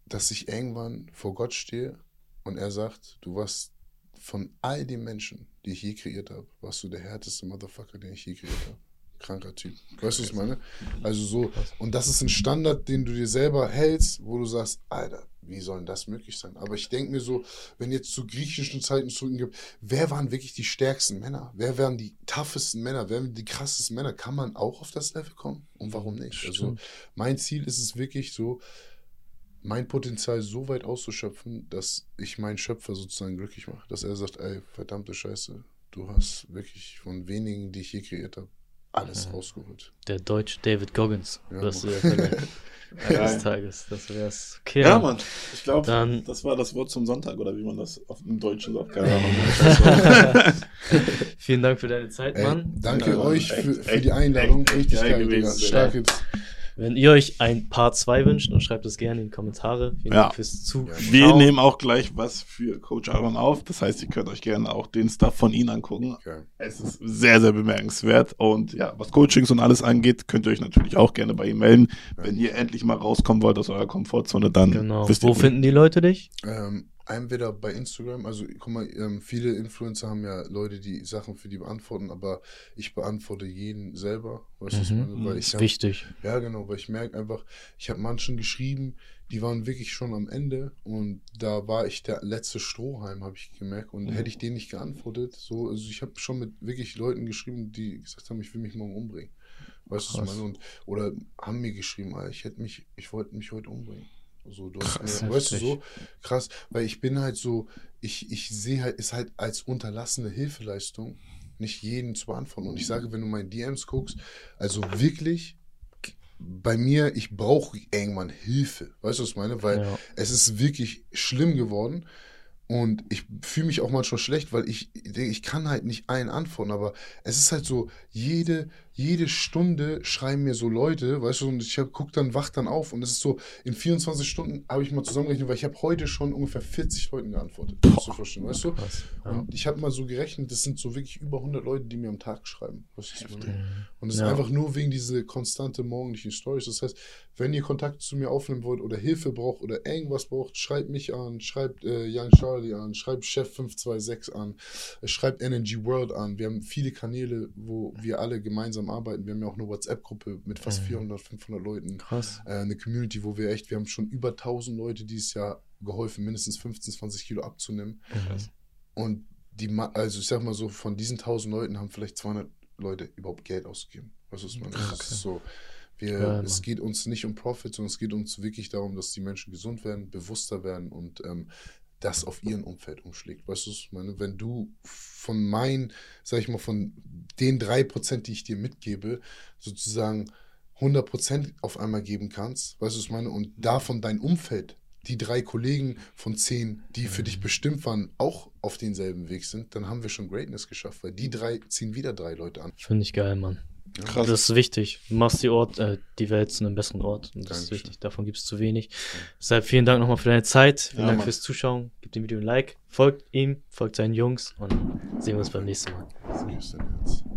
dass ich irgendwann vor Gott stehe und er sagt, du warst von all den Menschen, die ich je kreiert habe, warst du der härteste Motherfucker, den ich je kreiert habe. Kranker Typ. Weißt du, was ich meine? Also so, und das ist ein Standard, den du dir selber hältst, wo du sagst, Alter, wie soll denn das möglich sein? Aber ich denke mir so, wenn jetzt zu griechischen Zeiten zurückgibt, wer waren wirklich die stärksten Männer? Wer waren die toughesten Männer? Wer waren die krassesten Männer? Kann man auch auf das Level kommen? Und warum nicht? Also mein Ziel ist es wirklich so, mein Potenzial so weit auszuschöpfen, dass ich meinen Schöpfer sozusagen glücklich mache. Dass er sagt, ey, verdammte Scheiße, du hast wirklich von wenigen, die ich je kreiert habe, alles Ja. rausgeholt. Der deutsche David Goggins. Ja, wirst eines Tages. Das wär's. Okay. Ja, Mann. Ich glaube, das war das Wort zum Sonntag, oder wie man das auf dem Deutschen sagt. Keine Ahnung. Vielen Dank für deine Zeit, Ey, Mann. danke Ja, euch echt, für, für echt, die Einladung. echt, echt Richtig geil geil, gewesen. Stark jetzt. Wenn ihr euch ein Part 2 wünscht, dann schreibt es gerne in die Kommentare. Vielen Ja. Dank fürs Zuschauen. Wir nehmen auch gleich was für Coach Aaron auf. Das heißt, ihr könnt euch gerne auch den Stuff von ihm angucken. Geil. Es ist sehr, sehr bemerkenswert. Und ja, was Coachings und alles angeht, könnt ihr euch natürlich auch gerne bei ihm melden. Wenn ihr endlich mal rauskommen wollt aus eurer Komfortzone, dann Genau. wisst ihr, Wo finden die Leute dich? Ähm, entweder bei Instagram, also guck mal, ähm, viele Influencer haben ja Leute, die Sachen für die beantworten, aber ich beantworte jeden selber. Weißt Mhm. meine? Weil ist ich hab, wichtig. Ja, genau, weil ich merke einfach, ich habe manchen geschrieben, die waren wirklich schon am Ende und da war ich der letzte Strohhalm, habe ich gemerkt. Und Mhm. hätte ich denen nicht geantwortet, so, also ich habe schon mit wirklich Leuten geschrieben, die gesagt haben, ich will mich morgen umbringen. Weißt du, meine? Und, oder haben mir geschrieben, Alter, ich hätte mich, ich wollte mich heute umbringen. So, du Krass, hast weißt du, so krass, weil ich bin halt so, ich, ich sehe halt, ist halt als unterlassene Hilfeleistung nicht jeden zu beantworten. Und ich sage, wenn du meine DMs guckst, also wirklich bei mir, ich brauche irgendwann Hilfe. Weißt du, was ich meine? Weil Ja. es ist wirklich schlimm geworden. Und ich fühle mich auch manchmal schlecht, weil ich, ich kann halt nicht allen antworten, aber es ist halt so, jede, jede Stunde schreiben mir so Leute, weißt du, und ich hab, guck dann, wach dann auf und es ist so, in 24 Stunden habe ich mal zusammengerechnet, weil ich habe heute schon ungefähr 40 Leuten geantwortet. Musst du dir vorstellen, weißt du? Krass. Ja. Und ich habe mal so gerechnet, das sind so wirklich über 100 Leute, die mir am Tag schreiben. Weißt du? Und es Ja. ist einfach nur wegen dieser konstante morgendlichen Stories. Das heißt, wenn ihr Kontakt zu mir aufnehmen wollt oder Hilfe braucht oder irgendwas braucht, schreibt mich an, schreibt äh, Young Charlie an, schreibt Chef526 an, äh, schreibt Energy World an. Wir haben viele Kanäle, wo wir alle gemeinsam arbeiten. Wir haben ja auch eine WhatsApp-Gruppe mit fast Mhm. 400, 500 Leuten. Krass. Äh, eine Community, wo wir echt, wir haben schon über 1000 Leute dieses Jahr geholfen, mindestens 15, 20 Kilo abzunehmen. Mhm. Und die, also ich sag mal so, von diesen 1000 Leuten haben vielleicht 200 Leute überhaupt Geld ausgegeben. Was ist man? Okay. ist so. Wir, Geil, es geht uns nicht um Profit, sondern es geht uns wirklich darum, dass die Menschen gesund werden, bewusster werden und ähm, das auf ihren Umfeld umschlägt. Weißt du, was ich meine? Wenn du von meinen, sag ich mal, von den drei Prozent, die ich dir mitgebe, sozusagen 100 Prozent auf einmal geben kannst, weißt du, was ich meine? Und davon dein Umfeld, die drei Kollegen von zehn, die für dich bestimmt waren, auch auf denselben Weg sind, dann haben wir schon Greatness geschafft, weil die drei ziehen wieder drei Leute an. Finde ich geil, Mann. Krass. Das ist wichtig. Du machst die, Ort, äh, die Welt zu einem besseren Ort. Und das ist Dankeschön. wichtig. Davon gibt es zu wenig. Deshalb vielen Dank nochmal für deine Zeit. Vielen Ja, Dank Mann. fürs Zuschauen. Gebt dem Video ein Like. Folgt ihm, folgt seinen Jungs und sehen wir uns beim nächsten Mal.